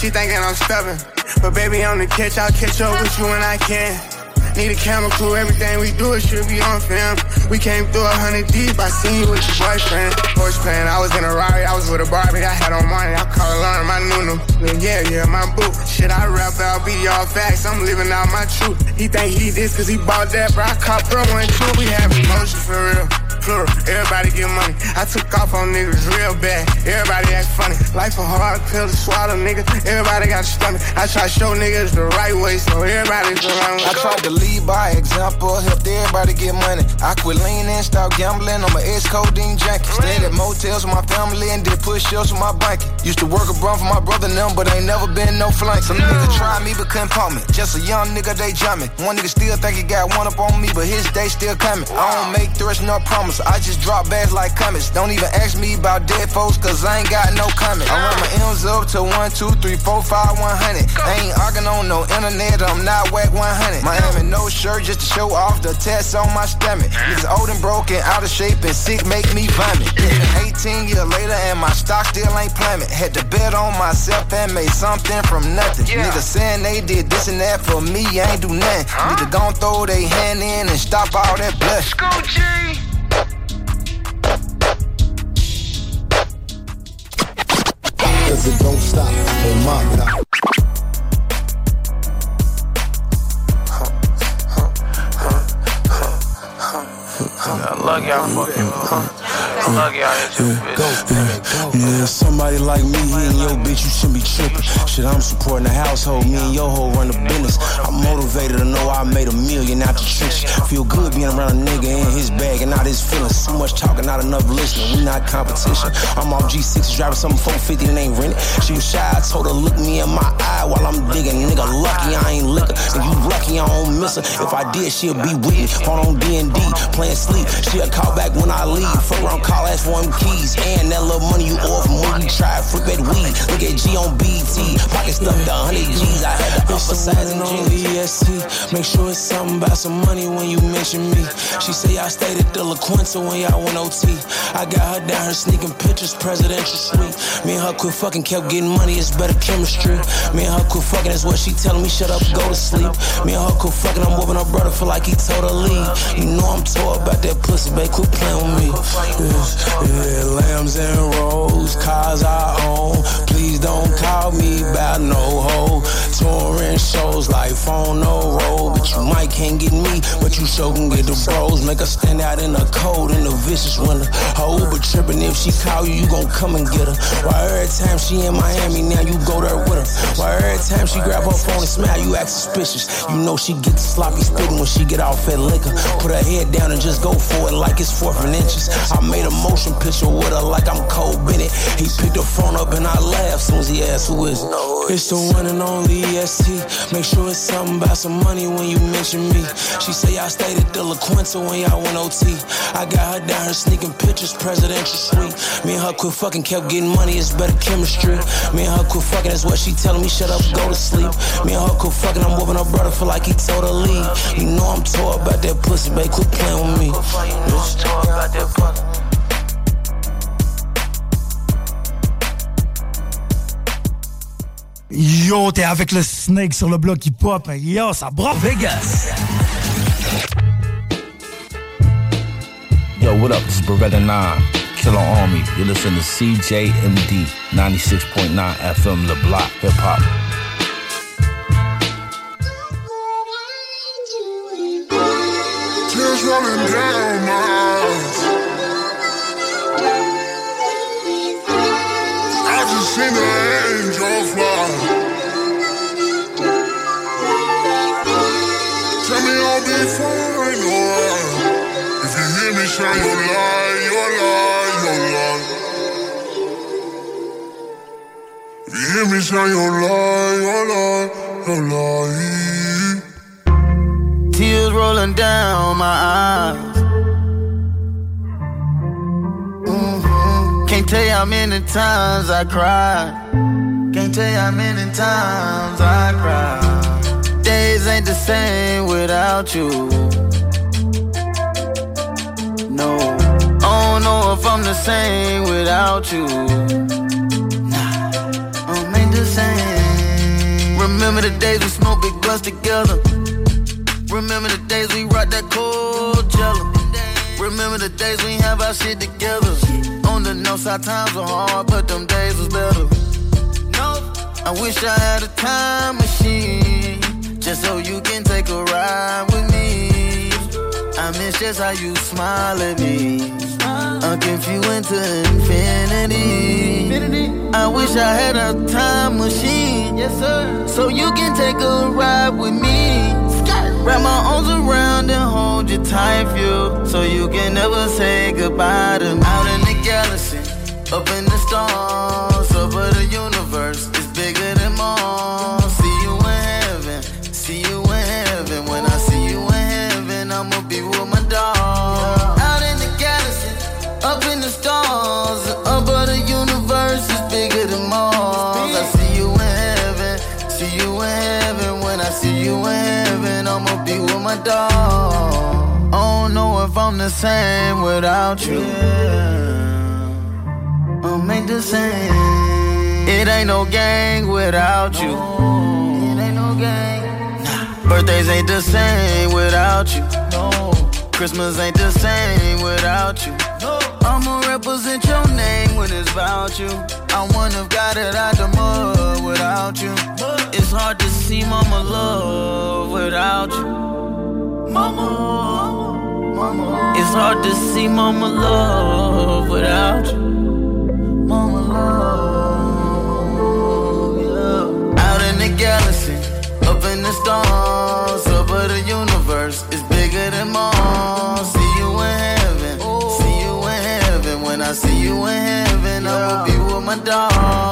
[SPEAKER 71] She thinking I'm stubborn, but baby on the catch, I'll catch up with you when I can. Need a camera crew, everything we do, it should be on film. We came through a hundred deep, I seen you with your boyfriend. Horse playing, I was in a Rari, I was with a Barbie, I had on money, I call alarm, my nunu. Yeah, yeah, my boo. Shit, I rap I'll be all facts, I'm living out my truth. He think he this cause he bought that, bro. I caught bro one two, we have emotion for real. Plural, everybody get money. I took off on niggas real bad. Everybody act funny. Life a hard pill to swallow, nigga. Everybody got a stomach. I try to show niggas the right way, so everybody's around. Me.
[SPEAKER 89] I tried to lead by example, helped everybody get money. I quit leaning, stopped gambling on my ex codeine junkie. Stayed at motels with my family and did push ups with my blanket. Used to work a brum for my brother and them, but ain't never been no flank. Some niggas tried me but couldn't pump me. Just a young nigga, they jump me. One nigga still think he got one up on me, but his day still coming. I don't make threats nor I just drop bags like comets. Don't even ask me about dead folks, cause I ain't got no comment. I run my M's up to one, two, three, four, five, one hundred. I ain't arguing on no internet, I'm not whack 100. Miami, no shirt just to show off the tats on my stomach. Niggas old and broken, out of shape and sick, make me vomit. 18 years later and my stock still ain't plummet. Had to bet on myself and made something from nothing. Niggas saying they did this and that for me, I ain't do nothing. Need to gon' throw they hand in and stop all that blush. Go
[SPEAKER 86] it don't stop on my block.
[SPEAKER 90] I love y'all fucking. I love y'all bitch.
[SPEAKER 33] Yeah, somebody like me, he and your bitch, you shouldn't be tripping. Shit, I'm supporting the household, me and your hoe run the business. I'm motivated to know I made a million out the tricks. Feel good being around a nigga in his bag and not his feelings. So much talking, not enough listening. We not competition. I'm off G6 driving something 450 and ain't rented. She was shy, I told her look me in my eye while I'm digging. Nigga, lucky I ain't liquor. And you lucky I don't miss her. If I did, she'll be with me. Phone on D&D, playing sleep. She'll call back when I leave. Fuck around, call, ask for them keys. And that little money you when you try flip that weed. Look at G on BT. Pocket stuffed to 100 G's. I had to emphasize it on EST. Make sure it's something about some money when you mention me. She say y'all stayed at the La Quinta when y'all went OT. I got her down here sneaking pictures, presidential suite. Me and her quit fucking, kept getting money, it's better chemistry. Me and her quit fucking, that's what she telling me, shut up, go to sleep. Me and her quit fucking, I'm whooping her brother, feel like he told her leave. You know I'm tore about that pussy, babe, quit playing with me. Yeah, yeah, lambs and rolls, cars I own. Please don't call me about no hoe. Touring shows like phone no roll, but you might can't get me, but you sure can get the bros. Make her stand out in the cold in the vicious winter. Her Uber tripping, if she call you, you gon' come and get her. Why every time she in Miami, now you go there with her. Why every time she grab her phone and smile, you act suspicious. You know she get sloppy spitting when she get off that liquor. Put her head down and just go for it like it's fourth and inches. I made a motion picture with her like I'm Cole Bennett. He picked the phone up and I laughed soon as he asked who is it. It's the one and only EST. Make sure it's something about some money when you mention me. She say I stayed at the La Quinta when y'all went OT. I got her down here sneaking pictures, presidential suite. Me and her quit fucking, kept getting money, it's better chemistry. Me and her quit fucking, that's what she telling me, shut up, go to sleep. Me and her quit fucking, I'm whooping her brother, feel like he told her leave. You know I'm tore about that pussy, babe, quit playing with me.
[SPEAKER 32] Yo, t'es avec le snake sur le bloc qui pop. Yo, ça brosse.
[SPEAKER 91] Vegas.
[SPEAKER 92] Yo, what up? This is Beretta 9, Killer Army. You're listening to CJMD 96.9 FM, The Block, Hip Hop.
[SPEAKER 86] Tears down my. I just seen an angel fly. Tell me I'll be fine, alright. If you hear me shine your light, your light, your light. If you hear me shine your light, your light, your light.
[SPEAKER 83] Tears rolling down my eyes. Mhm. Can't tell you how many times I cried. Can't tell you how many times I cried. Days ain't the same without you. No, I don't know if I'm the same without you. Nah, I'm ain't the same. Remember the days we smoked big blunts together. Remember the days we rocked that cold jello. Remember the days we have our shit together. On the north side times were hard, but them days was better. I wish I had a time machine, just so you can take a ride with me. I miss just how you smile at me. I can feel into infinity. I wish I had a time machine, yes sir, so you can take a ride with me. Wrap my arms around and hold you tight, feel so you can never say goodbye to me. Out in the galaxy, up in the stars, I'm the same without you. I'll make the same. It ain't no gang without you. It ain't no gang. Nah. Birthdays ain't the same without you. No. Christmas ain't the same without you. No. I'ma represent your name when it's about you. I wouldn't have got it out the mud without you. It's hard to see mama love without you. Mama, mama. It's hard to see mama love without you. Mama love, yeah. Out in the galaxy, up in the stars, over the universe, it's bigger than Mars. See you in heaven, see you in heaven. When I see you in heaven, I'ma be with my dog.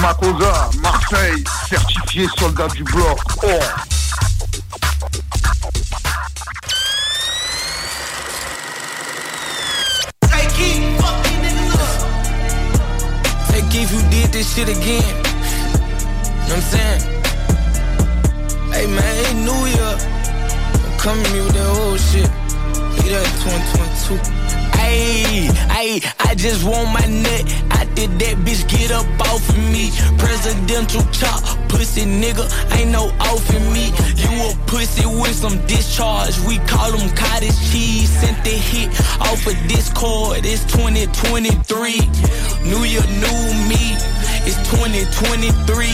[SPEAKER 93] Makosa, Marseille, certifié soldat du bloc. Oh
[SPEAKER 94] Keith,
[SPEAKER 95] you did this shit again. You know what I'm saying? Hey man, hey New Year. I'm coming with that old shit. Leave that 2022.
[SPEAKER 96] Ayy, ayy, I just want my nut. I did that bitch get up off of me. Presidential chop, pussy nigga, ain't no off of me. You a pussy with some discharge. We call them cottage cheese. Sent the hit off of Discord. It's 2023. New year, new me. It's 2023.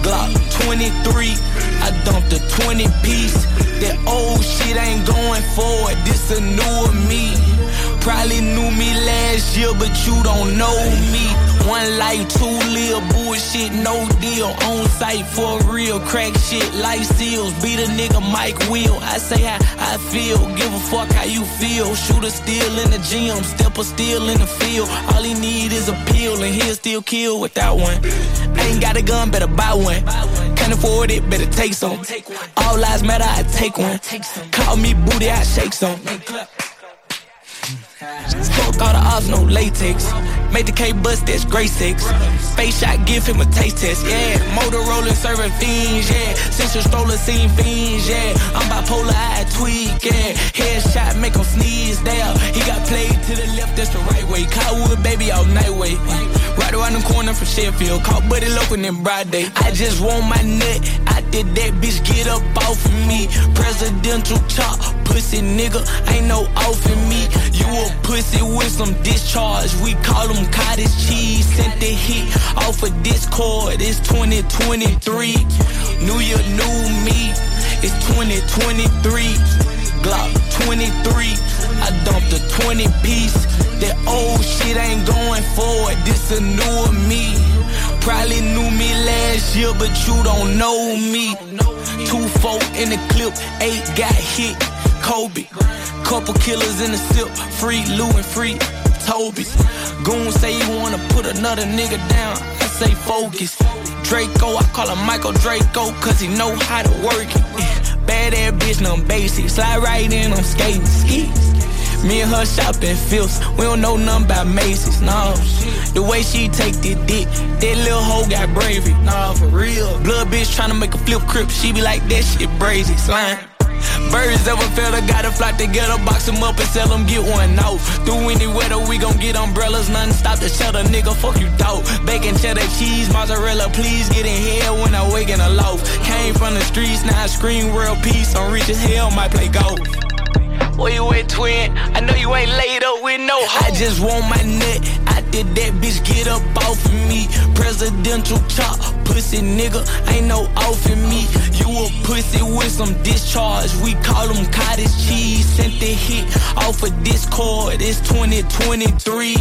[SPEAKER 96] Glock 23. I dumped a 20 piece. That old shit ain't going forward. This a newer me. Probably knew me last year, but you don't know me. One life, two live, bullshit, no deal. On site for real, crack shit, life seals. Beat a nigga Mike Will. I say how I feel, give a fuck how you feel. Shooter still in the gym, stepper still in the field. All he need is a pill, and he'll still kill without one. Ain't got a gun, better buy one. Can't afford it, better take some. All lives matter, I take one. Call me booty, I shake some. Fuck all the ops, no latex. Made the K bust, that's great sex. Face shot, give him a taste test, yeah. Motorola serving fiends, yeah. Sensor stroller, seen fiends, yeah. I'm bipolar, I tweak, yeah. Headshot, make him sneeze, there. He got played to the left, that's the right way. Cottonwood, baby, all night way. Right around the corner from Sheffield. Caught Buddy Local in broad day. I just want my nut. I did that bitch get up off of me. Presidential chop, pussy nigga, ain't no off in me. You a pussy with some discharge. We call them cottage cheese. Sent the hit off of Discord. It's 2023. New year, new me. It's 2023. Glock 23. I dumped a 20 piece. That old shit ain't going forward. This a new me. Probably knew me last year, but you don't know me. Two four in the clip, eight got hit. Kobe, couple killers in the sip, free Lou and free Toby. Goon say you wanna put another nigga down. I say focus. Draco, I call him Michael Draco, cause he know how to work it. Bad ass bitch, no basic. Slide right in, I'm skating. Ski. Me and her shopping filth. We don't know nothing about Macy's, no. The way she take the dick, that little hoe got bravery, nah, for real. Blood bitch tryna make a flip crip, she be like, that shit brazy, slime. Birds ever fell, gotta fly together, box them up and sell them, get one out. Through any weather, we gon' get umbrellas, nothing stop the shelter, nigga, fuck you thought. Bacon, cheddar, cheese, mozzarella, please get in here when I wake in a loaf. Came from the streets, now I scream world peace, I'm rich as hell, might play golf. Where you at, twin? I know you ain't laid up with no hoe. I just want my nut. I did that bitch get up off of me. Presidential chop, pussy nigga, ain't no off in me. You a pussy with some discharge. We call them cottage cheese. Sent the hit off of Discord. It's 2023.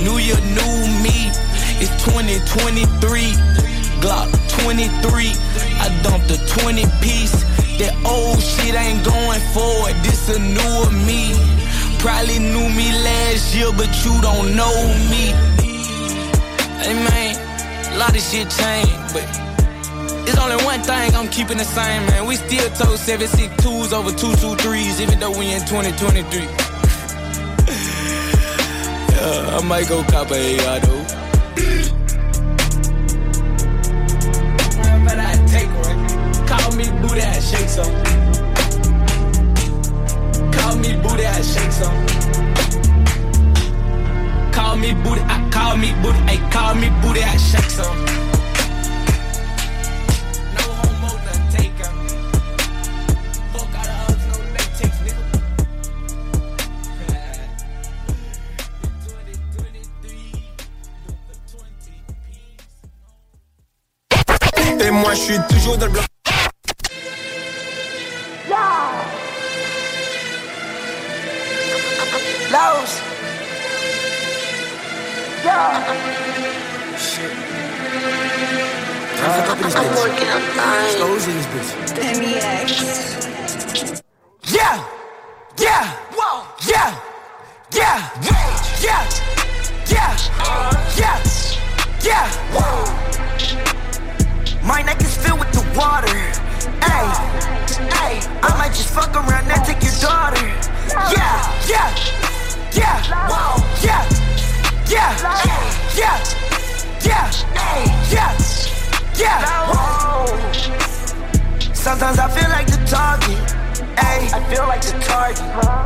[SPEAKER 96] New year, new me. It's 2023. Glock 23. I dumped a 20 piece. That old shit ain't going forward. This a newer me. Probably knew me last year, but you don't know me. Hey man, a lot of shit changed, but it's only one thing I'm keeping the same, man. We still told 762s over 223s, even though we in 2023. yeah, I might go cop a AR though. Me booty, I shake some. Call me booty, I shake some. Call me booty, I call me booty, I call me booty, I shake some.
[SPEAKER 94] Et moi je suis toujours dans le bloc.
[SPEAKER 97] Lowe's.
[SPEAKER 94] Shit.
[SPEAKER 97] I'm working, I'm dying.
[SPEAKER 94] Slows in this bitch.
[SPEAKER 97] Yeah, yeah, whoa, yeah, yeah, yeah, yeah, yeah, yeah, yeah, whoa. My neck is filled with the water. Ay, ay, I might just fuck around and take your daughter. Yeah, yeah, yeah, whoa, yeah, yeah, yeah, yeah, yeah, yeah. Sometimes I feel like the target. Ay, I feel like the target.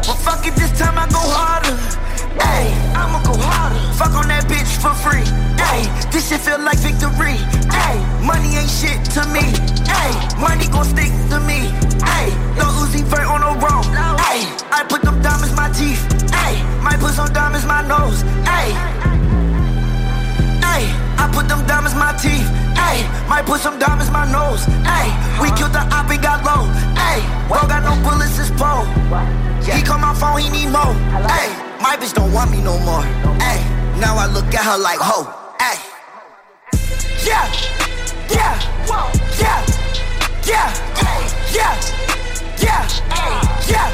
[SPEAKER 97] But fuck it, this time I go harder. Ay, I'ma go harder. Fuck on that bitch for free. Ay, this shit feel like victory. Ay, money ain't shit to me. Ay, money gon' stick to me. Ay, no Uzi Vert on the road. Ay, I put them diamonds my teeth. Ay, might put some diamonds my nose. Ay, I put them diamonds my teeth. Ay, might put some diamonds my nose. Ay, we killed the op and got low. Ay, bro got no bullets, it's pole. He call my phone, he need more. Ay, my bitch don't want me no more. Ay, now I look at her like ho. Ay, yeah, yeah, whoa, yeah, yeah, ay, yeah, yeah, ay, yeah,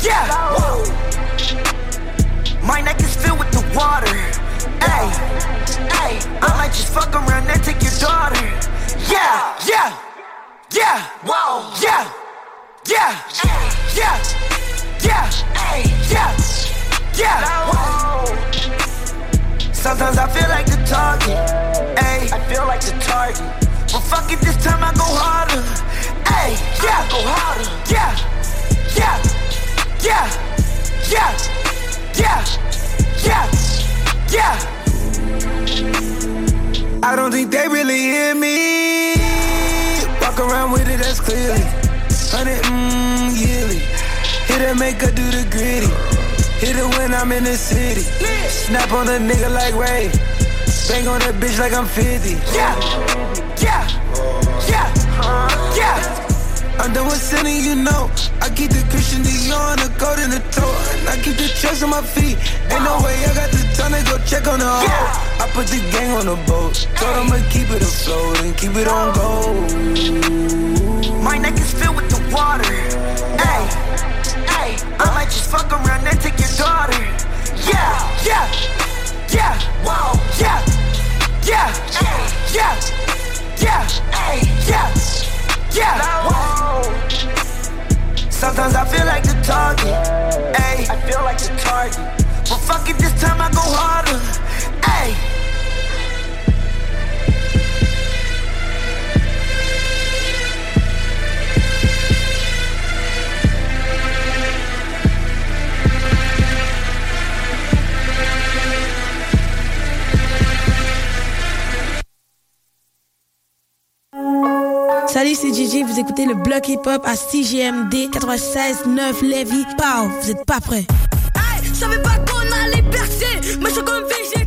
[SPEAKER 97] yeah, whoa. My neck is filled with the water. Ay, ay, I might just fuck around and take your daughter. Yeah, yeah, yeah, whoa, yeah, yeah, yeah, yeah, yeah, yeah. Sometimes I feel like the target. Ay, I feel like the target. But fuck it, this time I go harder. Ay, yeah, go harder. Yeah, yeah, yeah, yeah, yeah, yeah, yeah.
[SPEAKER 94] I don't think they really hear me. Walk around with it, that's clearly. Hundred, mm,
[SPEAKER 95] Gilly. Hit her, make her do the gritty. Hit it when I'm in the city. Snap on a nigga like Ray. Bang on that bitch like I'm 50. Yeah, yeah, yeah, yeah. I'm done with sinning, you know. I keep the Christian Dior and the gold in the toe. And I keep the trust on my feet. Ain't no way I got the time to go check on the hoe. Yeah. I put the gang on the boat. Told I'ma keep it afloat and keep it on gold.
[SPEAKER 97] My neck is filled with the water. Hey, hey, I might just fuck around and take your daughter. Yeah, yeah, yeah, wow, yeah, yeah, yeah, yeah, yeah, yeah. Yeah. Whoa. Sometimes I feel like the target. Ayy. I feel like the target. But fuck it, this time I go harder. Ayy.
[SPEAKER 98] Salut, c'est Gigi, vous écoutez le bloc hip-hop à CGMD 96.9 Lévis. Pow, vous êtes pas prêts.
[SPEAKER 97] Hey, je savais pas qu'on allait percer, mais je suis comme végétal.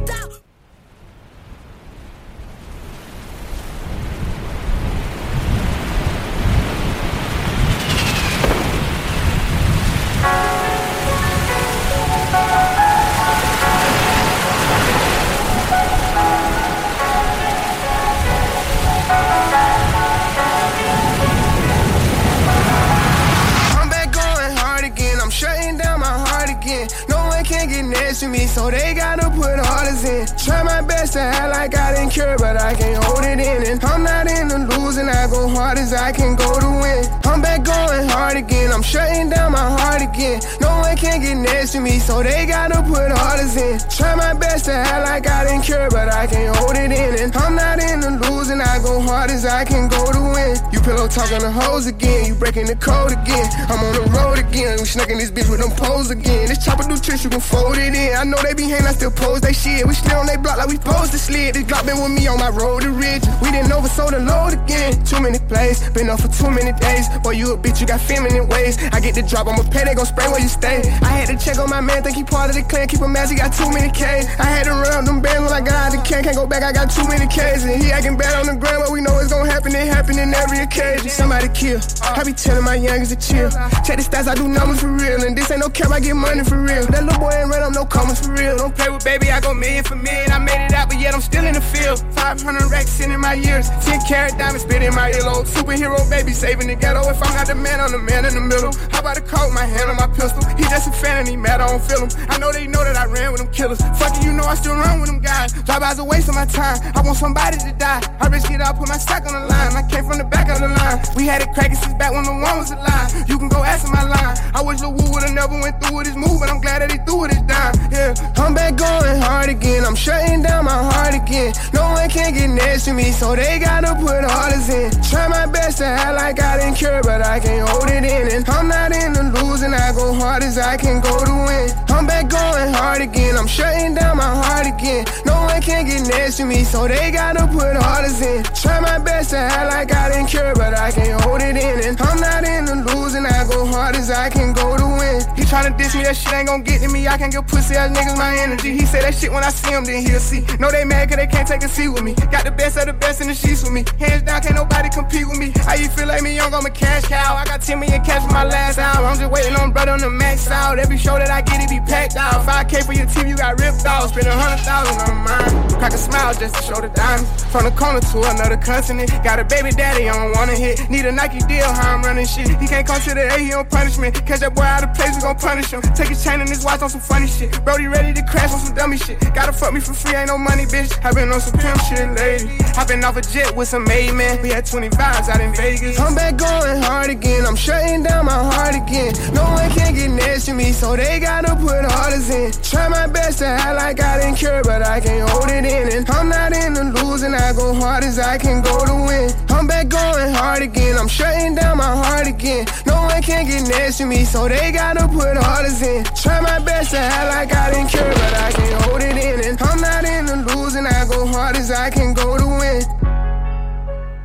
[SPEAKER 99] Me, so they gotta put orders in. Try my best to act like I didn't care, but I can't hold it in. And I'm not in the losing, I go hard as I can go to win. I'm back going hard again, I'm shutting down my heart again. No one can get next to me, so they gotta put orders in. Try my best to act like I didn't care, but I can't hold it in. And I'm not in the losing, I go hard as I can go to win. You pillow talking the hoes again, you breaking the code again. I'm on the road again, we snucking this bitch with them poles again. This chopper do tricks, you can fold it in. I know they be hating, I still pose they shit. We still on they block like we posed to slid. This Glock been with me on my road to rich. We didn't oversold the load again. Too many plays, been up for too many days. Boy, you a bitch, you got feminine ways. I get the drop, I'ma pay, they gon' spray where you stay. I had to check on my man, think he part of the clan. Keep him mad, he got too many K's. I had to run up them bands when I got out the can. Can't go back, I got too many K's. And he acting bad on the ground, but we know it's gon' happen. It happen in every occasion. Somebody kill. I be telling my youngest to chill. Check the stats, I do numbers for real. And this ain't no cap, I get money for real. That little boy ain't run up no comments for real. Don't play with baby, I go million for million. I made it out, but yet I'm still in the field. 500 racks in my ears, 10 carat diamonds spit in my earlobe. Superhero baby saving the ghetto. If I'm not the man, I'm the man in the middle. How about a coat, my hand on my pistol? He just a fan and he mad, I don't feel him. I know they know that I ran with them killers. Fucking, you know I still run with them guys. Drive-bys a waste of my time. I want somebody to die. I risk it all, put my sack on the line. I came from the back of the line. We had it cracking since back when the one was alive. You can go ask my line. I wish the Woo would've never went through with his move, but I'm glad that he threw it his dime. Yeah, I'm back going hard again. I'm shutting down my heart again. No one can get next to me, so they gotta put orders in. Try my best to act like I didn't care, but I can't hold it in. And I'm not in the losing, I go hard as I can go to win. I'm back going hard again. I'm shutting down my heart again. No one can get next to me, so they gotta put orders in. Try my best to act like I didn't care, but I can't hold it in. And I'm not in the losing, I go hard as I can go to win. He tryna diss me, that shit ain't gon' get to me. I can't get pussy niggas my energy. He say that shit when I see him, then he'll see. No, they mad cause they can't take a seat with me. Got the best of the best in the sheets with me. Hands down, can't nobody compete with me. How you feel like me young, I'm a cash cow. I got 10 million cash for my last hour. I'm just waiting on brother on the max out. Every show that I get, it be packed out. 5K for your team, you got ripped off. Spend a hundred thousand on mine. Crack a smile just to show the diamonds. From the corner to another continent. Got a baby daddy, I don't wanna hit. Need a Nike deal, how I'm running shit. He can't come to the A, he on punishment. Catch that boy out of place, we gon' punish him. Take his chain and his watch on some funny shit. Brody ready to crash on some dummy shit. Gotta fuck me for free, ain't no money, bitch. I been on some pimp shit lately. I been off a jet with some made man. We had 20 vibes out in Vegas. I'm back going hard again. I'm shutting down my heart again. No one can get next to me, so they gotta put orders in. Try my best to act like I didn't care, but I can't hold it in. And I'm not in the losing, I go hard as I can go to win. I'm back going hard again. I'm shutting down my heart again. No one can get next to me, so they gotta put orders in. Try my best to act like I I didn't care, but I can't hold it in. And I'm not in the losing, I go hard as I can go to win.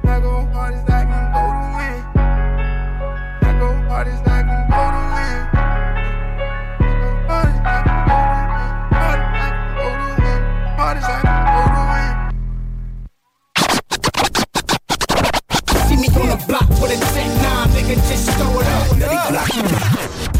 [SPEAKER 99] I go hard as I can go to win. I go hard as I can go to win. I go hard as I go to win. Hard as I go to win. See me on the block nigga, just throw it up.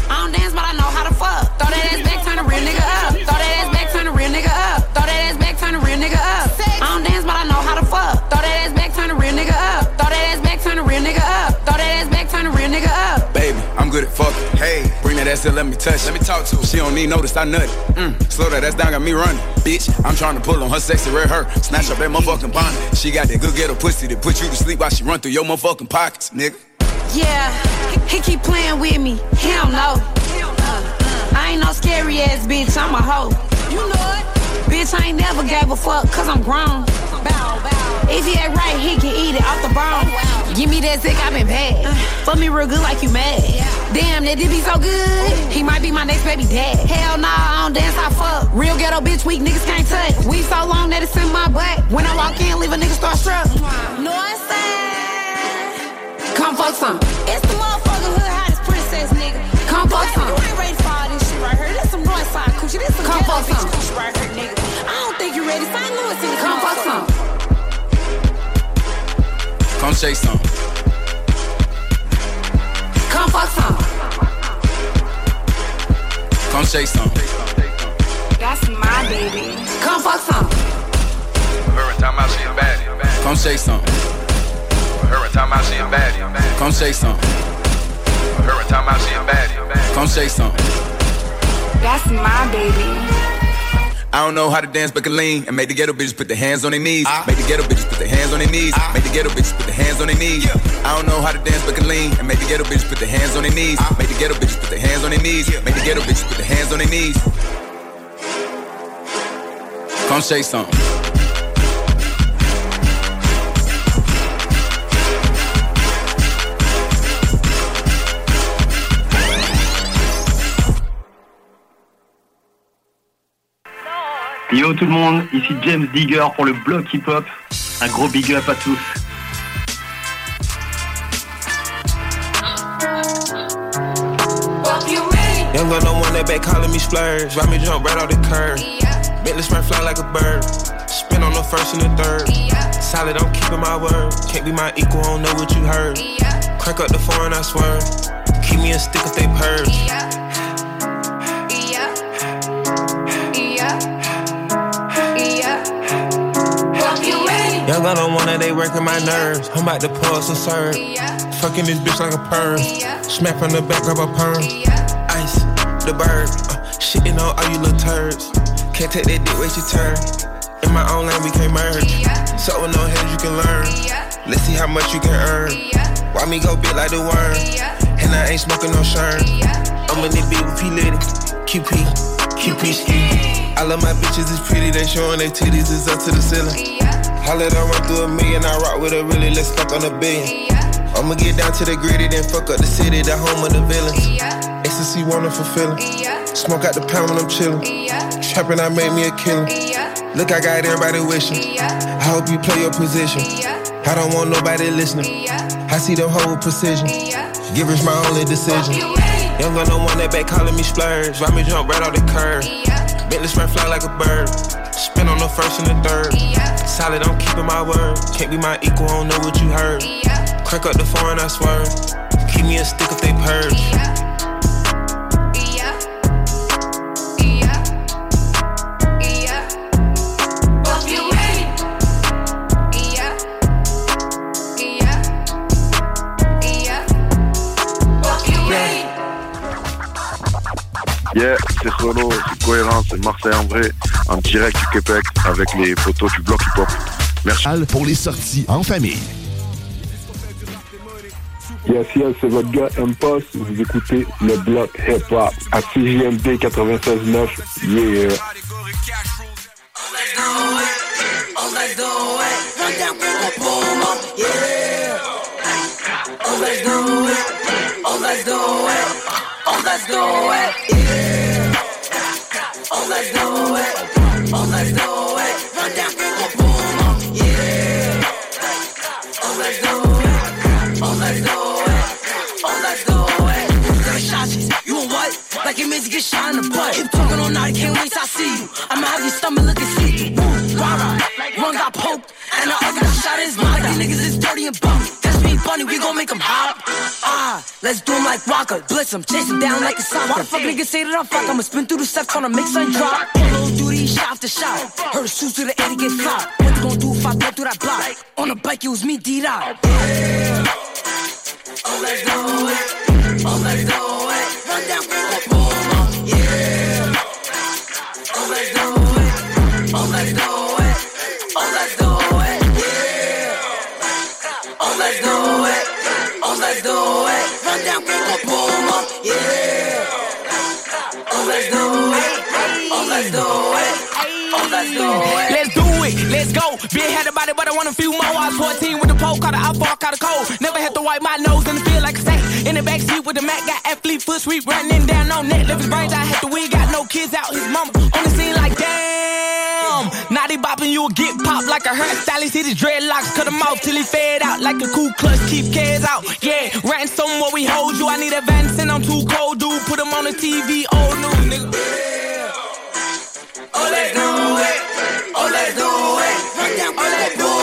[SPEAKER 100] I don't dance, but I know how to fuck. Throw that ass back turn a real nigga up. Throw that ass back, turn a real nigga up. Throw that ass back, turn a real nigga up. I don't dance, but I know how to fuck. Throw that ass back, turn a real nigga up. Throw that ass back, turn a real nigga up. Throw that ass back, turn a real nigga up.
[SPEAKER 39] Baby, I'm good at fucking. Hey, bring that ass in, let me touch. Let me talk to her. She don't need notice, I nut it. Mm, mm. slow that ass down, got me running. Bitch, I'm trying to pull on her sexy red hair. Snatch up that motherfucking bonnet. She got that good ghetto pussy that put you to sleep while she run through your motherfucking pockets, nigga.
[SPEAKER 100] Yeah, he keep playing with me. He don't know. I ain't no scary ass bitch, I'm a hoe. You know it. Bitch, I ain't never gave a fuck, cause I'm grown. Bow, bow. If he ain't right, he can eat it off the bone. Oh, Give me that dick, I been bad. Uh. Fuck me real good like you mad. Damn, that did be so good. He might be my next baby dad. Hell nah, I don't dance, I fuck. Real ghetto bitch, weak niggas can't touch. We so long that it's in my butt. When I walk in, leave a nigga starstruck. Know what I'm saying? Come fuck some. It's the motherfucker hood hottest princess, nigga. Come fuck some. You ain't ready for north side. This some Come fuck some. coochie right here, nigga. I don't think you ready. St. Louis in the Come fuck some.
[SPEAKER 39] Come shake some.
[SPEAKER 100] Come fuck some.
[SPEAKER 39] Come shake some.
[SPEAKER 100] That's my baby. Come fuck some.
[SPEAKER 39] Her time out, she a baddie. Come shake some. Her time out, she a baddie. Come shake some. Her time out, she a baddie. Come shake some.
[SPEAKER 100] That's my baby.
[SPEAKER 39] I don't know how to dance but can lean and make the ghetto bitches put their hands on their knees. Ah. Make the ghetto bitches put their hands on their knees. Ah. Make the ghetto bitches put their hands on their knees. I don't know how to dance but can lean and make the ghetto bitches put their hands on their knees. Ah. Make the ghetto bitches put their hands on their knees. Make the ghetto bitches put their hands on their knees. Come say something.
[SPEAKER 101] Yo tout le monde, ici James Digger pour le bloc hip-hop. Un gros big up à tous.
[SPEAKER 15] Young no one that back calling me splurge. Ride me jump right off the curb. Bentley sprint fly like a bird. Spin on the first and the third. Solid, I'm keeping my word. Can't be my equal, I don't know what you heard. Crack up the foreign, I swear. Keep me a stick if they purge. Young gun on one that they working my nerves. I'm about to pull some serve. Fucking this bitch like a perm. Smack the back of a perm. Ice, the bird. Uh, shitting on all you little turds. Can't take that dick, wait your turn. In my own lane, we can't merge. So with no heads, you can learn. Let's see how much you can earn. Why me go big like the worm? And I ain't smoking no shirt. I'm in the beat with P Litty. QP, QP ski. I love my bitches, it's pretty. They showing their titties, it's up to the ceiling. Let her run through a million, I rock with a really, let's fuck on a billion. I'ma get down to the gritty, then fuck up the city, the home of the villains. Ecstasy, wonderful feeling. Smoke out the pound when I'm chillin'. Trapping, I made me a killing. Look, I got everybody wishing. I hope you play your position. I don't want nobody listening. I see them whole precision. Give Givers my only decision. Young gun, no one that back calling me splurge. Ride me jump right off the curb. Bentley sprint fly like a bird. Spin on the first and the third. Solid, I'm keeping my word. Can't be my equal, I don't know what you heard. Crank up the foreign, I swear. Keep me a stick if they purge.
[SPEAKER 102] Yeah, c'est Solo, c'est cohérent, c'est Marseille en vrai, en direct du Québec avec les photos du bloc hip-hop. Merci.
[SPEAKER 86] Pour les sorties en famille.
[SPEAKER 103] Yes, yes, c'est votre gars M-Post. Vous écoutez le bloc hip-hop à CJMD 96.9. Yeah.
[SPEAKER 104] Oh, yeah. Let's do it. It. It. Yeah. Oh, let's do it. Oh, let's do it. Run down, boom, yeah. Oh, let's do it. Oh, let's do it. Oh, let's do it.
[SPEAKER 54] Gunshots, you want what? Like your music get shot in the butt. Keep talking all night, can't wait till I see you. I'ma have your stomach looking see through. Rah rah, one got poked, and the other got shot in his mother. These niggas is dirty and bum. That's me funny, we gon' make them hop. Ah, let's do 'em like Rocker. Blitz 'em, chase 'em down like a soccer. Why the fuck niggas say that I'm fuck? I'ma spin through the stuff, tryna make something drop. Little duty, shot after shot. Heard shoes to the air get flop. What you gon' do if I go through that block? On the bike, it was me, D-Dot.
[SPEAKER 104] Oh, let's it. Oh, let's
[SPEAKER 54] Let's go away. Run down, get the boom up. Yeah. Oh, let's do it. Oh, let's do it. Oh, let's do it.
[SPEAKER 96] Let's do it. Let's go. Been had about it, but I want a few more. I was 14 with the pole, caught an outball, caught a cold. Never had to wipe my nose in the field. In the backseat with the Mac, got athlete foot sweep running down on net. Left his brains, I had to win. Got no kids out, his mama on the scene like damn. Naughty bopping, you'll get popped like a hurt. Sally see his dreadlocks, cut him off till he fed out like a cool clutch. Keep cares out, yeah. Ratting somewhere we hold you. I need advance and I'm too cold, dude. Put him on the TV, old new nigga.
[SPEAKER 54] Yeah. Oh, let's do it. Oh, let's do it. Oh, let's do it.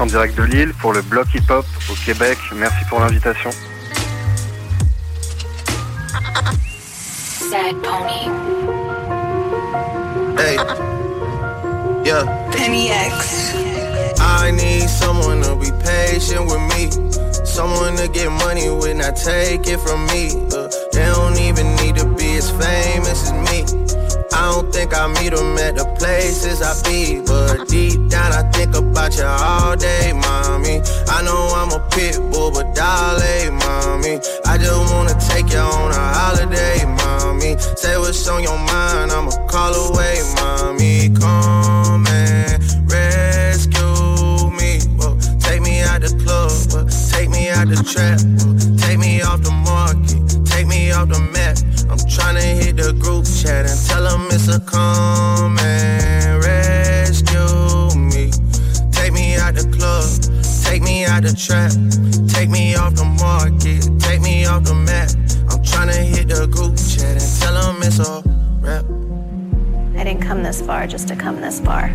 [SPEAKER 103] en direct de Lille pour le bloc hip-hop au Québec. Merci pour l'invitation.
[SPEAKER 105] Hey.
[SPEAKER 6] Yeah.
[SPEAKER 106] Penny X.
[SPEAKER 6] I need someone to be patient with me. Someone to get money when I take it from me. Uh, they don't even need to be as famous as me. I don't think I meet them at the places I be, but deep down, I think about you all day, mommy. I know I'm a pit bull, but darling, mommy. I just wanna take you on a holiday, mommy. Say what's on your mind, I'ma call away, mommy. Come and rescue me. Take me out the club, whoa, take me out the trap,
[SPEAKER 107] just to come this far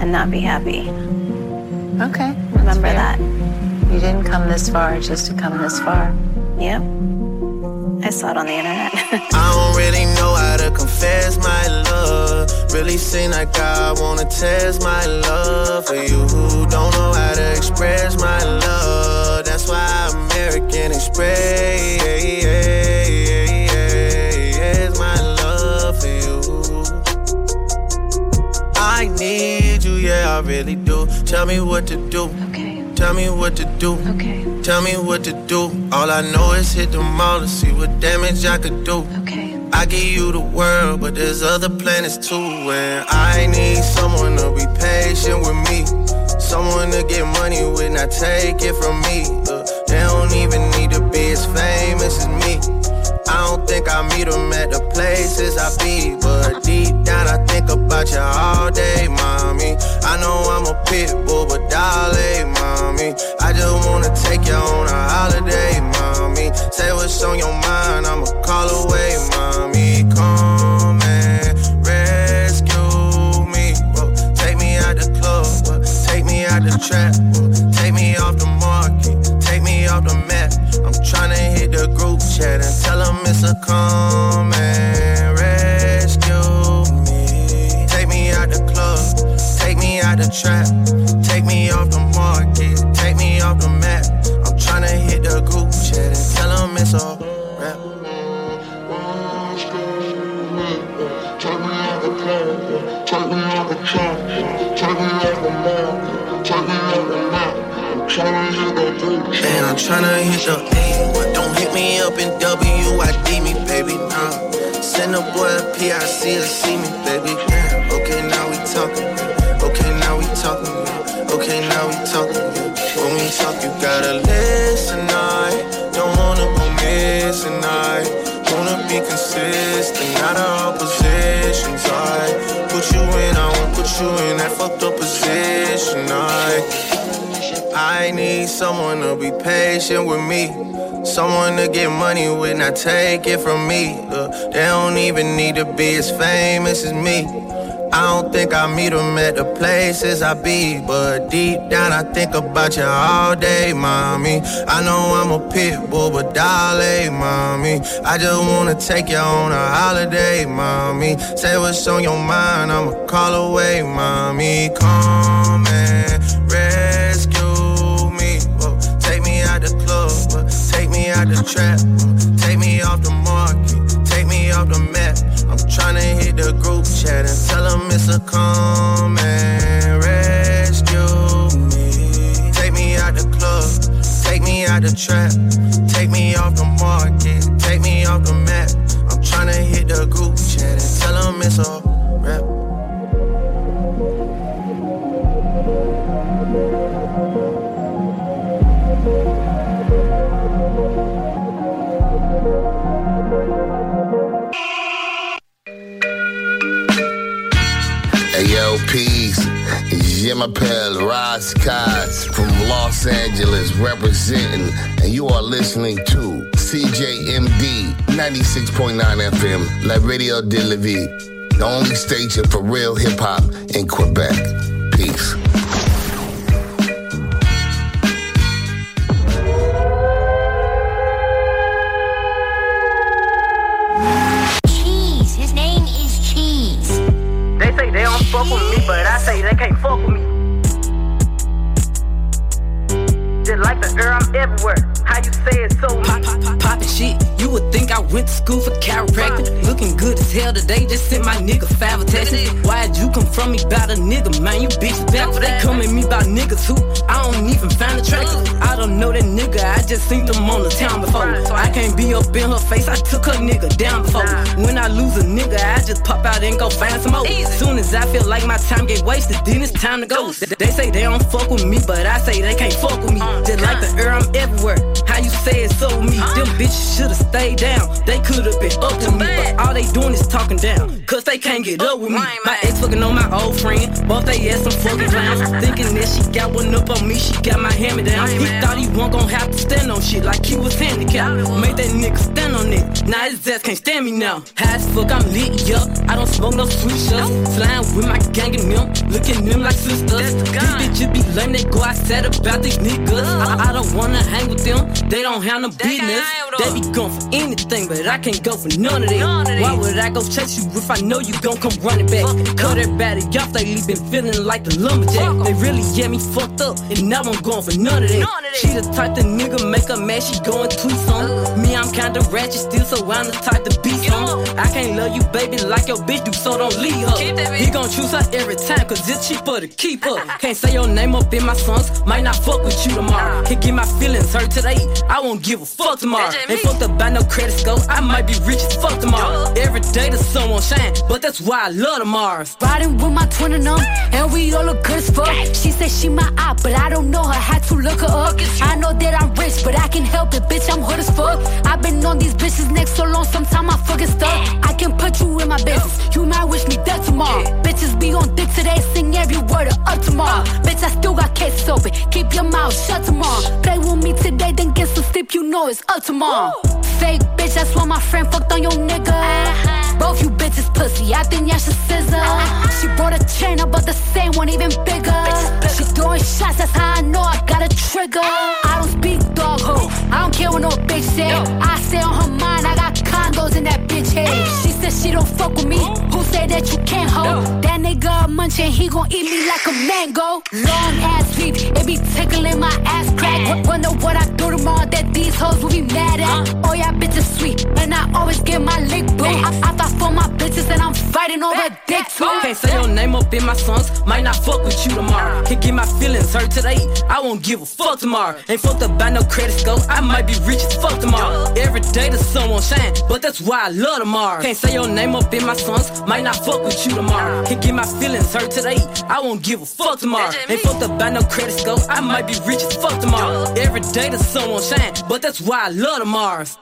[SPEAKER 107] and not be happy.
[SPEAKER 108] Okay.
[SPEAKER 107] Remember that.
[SPEAKER 108] You didn't come this far just to come this far.
[SPEAKER 107] Yep. I saw it on the internet.
[SPEAKER 6] I don't really know how to confess my love. Really seem like I wanna test my love for you who don't know how to express my love. That's why American Express I need you, yeah, I really do. Tell me what to do.
[SPEAKER 107] Okay.
[SPEAKER 6] Tell me what to do.
[SPEAKER 107] Okay.
[SPEAKER 6] Tell me what to do. All I know is hit the mall to see what damage I could do.
[SPEAKER 107] Okay.
[SPEAKER 6] I give you the world, but there's other planets too. And I need someone to be patient with me. Someone to get money when I take it from me. Uh, they don't even need to be as famous as me. I don't think I meet them at the places I be. But you all day, mommy. I know I'm a pit bull, but darling, mommy. I just wanna take you on a holiday, mommy. Say what's on your mind, I'ma call away, mommy. Come and rescue me. Whoa, take me out the club, whoa, take me out the trap, see me, baby. Okay, now we talking. Okay, now we talking. Okay, now we talking. When we talk, you gotta listen, I don't wanna go missing, I wanna be consistent, not all positions, I put you in, I won't put you in that fucked up position, I I need someone to be patient with me. Someone to get money when I take it from me. They don't even need to be as famous as me. I don't think I meet them at the places I be. But deep down, I think about you all day, mommy. I know I'm a pit bull, but darling, mommy. I just wanna take you on a holiday, mommy. Say what's on your mind, I'ma call away, mommy. Come and rescue me. Take me out the club, take me out the trap, take me off the tryna hit the group chat and tell them it's a come and rescue me. Take me out the club, take me out the trap,
[SPEAKER 109] 96.9 FM, La Radio de la Vie, the only station for real hip hop in Quebec. Peace.
[SPEAKER 110] Cheese. His name is Cheese.
[SPEAKER 111] They say they don't fuck with me, but I say they
[SPEAKER 112] everywhere.
[SPEAKER 59] Went to school for chiropractic. Looking good as hell today. Just sent my nigga five attachments. Why'd you come from me about a nigga, man? You bitch back. for They come at me about niggas who I don't even find attractive. I don't know that nigga. I just seen them on the town before. I can't be up in her face. I took her nigga down before. When I lose a nigga, I just pop out and go find some more. As soon as I feel like my time get wasted, then it's time to go. They say they don't fuck with me, but I say they can't fuck with me. Just like the air, I'm everywhere. How you say it so me? Them bitches should've stayed down. They could've been up to me, but all they doing is talking down. Cause they can't get up with me. My ex fucking on my old friend. Both they ass some fucking clowns. Thinking that she got one up on me, she got my hammer me down. He thought he wasn't gonna have to stand on shit like he was handicapped. Made that nigga stand on it. Now his ass can't stand me now. High as fuck, I'm lit, yup. I don't smoke no sweet shots. Flying with my gang and them. Looking them like sisters. These bitches be lame, they go outside about these niggas. I, I don't wanna hang with them. They don't have no business. They be going for anything, but I can't go for none of Why would I go chase you if I know you gon' come running back? Cut everybody off, they been feeling like the lumberjack. They really get me fucked up, and now I'm going for none of that. She the type the nigga make a man, she going tweet on. Me, I'm kinda ratchet still, so I'm the type to be some. I can't love you, baby, like your bitch do, so don't leave her. He gon' choose her every time, cause it's cheaper to keep her. Can't say your name up in my songs, might not fuck with you tomorrow. Can't get my feelings hurt today, I won't give a fuck tomorrow. Ain't fucked up by no credit score, I might be rich as fuck tomorrow. Every day the sun won't shine, but that's why I love the Mars.
[SPEAKER 113] Riding with my twin and them, and we all look good as fuck. She said she my op, but I don't know her. Had to look her up. I know that I'm rich, but I can help it, bitch. I'm hood as fuck. I've been on these bitches next so long, sometime I stuck. I can put you in my business. You might wish me dead tomorrow. Bitches be on dick today, sing every word of up tomorrow. Bitch, I still got cases open. Keep your mouth shut tomorrow. Play with me today, then get some sleep. You know it's up tomorrow. Fake bitch, that's why my friend fucked on your nigga. Both you bitches pussy, I think y'all should scissor. She brought a chain, up, but the same one even bigger. She throwing shots, that's how I know I got a trigger. I don't speak dog ho, I don't care what no bitch say. I say on her mind, I got condos in that bitch head. She don't fuck with me. Who say that you can't hold? That nigga a munchin', he gon' eat me like a mango. Long ass sleep, it be tickling my ass crack. Wonder what I do tomorrow that these hoes will be mad at. Oh yeah, bitches sweet, and I always get my lick boo. I, I thought for my bitches and I'm fighting over dick too.
[SPEAKER 59] Can't say your name up in my songs, might not fuck with you tomorrow. Can't get my feelings hurt today, I won't give a fuck tomorrow. Ain't fucked up by no credit score, I might be rich as fuck tomorrow. Every day the sun won't shine, but that's why I love tomorrow. Can't say your name up in my songs, might not fuck with you tomorrow. Can get my feelings hurt today, I won't give a fuck tomorrow. Ain't fucked up by no credit score, I might be rich as fuck tomorrow. Every day the sun won't shine, but that's why I love the Mars.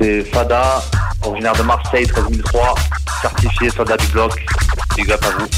[SPEAKER 114] C'est Fada, originaire de Marseille, 13003, certifié soldat du bloc. Big up à vous.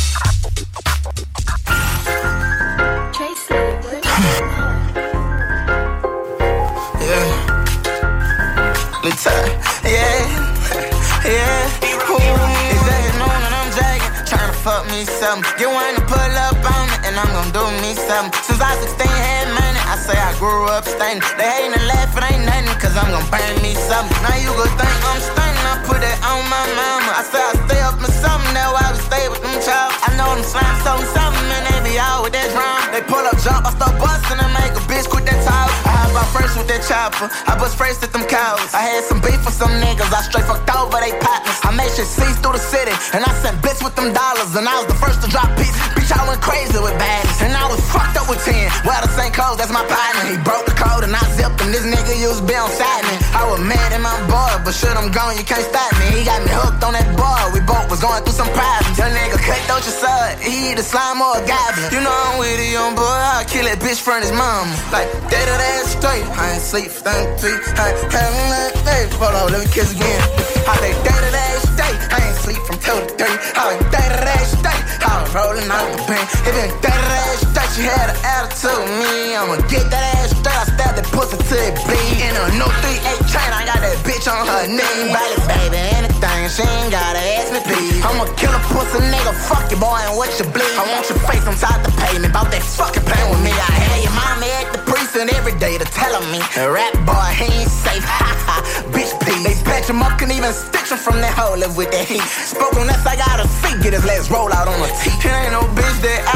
[SPEAKER 97] And I'm jagging. Tryna fuck me something. Get one to pull up on me and I'm gon' do me something. Since I was 16, had money. I say I grew up stunning. They hating and laughing, ain't nothing. Cause I'm gon' burn me something. Now you gon' think I'm stunning. I put it on my mama. I say I stay up with something. That's why we stay with them child. I know them slime something, something. And they be out with that drum. They pull up, jump, I start busting and make a bitch quit that talk. I out first with that chopper. I bust first at them cows. I had some beef with some niggas. I straight fucked over they partners. I made shit cease through the city. And I sent bits with them dollars. And I was the first to drop peace. Bitch, I went crazy with baddies. And I was fucked up with 10. Well, the same clothes, that's my partner. He broke the code and I zipped him. This nigga used be on side me. I was mad at my boy, but shit, I'm gone, you can't stop me. He got me hooked on that boy. We both was going through some problems. Your nigga cut out your son. He either slime or a goblin. You know I'm with a young boy. I'll kill that bitch from his mama. Like, to day straight. I ain't sleep for 33. I ain't having that day. Hold on, let me kiss again. I say day to day straight. I ain't sleep from 2 to 3. I like day to day straight. I was rolling out the pen. It been day to day straight. She had an attitude me. I'ma get that ass straight. I stabbed that pussy till it bleed. In a new 3-8 chain, I got that bitch on her knee. Body, baby, anything, she ain't gotta ask me, please. I'ma kill a pussy nigga, fuck you, boy, and what you bleed. I want your face top the pavement, about that fucking pain with me. I had your mama at the precinct every day to tell me, rap boy, he ain't safe, ha ha, bitch, please. They patch him up, can even stitch him from that hole live with that heat. Spoke on that, I got a seat, get his legs roll out on the teeth. It ain't no bitch that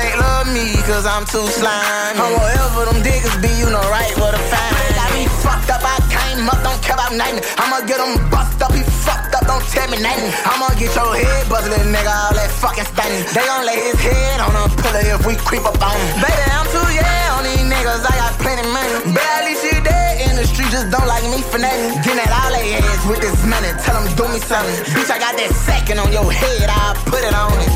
[SPEAKER 97] can't love me, cause I'm too slimy. I'm whatever them diggers be, you know right where to find me. Got me fucked up, I came up, don't care about nothing. I'ma get him bust up, he fucked up, don't tell me nothing. I'ma get your head buzzed, little nigga, all that fucking stunning. They gon' lay his head on a pillow if we creep up on him. Baby, I'm too yeah on these niggas, I got plenty money. Barely she dead in the street, just don't like me for nothing. Getting at all they ass with this money, tell them do me something. Bitch, I got that second on your head, I'll put it on it.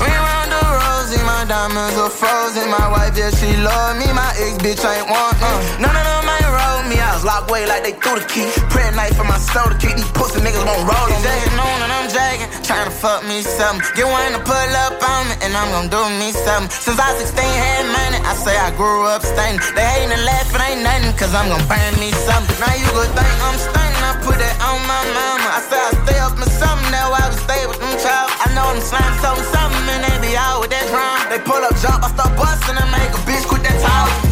[SPEAKER 97] Ring round the my diamonds are frozen. My wife, yeah, she love me. My ex bitch ain't want uh. None of them ain't roll me. I was locked away like they threw the key. Prayer night for my soul to keep these pussy niggas won't roll on me. Jagging on and I'm jagging, trying to fuck me something. Get one to pull up on me, and I'm gonna do me something. Since I 16 had money, I say I grew up stunning. They hating and laughing, ain't nothing, cause I'm gonna burn me something. Now you go think I'm stunning, I put it on my mama. I say I stay up in something, that's why we stay with them child. I know them slime something, something, and they be out with that drum. They pull up, jump, I start busting and make a bitch quit that talking.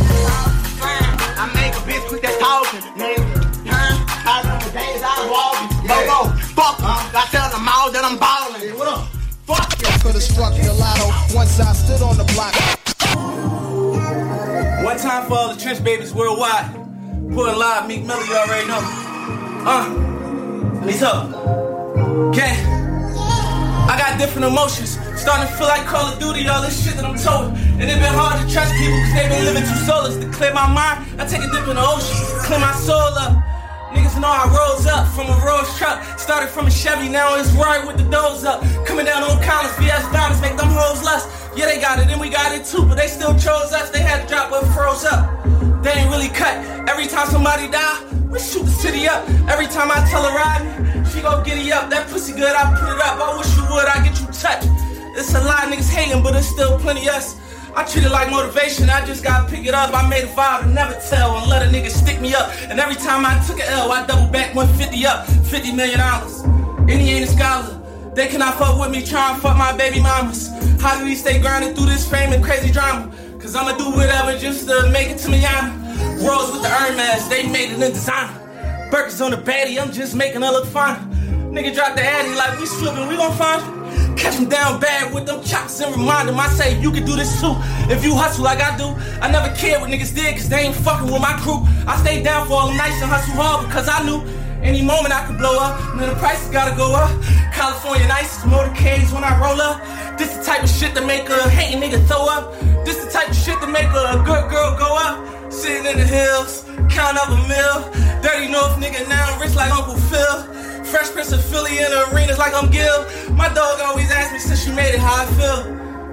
[SPEAKER 97] Was walking. Go, go, fuck em. I tell them all that I'm ballin'. What up? Fuck you.
[SPEAKER 115] Could've struck the lotto once I stood on the block.
[SPEAKER 116] One time for all the trench babies worldwide. Pulling live, Meek Miller, you already know. Uh, Let's up. Okay. I got different emotions. Starting to feel like Call of Duty, all this shit that I'm told. And it been hard to trust people because they been living too soulless. To clear my mind, I take a dip in the ocean, clear my soul up. Niggas know I rose up from a Rolls truck. Started from a Chevy, now it's right with the doors up. Coming down on college, VS diamonds make them hoes lust. Yeah, they got it, and we got it too, but they still chose us. They had to drop what froze up. They ain't really cut. Every time somebody die, we shoot the city up. Every time I tell her ride she go giddy up. That pussy good, I put it up. I wish you would, I get you touched. It's a lot of niggas hating, but it's still plenty us. I treat it like motivation, I just gotta pick it up. I made a vow to never tell and let a nigga stick me up. And every time I took an L, I double back 150 up, 50 million dollars. And he ain't a scholar. They cannot fuck with me, try and fuck my baby mamas. How do we stay grinding through this fame and crazy drama? Cause I'ma do whatever just to make it to Miami. Rolls with the Hermes, they made it in designer. Burgers on the baddie, I'm just making her look fine. Nigga drop the addy like we slipping, we gon' find. Catch him down bad with them chops and remind him I say you can do this too. If you hustle like I do, I never cared what niggas did cause they ain't fucking with my crew. I stayed down for all them nights and hustle hard because I knew any moment I could blow up. And then the prices gotta go up. California nights, motorcades when I roll up. This the type of shit that make a hating nigga throw up. This the type of shit that make a good girl go up. Sitting in the hills, count up a mill. Dirty North nigga now rich like Uncle Phil. Fresh Prince of Philly in the arenas like I'm Gil. My dog always asks me since you made it how I feel.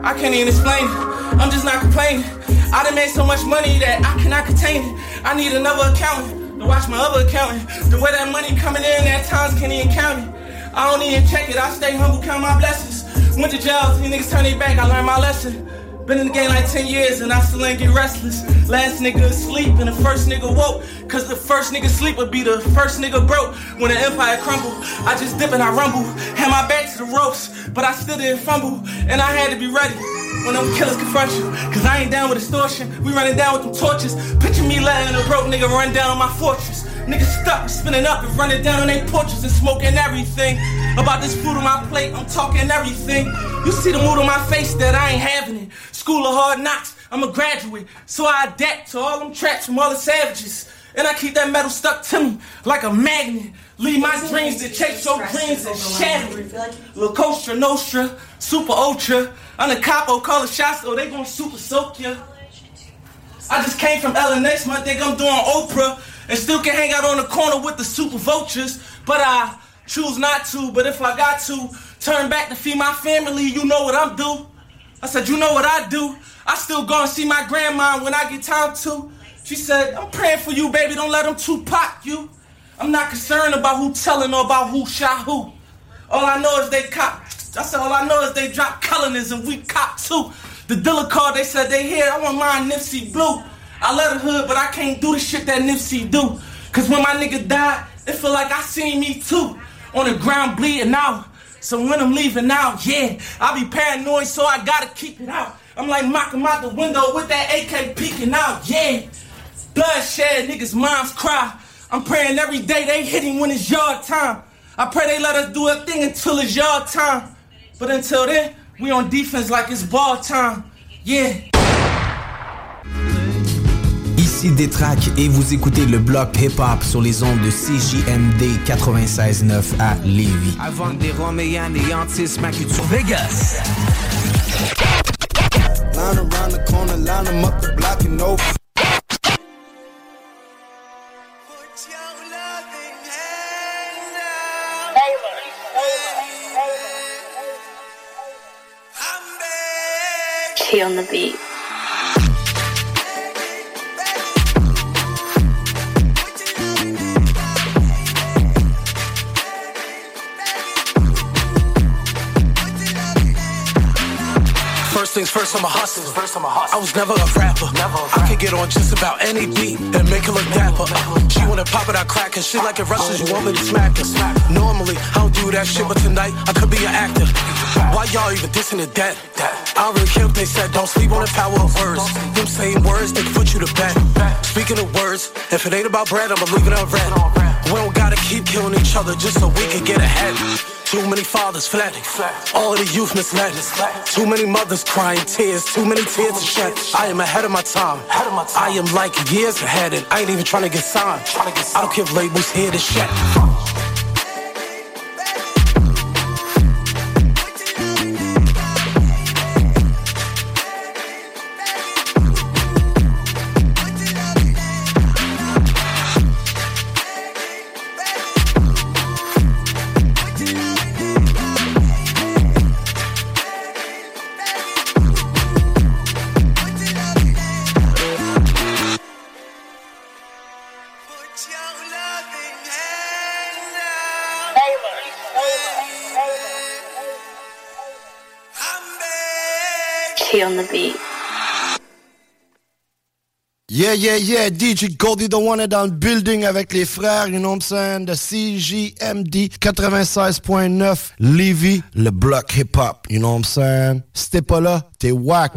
[SPEAKER 116] I can't even explain it. I'm just not complaining. I done made so much money that I cannot contain it. I need another accountant to watch my other accountant. The way that money coming in at times can't even count it. I don't even check it. I stay humble, count my blessings. Went to jail, these niggas turn their back. I learned my lesson. Been in the game like 10 years and I still ain't get restless. Last nigga asleep and the first nigga woke. Cause the first nigga sleep would be the first nigga broke. When the empire crumbled, I just dip and I rumble. Had my back to the ropes, but I still didn't fumble. And I had to be ready when them killers confront you. Cause I ain't down with extortion. We running down with them torches. Picture me letting a broke nigga run down on my fortress. Niggas stuck, spinning up and running down on their porches and smoking everything. About this food on my plate, I'm talking everything. You see the mood on my face that I ain't having it. School of hard knocks, I'm a graduate. So I adapt to all them traps from all the savages. And I keep that metal stuck to me like a magnet. Leave my dreams to chase your dreams and shatter it. La Costa Nostra, Super Ultra. I'm the capo, call it shots, or they gon' super soak ya. I just came from next month, think I'm doing Oprah. And still can hang out on the corner with the super vultures. But I choose not to, but if I got to, turn back to feed my family, you know what I'm do. I said, you know what I do. I still go and see my grandma when I get time to. She said, I'm praying for you, baby, don't let them Tupac you. I'm not concerned about who telling or about who shot who. All I know is they cop I said, all I know is they drop colonies and we cop too. The dealer called, they said they here, I want mine Nipsey Blue. I love a hood, but I can't do the shit that Nipsey do. Cause when my nigga died, it feel like I seen me too. On the ground bleeding out. So when I'm leaving out, yeah, I be paranoid, so I gotta keep it out. I'm like knocking out the window with that AK peeking out, yeah. Bloodshed, niggas' moms cry. I'm praying every day they hit him when it's yard time. I pray they let us do a thing until it's yard time. But until then, we on defense like it's ball time. Yeah.
[SPEAKER 89] Ici Détrac et vous écoutez le bloc hip-hop sur les ondes de CJMD 96.9 à Lévis.
[SPEAKER 117] Avant des Roméens et Vegas.
[SPEAKER 6] Line around the corner, line them up the block and no.
[SPEAKER 118] Key on the beat.
[SPEAKER 49] First things first, I'm a hustler. I was never a rapper. I could get on just about any beat and make it look dapper. She wanna pop it, I crack her. She like it rushes, you want me to smack. Normally, I don't do that shit, but tonight I could be an actor. Why y'all even dissing to that? I don't really care what they said. Don't sleep on the power of words. Them same words, they can put you to bed. Speaking of words, if it ain't about bread, I'ma leave it unread. We don't gotta keep killing each other just so we can get ahead. Too many fathers fled. All of the youth misled. Too many mothers crying tears. Too many tears to shed. I am ahead of my time. I am like years ahead, and I ain't even trying to get signed. I don't if labels hear this shit.
[SPEAKER 6] Yeah, yeah, DJ Goldie the One est dans building avec les frères, you know what I'm saying, de CJMD 96.9 Lévis, le bloc hip-hop, you know what I'm saying. Si t'es pas là, t'es whack.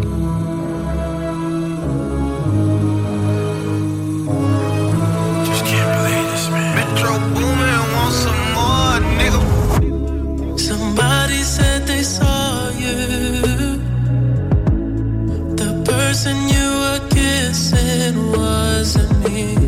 [SPEAKER 115] Wasn't me.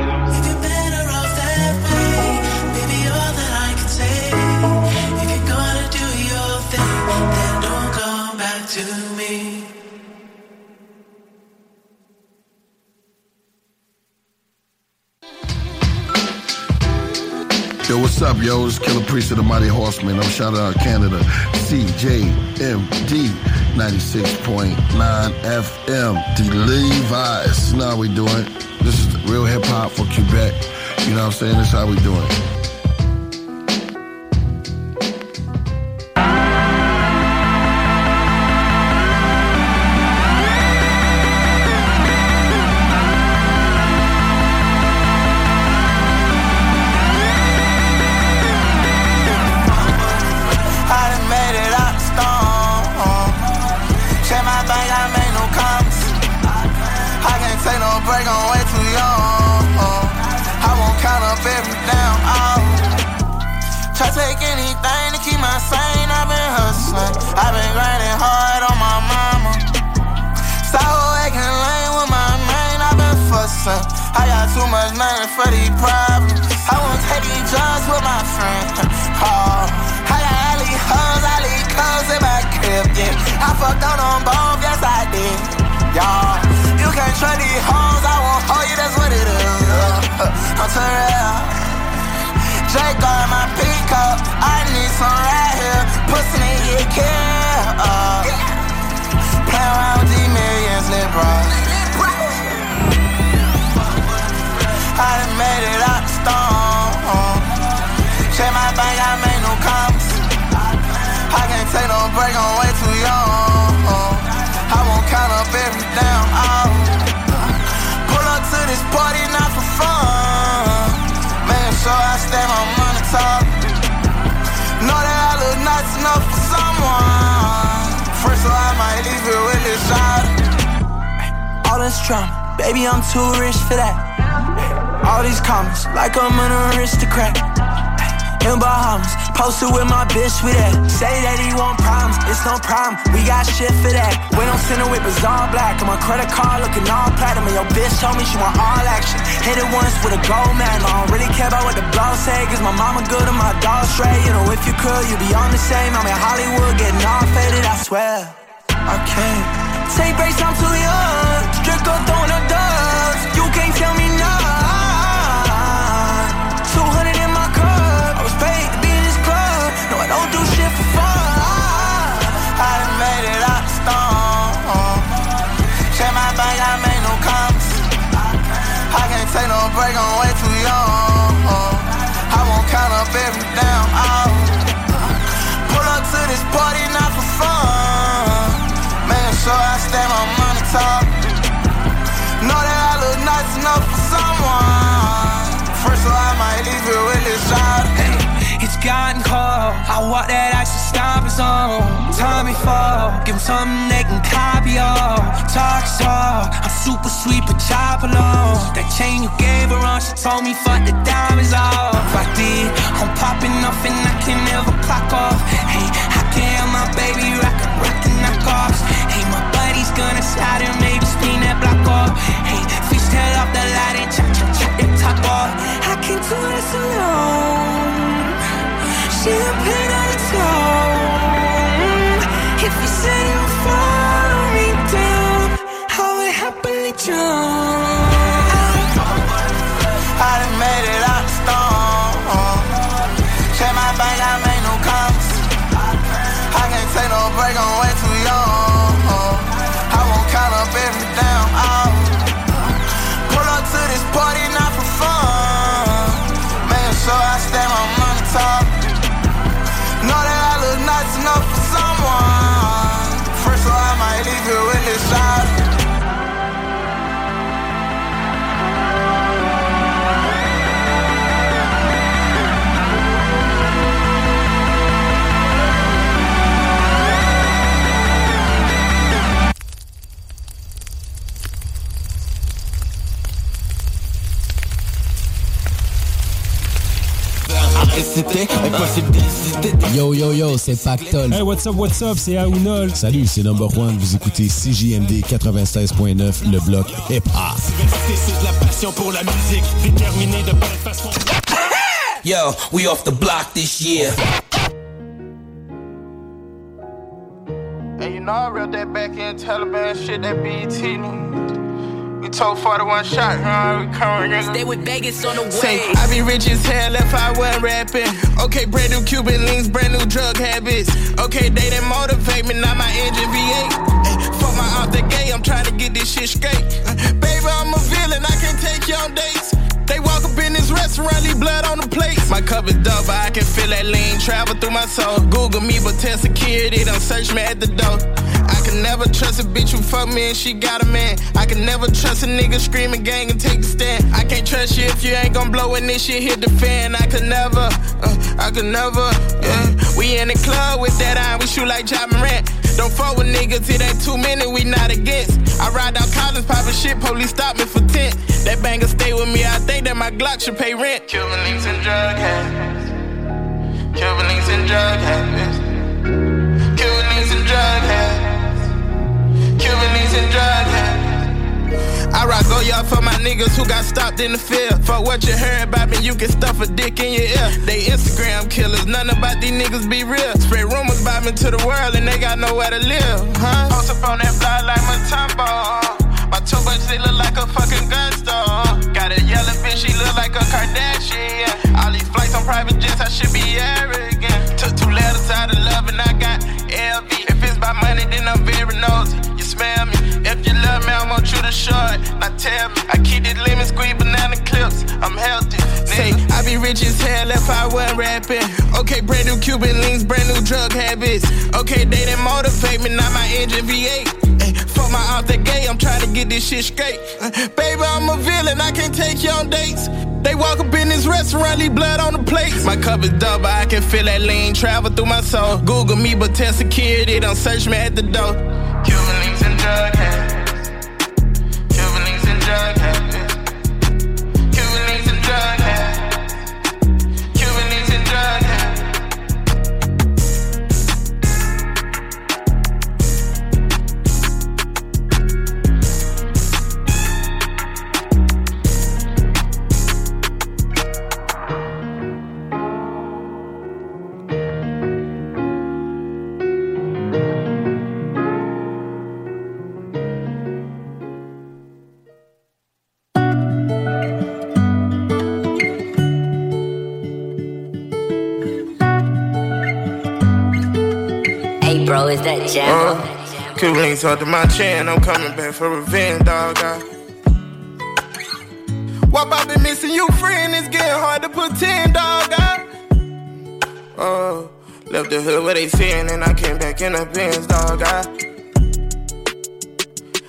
[SPEAKER 119] what's up, yo? It's Killah Priest of the Mighty Horseman. I'm shouting out Canada, CJMD 96.9 FM. The Lévis. How we doing. This is real hip hop for Quebec. You know what I'm saying? This is how we doing.
[SPEAKER 97] Fussing. I got too much money for these problems. I won't take these drugs with my friend. Oh, I got alley hoes, alley clothes in my crib, yeah. I fucked on them both, yes I did. Y'all, you can't trust these hoes, I won't hold you, that's what it is. I'm too real. Drake on my peacock, I need some right here. Pussy nigga get killed. Uh, play around with these millions, bro. I done made it out the storm. Check my bank, I made no comments. I can't take no break, I'm way too young. I won't count up every damn hour. Pull up to this party, not for fun. Making sure I stay my money talk. Know that I look nice enough for someone. First, so I might leave it with this shot. All this drama, baby, I'm too rich for that. All these comments, like I'm an aristocrat. In Bahamas, posted with my bitch with that. Say that he want problems, it's no problem. We got shit for that. When I'm sitting with bizarre black, on my credit card looking all platinum. And your bitch told me she want all action. Hit it once with a gold man. I don't really care about what the blog say, cause my mama good and my dog straight. You know, if you could, you'd be on the same. I'm in Hollywood getting all faded, I swear. I can't take breaks, I'm too young. Strict up break, way too young. I won't count up every damn hour. Pull up to this party, not for fun. Sure I stay my money talk. Know that I look nice enough for someone. First, so I might leave it with this shot.
[SPEAKER 115] It's gotten I walk that action stop his on. Tommy fall. Give him something they can copy on. Talk all. I'm super sweet, but chop along. That chain you gave her on, she told me fuck the diamonds off. I did. I'm popping off and I can never clock off. Hey, I can't have my baby rockin', rockin' knockoffs. Hey, my
[SPEAKER 96] buddy's gonna slide and maybe spin that block off. Hey, fish tail off the light and chop, chop, chop top off. I can't do this alone. Champagne on the tone. If you said you follow me down, I would happily jump.
[SPEAKER 120] Impossible d'hésiter.
[SPEAKER 121] Yo, yo, yo, c'est Pactol.
[SPEAKER 106] Hey, what's up, what's up, c'est Aounol.
[SPEAKER 122] Salut, c'est Number One. Vous écoutez CJMD 96.9, le bloc hip-hop.
[SPEAKER 120] C'est de la passion pour la musique, déterminé de belle façon.
[SPEAKER 96] Yo, we off the block this year.
[SPEAKER 123] Hey, you know I read that back end Taliban shit, that BT. Told 41 shot, you know, coming in.
[SPEAKER 96] Stay with Vegas on the way.
[SPEAKER 123] Say, I be rich as hell if I wasn't rapping. Okay, brand new Cuban links, brand new drug habits. Okay, they that motivate me, not my engine V8. Ay, fuck my out the gate, I'm trying to get this shit straight. Uh, baby, I'm a villain, I can take you on dates. They walk up in this restaurant, leave blood on the plate. My cup is but I can feel that lean travel through my soul. Google me, but tell security, don't search me at the door. I can never trust a bitch who fuck me and she got a man. I can never trust a nigga screaming gang and take a stand. I can't trust you if you ain't gon' blow when this shit hit the fan. I could never, uh, I could never, yeah. We in the club with that eye, we shoot like Ja Morant. Don't fuck with niggas, it ain't too many, we not against. I ride out college, poppin' shit, police stop me for tent. That banger stay with me, I think that my Glock should pay rent. Cuban links and drug habits. Cuban links and drug habits. Cuban links and drug habits. Cuban links and drug habits. I rock oh, go y'all for my niggas who got stopped in the field. For what you heard about me, you can stuff a dick in your ear. They Instagram killers, none about these niggas be real. Spread rumors about me to the world and they got nowhere to live, huh? Post up on that block like Mutombo. My two bucks, they look like a fucking gun store. Got a yellow bitch, she look like a Kardashian. All these flights on private jets, I should be arrogant. Took two letters out of love and I got LV. If it's by money, then I'm very nosy. You smell me. If you love me, I want you to show it. Now tell me, I keep this lemon squeeze banana clips. I'm healthy. Say, I be rich as hell if I wasn't rapping. Okay, brand new Cuban links, brand new drug habits. Okay, they didn't motivate me, not my engine V8. Fuck my out the I'm trying to get this shit straight. Uh, baby, I'm a villain, I can't take you on dates. They walk up in this restaurant, leave blood on the plates. My cup is double, I can feel that lean travel through my soul. Google me, but tell security, don't search me at the door. Cuban links and drug habits. Cuban links and drug habits. Uh, Cuban links under my chin, I'm coming back for revenge, dog. I... Why I been missing you, friend? It's getting hard to pretend, dog. Uh, left the hood where they sin, and I came back in the Benz, dog. I...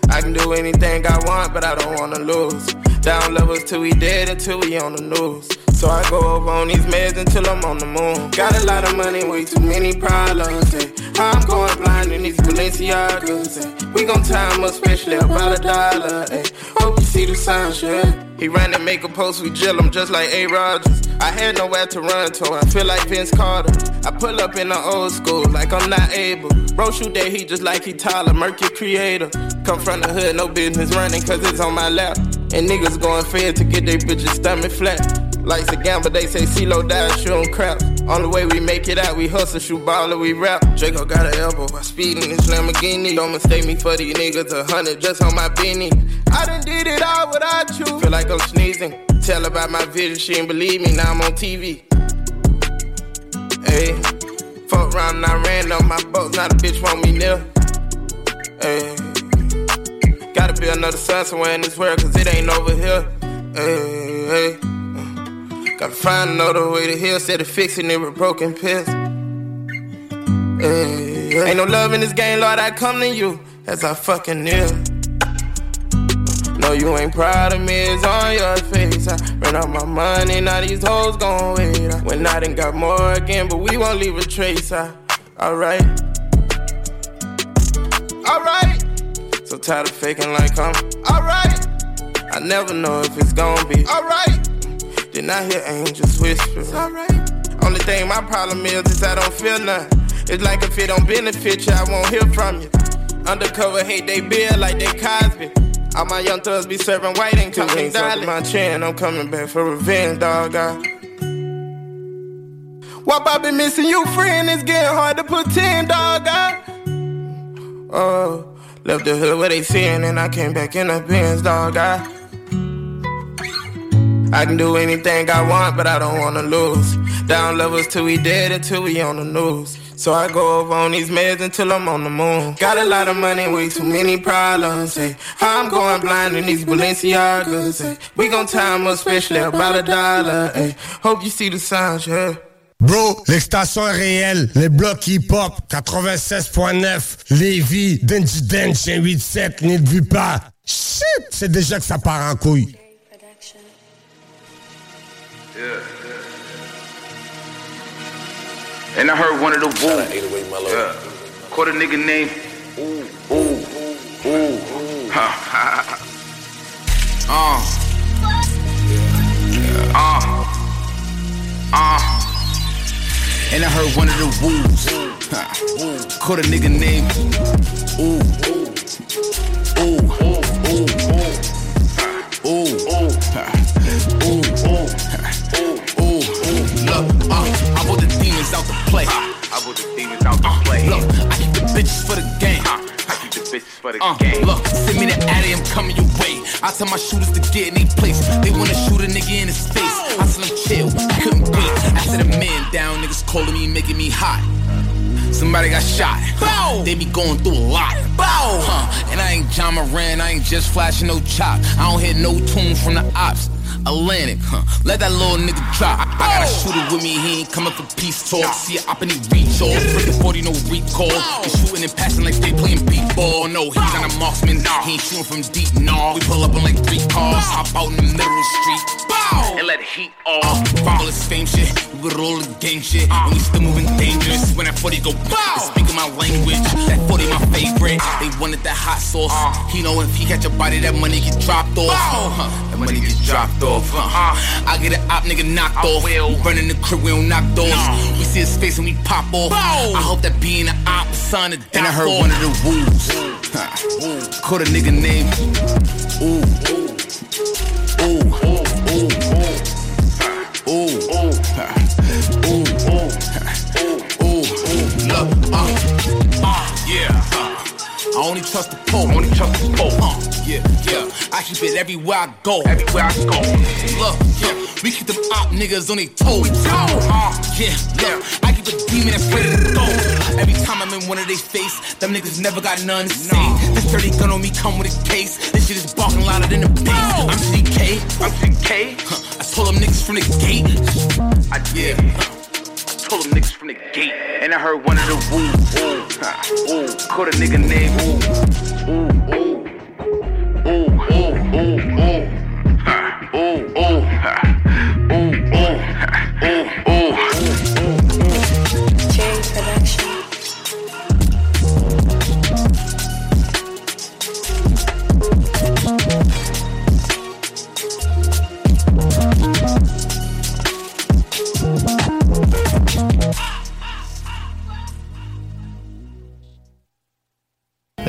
[SPEAKER 123] I can do anything I want, but I don't wanna lose. Down levels till we dead until we on the news. So I go over on these meds until I'm on the moon. Got a lot of money, way too many problems. eh. I'm going blind in these Balenciagas. eh. We gon' time up, especially about a dollar. eh. Hope you see the signs, yeah. He ran and make a post, we drill him just like A. Rogers. I had nowhere to run to, I feel like Vince Carter. I pull up in the old school like I'm not able. Bro, shoot that he just like he Tyler, Murky creator. Come from the hood, no business running, cause it's on my lap. And niggas going fed to get their bitches stomach flat. Life's a gamble, they say CeeLo die, shooting crap. Only way we make it out, we hustle, shoot baller, we rap. Draco got an elbow by speeding this Lamborghini. Don't mistake me for these niggas, a hundred just on my beanie. I done did it all without you. Feel like I'm sneezing. Tell about my vision, she ain't believe me, now I'm on TV. Hey, fuck around and I ran on my boat, not a bitch want me near. Hey, gotta be another sun somewhere in this world, cause it ain't over here. Hey, hey. Gotta find another way to heal, instead of fixing it with broken pills. Hey, ain't no love in this game, Lord, I come to you as I fucking kneel. No, you ain't proud of me, it's on your face. I ran out my money, now these hoes gon' wait. I went out and got more again, but we won't leave a trace. I, alright, alright. So tired of faking like I'm alright. I never know if it's gon' be alright. Then I hear angels whisper. It's alright. Only thing my problem is is I don't feel nothing. It's like if it don't benefit you, I won't hear from you. Undercover hate they bill like they Cosby. All my young thugs be serving white and coming down my chin. I'm coming back for revenge, dog. Ah. I... Why I been missing you, friend? It's getting hard to pretend, dog. I... Ah. Oh, left the hood where they seeing, and I came back in the Benz, dog. I... Ah. I can do anything I want, but I don't wanna lose. Down levels till we dead until we on the news. So I go over on these meds until I'm on the moon. Got a lot of money, way too many problems. Hey, I'm going blind in these Balenciagas. Hey, we gon' time up, especially about a dollar. Hey, hope you see the signs, yeah.
[SPEAKER 124] Bro, l'extension est réelle. Les blocs hip-hop, 96.9, Lévis, Denji Dench, 187, n'y vu pas. Shit, c'est déjà que ça part en couille.
[SPEAKER 125] Yeah. And I heard one of the wolves. Yeah. Caught a nigga named Ooh, Ooh, Ooh. Ha, Uh. Uh. Uh.
[SPEAKER 126] And I heard one of the wolves. Caught a nigga named Ooh. Ooh. Ooh. Out to play.
[SPEAKER 125] I brought the demons out to play.
[SPEAKER 126] Look, I keep the bitches for the game.
[SPEAKER 125] I keep the bitches for the
[SPEAKER 126] Uh,
[SPEAKER 125] game.
[SPEAKER 126] look, send me the addy, I'm coming your way. I tell my shooters to get in their place. They wanna shoot a nigga in his face. I tell them chill, couldn't wait. After the man down, niggas calling me, making me hot. Somebody got shot. Bow. They be going through a lot. Bow. Huh. And I ain't Ja Morant, I ain't just flashing no chop. I don't hear no tune from the ops. Atlantic, huh? Let that little nigga drop. I, I got a shooter with me, he ain't coming for peace talk. See it up and he reach off. Freaking 40, no recall. He shooting and passing like they playing beat ball. No, he's not a marksman. nah. He ain't shooting from deep, no. We pull up in like three cars, hop out in the middle of the street. Bow!
[SPEAKER 125] And let it heat
[SPEAKER 126] Uh,
[SPEAKER 125] off.
[SPEAKER 126] all this fame shit, we with all the gang shit, uh. and we still moving dangerous. When that 40 go bow, speaking my language. That 40 my favorite. Uh. They wanted that hot sauce. Uh. He know if he catch a body, that money get dropped off. Huh, that money get dropped off. Huh. I get an op nigga knocked off. We running the crib, we don't knock doors. We see his face and we pop off. I hope that being an op son of And I heard one of the wolves. Caught a nigga named Ooh. Ooh. Ooh. Ooh. Ooh. Ooh. Ooh. ooh, Look, uh, uh, yeah. uh, I only trust the pole. I only trust the pole. Uh, yeah, yeah. I keep it everywhere I go. Everywhere I go. Look, yeah. We keep them op niggas on their toes. Uh, yeah, look. I keep a demon that's ready to go. Every time I'm in one of their face, them niggas never got none to say. This dirty gun on me come with a case. This shit is barking louder than the bass. I'm CK. I'm CK. Huh, Told them niggas from the gate. I yeah.
[SPEAKER 125] Told them niggas from the gate. And I heard one of the wolves. Ooh. Ooh. Caught a nigga named Ooh. Ooh. Ooh. Ooh. Ooh. Ooh. Ooh. Ha. Ooh. Ooh. Ha.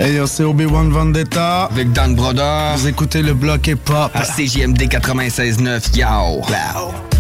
[SPEAKER 127] Hey yo, c'est Obi-Wan Vendetta.
[SPEAKER 128] Avec Dan Broder.
[SPEAKER 127] Vous écoutez le bloc hip-hop.
[SPEAKER 128] À CJMD 96.9, yo.
[SPEAKER 129] Wow.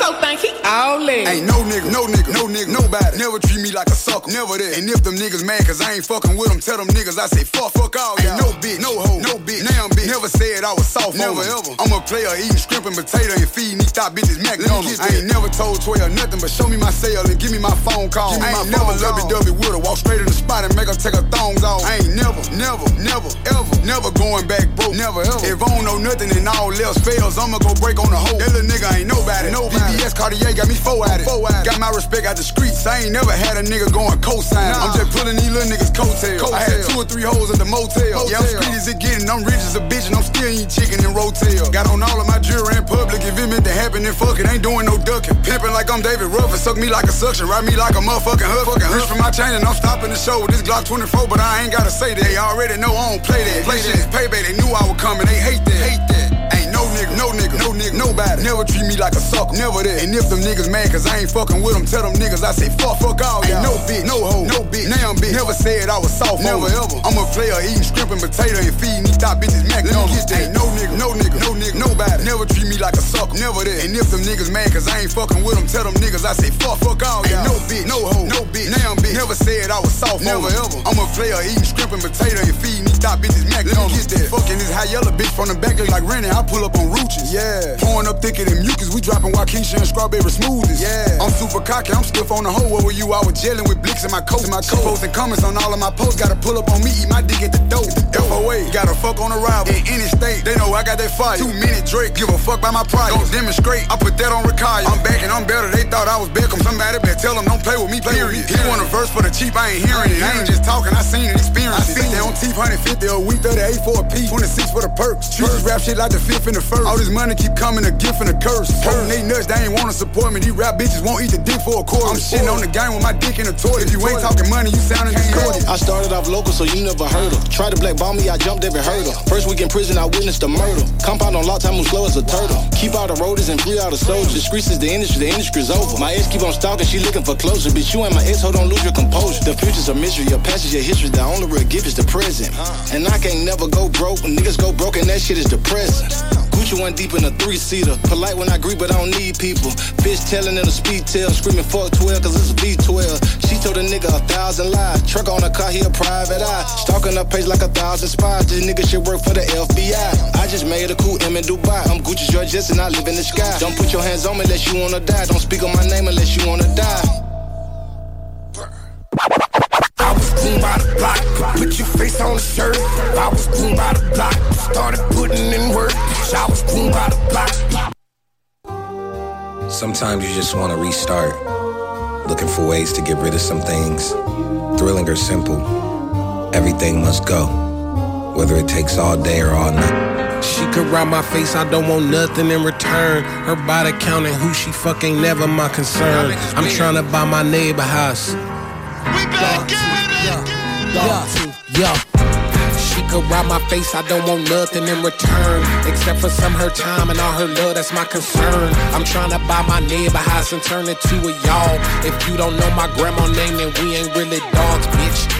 [SPEAKER 130] Exo think he all in.
[SPEAKER 21] Ain't no nigga, no nigga, no nigga, nobody. Never treat me like a sucker, never that. And if them niggas mad cause I ain't fucking with them, tell them niggas I say fuck, fuck all y'all. Ain't no bitch, no hoe, no bitch, now I'm bitch. Never said I was soft, never ever. I'm a player eating shrimp and potato and feeding these top bitches McDonald's. I ain't never told 12 nothing but show me my cell and give me my phone call. Give me I ain't my never lovey dovey with her, walk straight in the spot and make her take her thongs off. I ain't never, never, never, ever, never going back broke, never ever. If I don't know nothing and all else fails, I'ma go break on the hoe. That little nigga ain't nobody, nobody. BBS Cartier got me four at it. Four at it. Got my respect out the streets. I ain't never had a nigga going cosign. Nah. I'm just pulling these little niggas coattails. Coattail. I had two or three hoes at the motel. motel. Yeah, I'm street as it getting. I'm rich as a bitch and I'm still eating chicken and rotel. Got on all of my jewelry in public. If it meant to happen, then fuck it. Ain't doing no ducking. Pimping like I'm David Ruffin. Suck me like a suction. Ride me like a motherfucking hood. Fucking rich for my chain and I'm stopping the show with this Glock 24. But I ain't gotta say that. They already know I don't play that. Play shit is payback. They knew I was coming. They hate that. Hate that. Ain't no nigga, no nigga, no nigga, nobody. Never treat me like a sucker. Never that. And if them niggas mad cause I ain't fucking with them, tell them niggas I say fuck, fuck all y'all. Ain't no bitch, no hoe, no bitch, now I'm bitch. Never said I was soft, never ever. I'm a player eating shrimp and potato and feeding these top bitches McDonald's. Let me get that. Ain't no nigga, no nigga, no nigga, nobody. Never treat me like a sucker, never that. And if them niggas mad cause I ain't fucking with them, tell them niggas I say fuck, fuck all y'all. Ain't no bitch, no hoe, no bitch, now I'm bitch. Never said I was soft, never ever. I'm a player eating shrimp and potato and feeding these top bitches McDonald's. Let me get that. Fucking this high yellow bitch from the back like Rennie. I pull up on Rooches. Yeah. Pouring up thicker than mucus. We dropping Wockesha and strawberry smoothies. Yeah. I'm super cocky. I'm stiff on the hoe. Where were you? I was gelling with blicks in my coat. In my coat. Posting comments on all of my posts. Gotta pull up on me. Eat my dick at the dope. FOA. Gotta fuck on arrival. In any state. They know I got that fire. Two minute Drake. Give a fuck by my pride. Don't demonstrate. I put that on Rakaya. I'm back and I'm better. They thought I was Beckham. Somebody better tell them don't play with me. play Period. He want a verse for the cheap. I ain't hearing it. I ain't just talking. I seen it. Experience I seen it on T 150 a week. 38 for a P. 26 for the perks. Streets rap shit like the fifth in the first. All this money keep coming a gift and a curse. Hurting they nuts, they ain't wanna support me. These rap bitches won't eat the dick for a quarter. Oh, I'm shitting on the game with my dick in the toilet. If you ain't talking money, you sounding distorted.
[SPEAKER 89] I started off local, so you never heard of. Try to blackball me, I jumped every hurdle. First week in prison, I witnessed a murder. Compound on lock time, move slow as a turtle. Keep all the roaders and free all the soldiers. Streets is the industry, the industry's over. My ex keep on stalking, she looking for closure. Bitch, you ain't my ex, hold on, lose your composure. The future's a mystery, your past is your history. The only real gift is the present. And I can't never go broke. When niggas go broke, and that shit is depressing. Gucci one deep in a three seater. Polite when I greet, but I don't need people. Bitch telling in a speed tail, screaming fuck 12 cause it's a V12. She told a nigga a thousand lies. Truck on a car, he a private eye. Stalking her page like a thousand spies. This nigga should work for the FBI. I just made a cool M in Dubai. I'm Gucci Georges and I live in the sky. Don't put your hands on me unless you wanna die. Don't speak on my name unless you wanna die.
[SPEAKER 131] I was groomed by the block, put your face on the shirt. I was groomed by the block, started putting in work. I was groomed by the block.
[SPEAKER 132] Sometimes you just want to restart, looking for ways to get rid of some things. Thrilling or simple, everything must go, whether it takes all day or all night.
[SPEAKER 133] She could rob my face, I don't want nothing in return. Her body counting who she fuck ain't never my concern. I'm trying to buy my neighbor house. We back yeah, yeah. She could rob my face, I don't want nothing in return. Except for some her time and all her love, that's my concern. I'm trying to buy my neighbor house and turn it to a y'all. If you don't know my grandma name, then we ain't really dogs, bitch.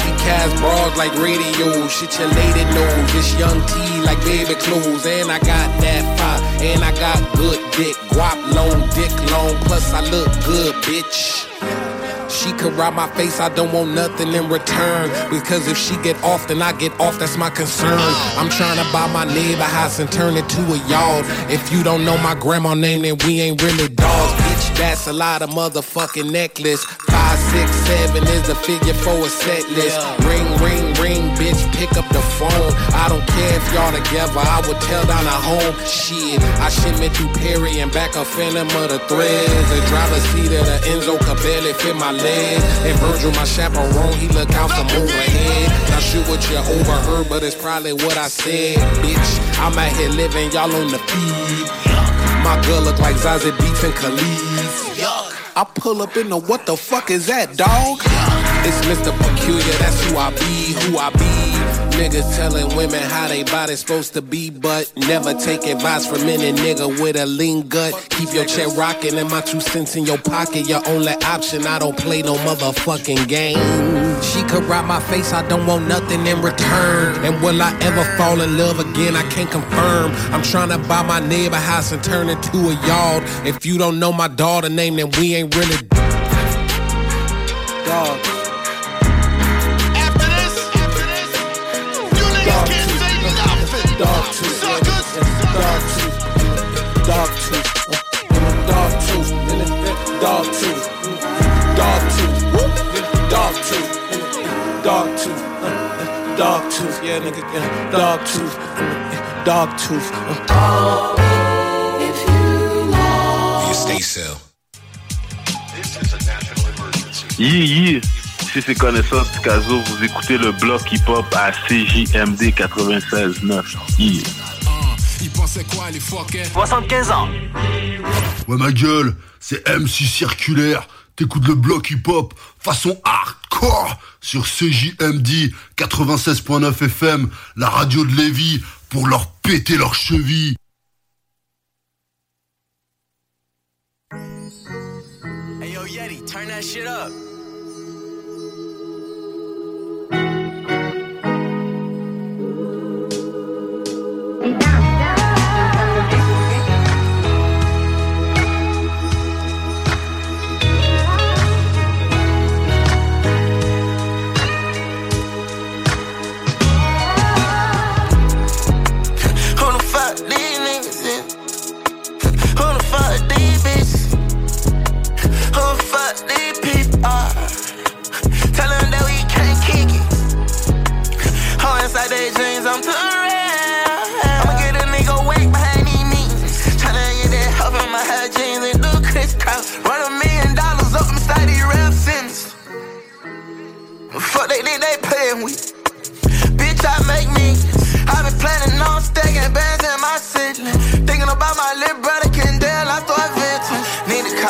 [SPEAKER 133] he cast bras like radio. Shit your lady knows. This young T like baby clothes. And I got that fire. And I got good dick. Guap long, dick long. Plus I look good, bitch. She could rob my face, I don't want nothing in return. Because if she get off, then I get off, that's my concern. I'm trying to buy my neighbor house and turn it to a yard. If you don't know my grandma name, then we ain't really dogs. That's a lot of motherfucking necklace. Five, six, seven is the figure for a set list. Ring, ring, ring, bitch, pick up the phone. I don't care if y'all together, I would tell down a home. Shit, I shipment through Perry and back a phantom of the threads. The driver's seat of the Enzo could barely fit my legs. And Virgil, my chaperone, he look out from overhead. Not sure what you overheard, but it's probably what I said. Bitch, I'm out here living, y'all on the feed. My girl look like Zazie Beetz and Khalid. I pull up in the what the fuck is that, dog? It's Mr. Peculiar, that's who I be, who I be. Niggas telling women how they body supposed to be, but never take advice from any nigga with a lean gut. Keep your chair rocking and my two cents in your pocket. Your only option, I don't play no motherfucking game. She could ride my face, I don't want nothing in return. And will I ever fall in love again? I can't confirm. I'm trying to buy my neighbor house and turn it to a yard. If you don't know my daughter name, then we ain't really. Dog dog tooth, dog tooth, dog tooth, dog tooth, dog tooth, yeah, nigga, yeah, dog tooth, dog tooth.
[SPEAKER 134] You stay still.
[SPEAKER 135] Yeah, yeah. Si c'est connaissance Picasso, vous écoutez le bloc hip-hop à CJMD 96.9. Yeah.
[SPEAKER 136] Ils pensaient quoi les fuckers?
[SPEAKER 135] 75 ans.
[SPEAKER 132] Ouais ma gueule, c'est MC Circulaire. T'écoutes le bloc hip-hop façon hardcore sur CJMD 96.9 FM, la radio de Lévis, pour leur péter leurs chevilles.
[SPEAKER 137] Hey yo, Yeti, turn that shit up.
[SPEAKER 97] Who fuck these people? Tell them that we can't kick it. Oh, inside their dreams, I'm too real. I'ma get a nigga wake behind these meetings. Tryna get that help in my hair jeans and do crisscross. Run a million dollars up inside these rap centers. Fuck they think they playing with. Bitch, I make me. I been planning on stacking bands in my ceiling. Thinking about my little brother Kendall, I start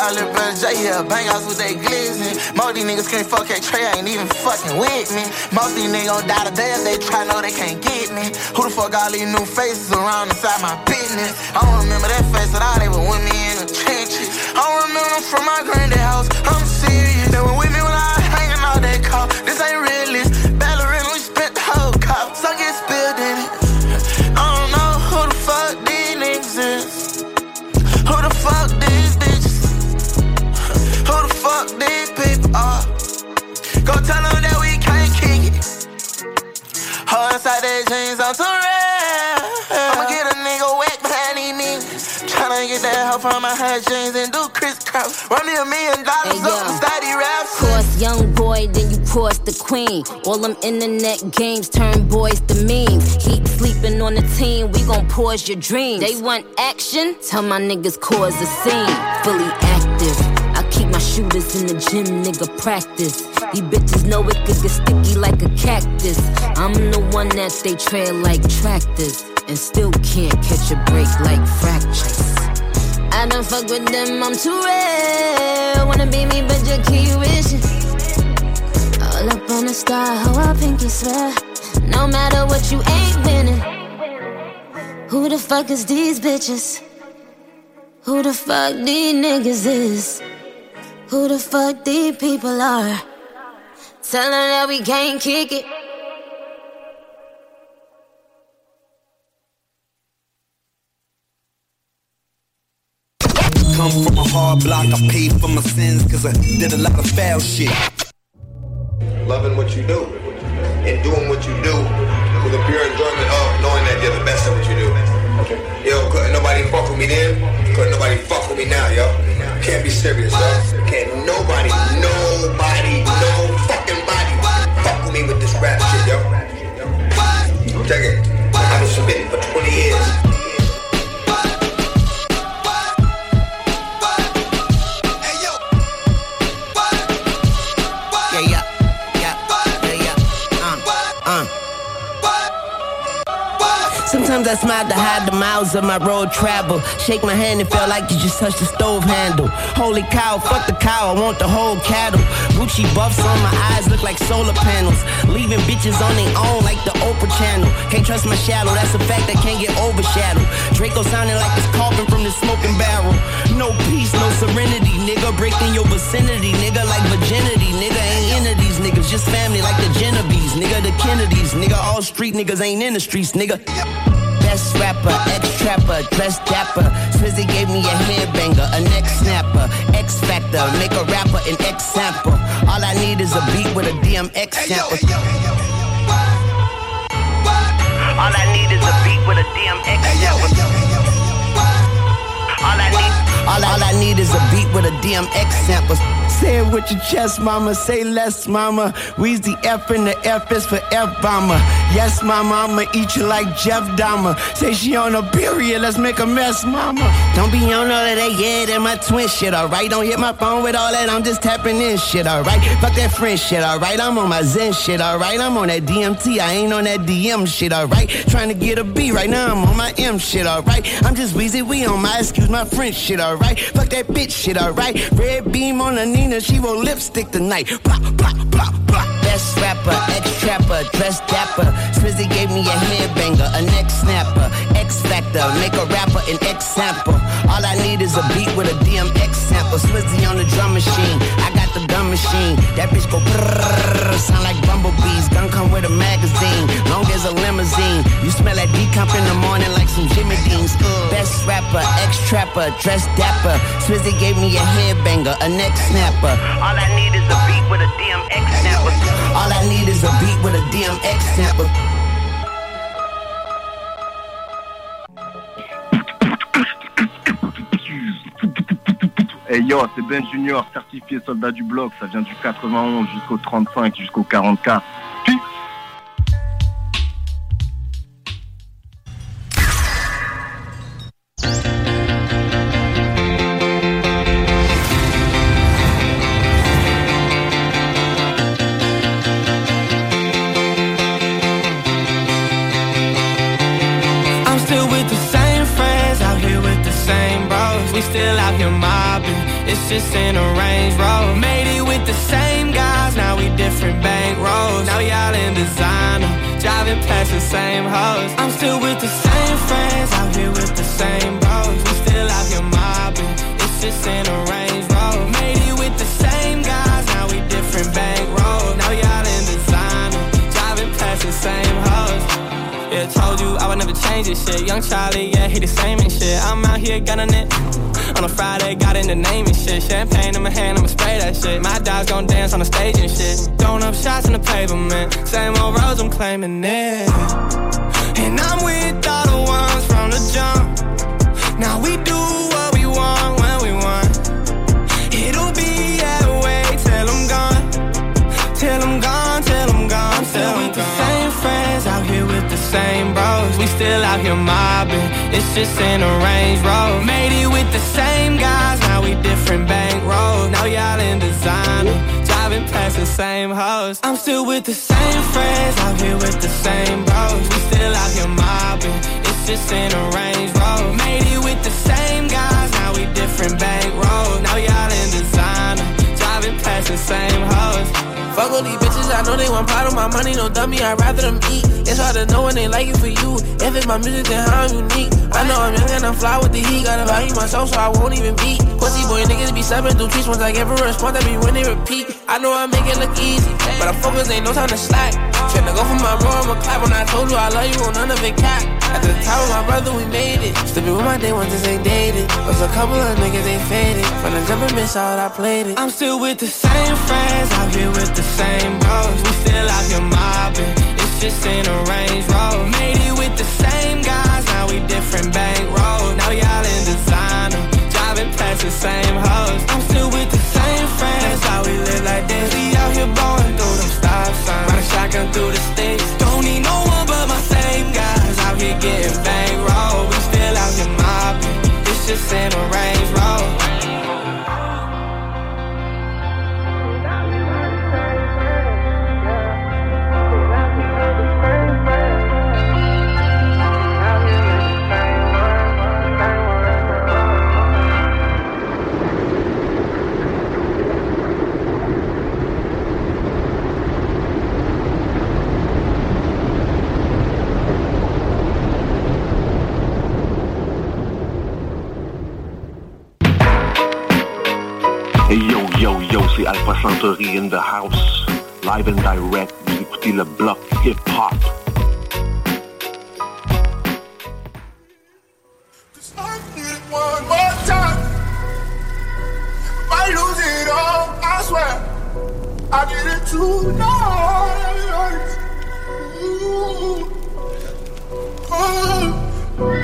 [SPEAKER 97] call little brother J here, bang outs with they glizzy. Most these niggas can't fuck at Trey, ain't even fucking with me. Most these niggas gon' die today if they try, know they can't get me. Who the fuck all these new faces around inside my business? I don't remember that face at all, they were with me in the trenches. I don't remember from my granddad house, I'm serious. Inside their jeans, I'm too real. I'ma get a nigga whack behind these niggas. Tryna get that help from my hair jeans and do crisscross. Run me a million dollars
[SPEAKER 138] Hey,
[SPEAKER 97] up inside these raps.
[SPEAKER 138] Cross young boy, then you cross the queen. All them internet games turn boys to memes. Keep sleeping on the team, we gon' pause your dreams. They want action? Tell my niggas cause a scene. Fully active. I keep my shooters in the gym, nigga practice. These bitches know it could get sticky like a cactus. I'm the one that they trail like tractors. And still can't catch a break like fractures. I don't fuck with them, I'm too real. Wanna be me, but you keep wishing. All up on the star, how I pinky swear. No matter what, you ain't winning. Who the fuck is these bitches? Who the fuck these niggas is? Who the fuck these people are? Tell them that we can't kick it.
[SPEAKER 139] Come from a hard block, I paid for my sins cause I did a lot of foul shit.
[SPEAKER 23] loving what you do and doing what you do with a pure enjoyment of knowing that you're the best at what you do. Yo, couldn't nobody fuck with me then? Couldn't nobody fuck with me now, yo? Can't be serious, yo care. Nobody, nobody, no fucking body. Fuck with me with this rap shit, yo. Check it. I've been submitting for 20 years.
[SPEAKER 6] Sometimes I smile to hide the miles of my road travel. Shake my hand, it felt like you just touched the stove handle. Holy cow, fuck the cow, I want the whole cattle. Gucci buffs on my eyes look like solar panels. Leaving bitches on their own like the Oprah channel. Can't trust my shadow, that's a fact that can't get overshadowed. Draco sounding like it's coughing from the smoking barrel. No peace, no serenity, nigga. Breaking your vicinity, nigga, like virginity, nigga. Ain't into these niggas, just family like the Genovese, nigga. The Kennedys, nigga. All street niggas ain't in the streets, nigga. Best rapper, ex trapper, dress dapper. Swizzy gave me a headbanger, a neck snapper, X Factor, make a rapper an X sample. All I need is a beat with a DMX sample. All I need is a beat with a DMX sample. All I need, all, all I need is a beat with a DMX sample. Say it with your chest, mama. Say less, mama. We's the F and the F is for F bomber. Yes, mama, I'ma eat you like Jeff Dahmer. Say she on a period, let's make a mess, mama. Don't be on all of that, yeah, that my twin shit, alright? Don't hit my phone with all that, I'm just tapping in shit, alright? Fuck that friend shit, alright? I'm on my Zen shit, alright? I'm on that DMT, I ain't on that DM shit, alright? Trying to get a B right now, I'm on my M shit, alright? I'm just Weezy, we on my excuse my French shit, alright? Fuck that bitch shit, alright? Red beam on the Nina, she roll lipstick tonight. Pop, pop, pop, pop. Best rapper, ex trapper, dress dapper. Swizzy gave me a headbanger, a neck snapper. X Factor, make a rapper an X sample. All I need is a beat with a DMX sample. Swizzy on the drum machine, I got the gun machine. That bitch go brrrr, sound like bumblebees. Gun come with a magazine, long as a limousine. You smell that decomp in the morning like some Jimmy Deans. Best rapper, ex trapper, dress dapper. Swizzy gave me a headbanger, a neck snapper. All I need is a beat with a DMX sample. All I need is a beat with a DMX sample.
[SPEAKER 140] Hey yo, c'est Ben Junior, certifié soldat du bloc. Ça vient du 91 jusqu'au 35, jusqu'au 44.
[SPEAKER 141] Young Charlie, yeah, he the same and shit. I'm out here gunning it. On a Friday, got in the name and shit. Champagne in my hand, I'ma spray that shit. My dogs gon' dance on the stage and shit. Throwing up shots in the pavement. Same old roads, I'm claiming it. And I'm with all the ones from the jump. Now we do out here mobbing. It's just in a Range Rover. Made it with the same guys. Now we different bank roads. Now y'all in designer. Driving past the same hoes. I'm still with the same friends out here with the same bros. We still out here mobbing. It's just in a Range Rover. Made it with the same guys. Now we different bank roads. Now y'all in designer. Past the same hoes. Fuck all these bitches, I know they want part of my money, no dummy, I'd rather them eat. It's hard to know when they like it for you. If it's my music, then how I'm unique. I know I'm young and I'm fly with the heat. Gotta value myself so I won't even beat. Pussy boy niggas be stepping through tweets once I give a response, that be when they repeat. I know I make it look easy, but I focus, ain't no time to slack. Tryna go for my bro, I'ma clap when I told you I love you, on none of it cap. At the top of my brother, we made it. Slipping with my day ones, this ain't dated. Was a couple of niggas, they faded. From the jump and miss out, I played it. I'm still with the same friends, out here with the same bros. We still out here mobbing. It's just in a Range Rover. Made it with the same guys, now we different bank roads. Now y'all in designer, driving past the same hoes. I'm still with the same friends, how we live like this. We out here blowing through them stop signs, ride a shotgun through the states. Getting bank roll. We still out here mobbing, it's just in a Range Rover.
[SPEAKER 140] c'est Alpha Centauri in the house, live and direct. Vous écoutez le bloc hip-hop.
[SPEAKER 142] I it tonight.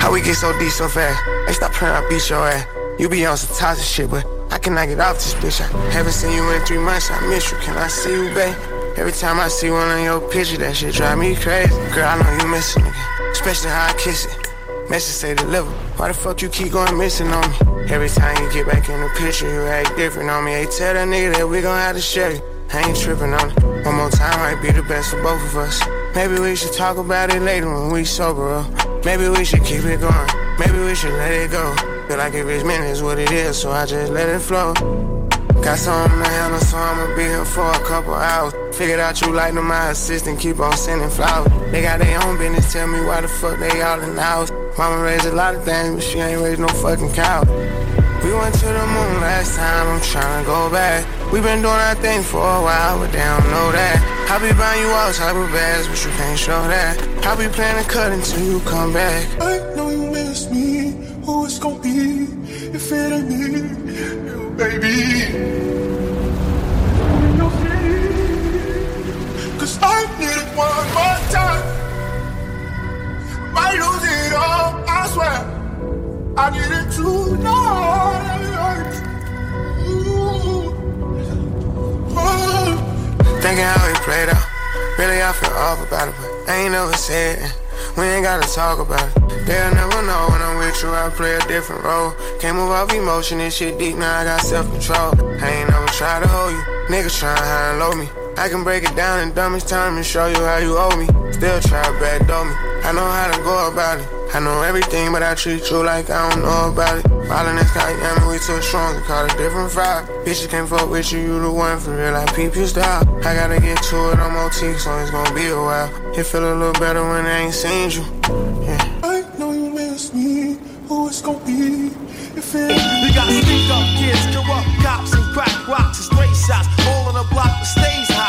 [SPEAKER 71] How we get so deep so fast? Hey, stop praying, I beat your ass. You be on some toxic shit, but I cannot get off this bitch. I haven't seen you in three months, I miss you. Can I see you, babe? Every time I see one on your picture, that shit drive me crazy. Girl, I know you missing me, especially how I kiss it. Message say deliver. Why the fuck you keep going missing on me? Every time you get back in the picture, you act different on me. Hey, tell that nigga that we gon' have to share. I ain't tripping on it. One more time might be the best for both of us. Maybe we should talk about it later when we sober up. Maybe we should keep it going. Maybe we should let it go. Feel like it's meant, it's what it is, so I just let it flow. Got something to handle, so I'ma be here for a couple hours. Figured out you like them, my assistant, keep on sending flowers. They got their own business, tell me why the fuck they all in the house. Mama raised a lot of things, but she ain't raised no fucking cow. We went to the moon last time, I'm tryna go back. We been doing our thing for a while, but they don't know that. I be buying you all type of bags, but you can't show that. I be planning to cut until you come back.
[SPEAKER 142] I know you miss me. Who it's gonna be if it ain't me, you baby? Cause I need it one more time. Might lose it all, I swear. I need it tonight. Oh.
[SPEAKER 71] Thinking how it played out. Really, I feel off about it, but I ain't never said it. We ain't gotta talk about it. They'll never know when I'm with you, I play a different role. Can't move off emotion, this shit deep, now I got self control. I ain't never try to hold you, niggas tryna high and low me. I can break it down in dumbest time and show you how you owe me. Still try to backdoor me. I know how to go about it. I know everything, but I treat you like I don't know about it. Falling this Cayenne, we too strong to call a different vibe. Bitches can't fuck with you, you the one for real, I peep your style. I gotta get to it, I'm OT, so it's gonna be a while. It feel a little better when I ain't seen you. Yeah.
[SPEAKER 142] I know you miss me. Who it's gonna be if it ain't
[SPEAKER 143] We got speak up kids, corrupt cops, and crack rocks and stray shots. All on the block that stays hot.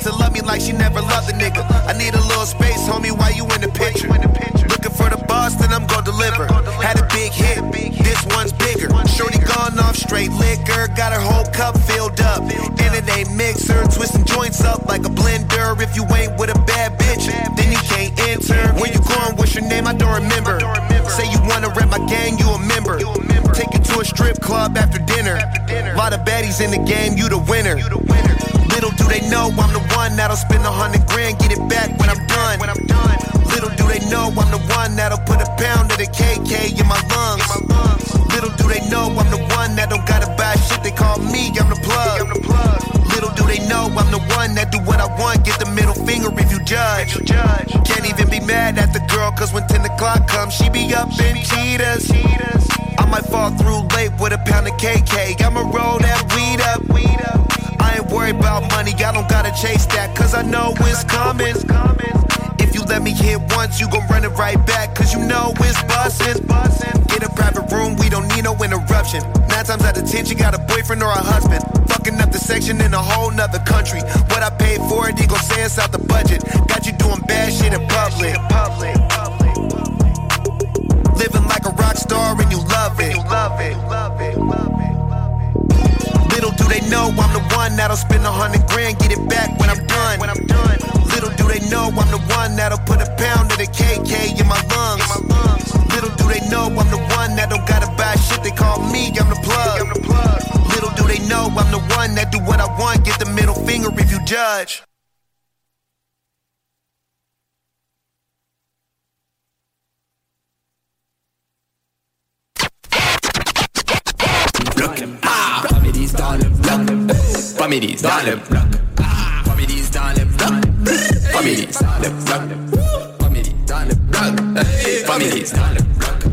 [SPEAKER 6] To love me like she never loved a nigga. I need a little space, homie, why you in the picture. Looking for the boss, then I'm gonna deliver. Had a big hit, this one's bigger. Shorty gone off straight liquor, got her whole cup filled up. And it ain't mixer, twisting joints up like a blender. If you ain't with a bad bitch, then you can't enter. Where you going? What's your name? I don't remember. Say you wanna rep my gang, you a member. A strip club after dinner. A lot of baddies in the game, you the winner. Little do they know I'm the one that'll spend a hundred grand, get it back when I'm done. Little do they know I'm the one that'll put a pound of the KK in my lungs. Little do they know I'm the one that don't gotta buy shit. They call me, I'm the plug. Little do they know I'm the one that do what I want. Get the middle finger if you judge. Can't even be mad at the girl, cause when 10 o'clock comes, she be up in cheetahs. Might fall through late with a pound of KK. I'ma roll that weed up. I ain't worried about money, I don't gotta chase that, cause I know it's coming. If you let me hit once, you gon' run it right back, cause you know it's bussin'. Get a private room, we don't need no interruption. Nine times out of ten, she got a boyfriend or a husband. Fucking up the section in a whole nother country. What I paid for it, he gon' say it's out the budget. Got you doing bad shit in public. Rock star and you love it. Little do they know I'm the one that'll spend a hundred grand, get it back when I'm done. Little do they know I'm the one that'll put a pound of the KK in my lungs. Little do they know I'm the one that don't gotta buy shit. They call me, I'm the plug. Little do they know I'm the one that do what I want, get the middle finger if you judge.
[SPEAKER 144] Families dans le bloc.
[SPEAKER 145] Families dans le bloc. Families dans le bloc. Families dans le bloc. Families dans le bloc. Families dans le bloc.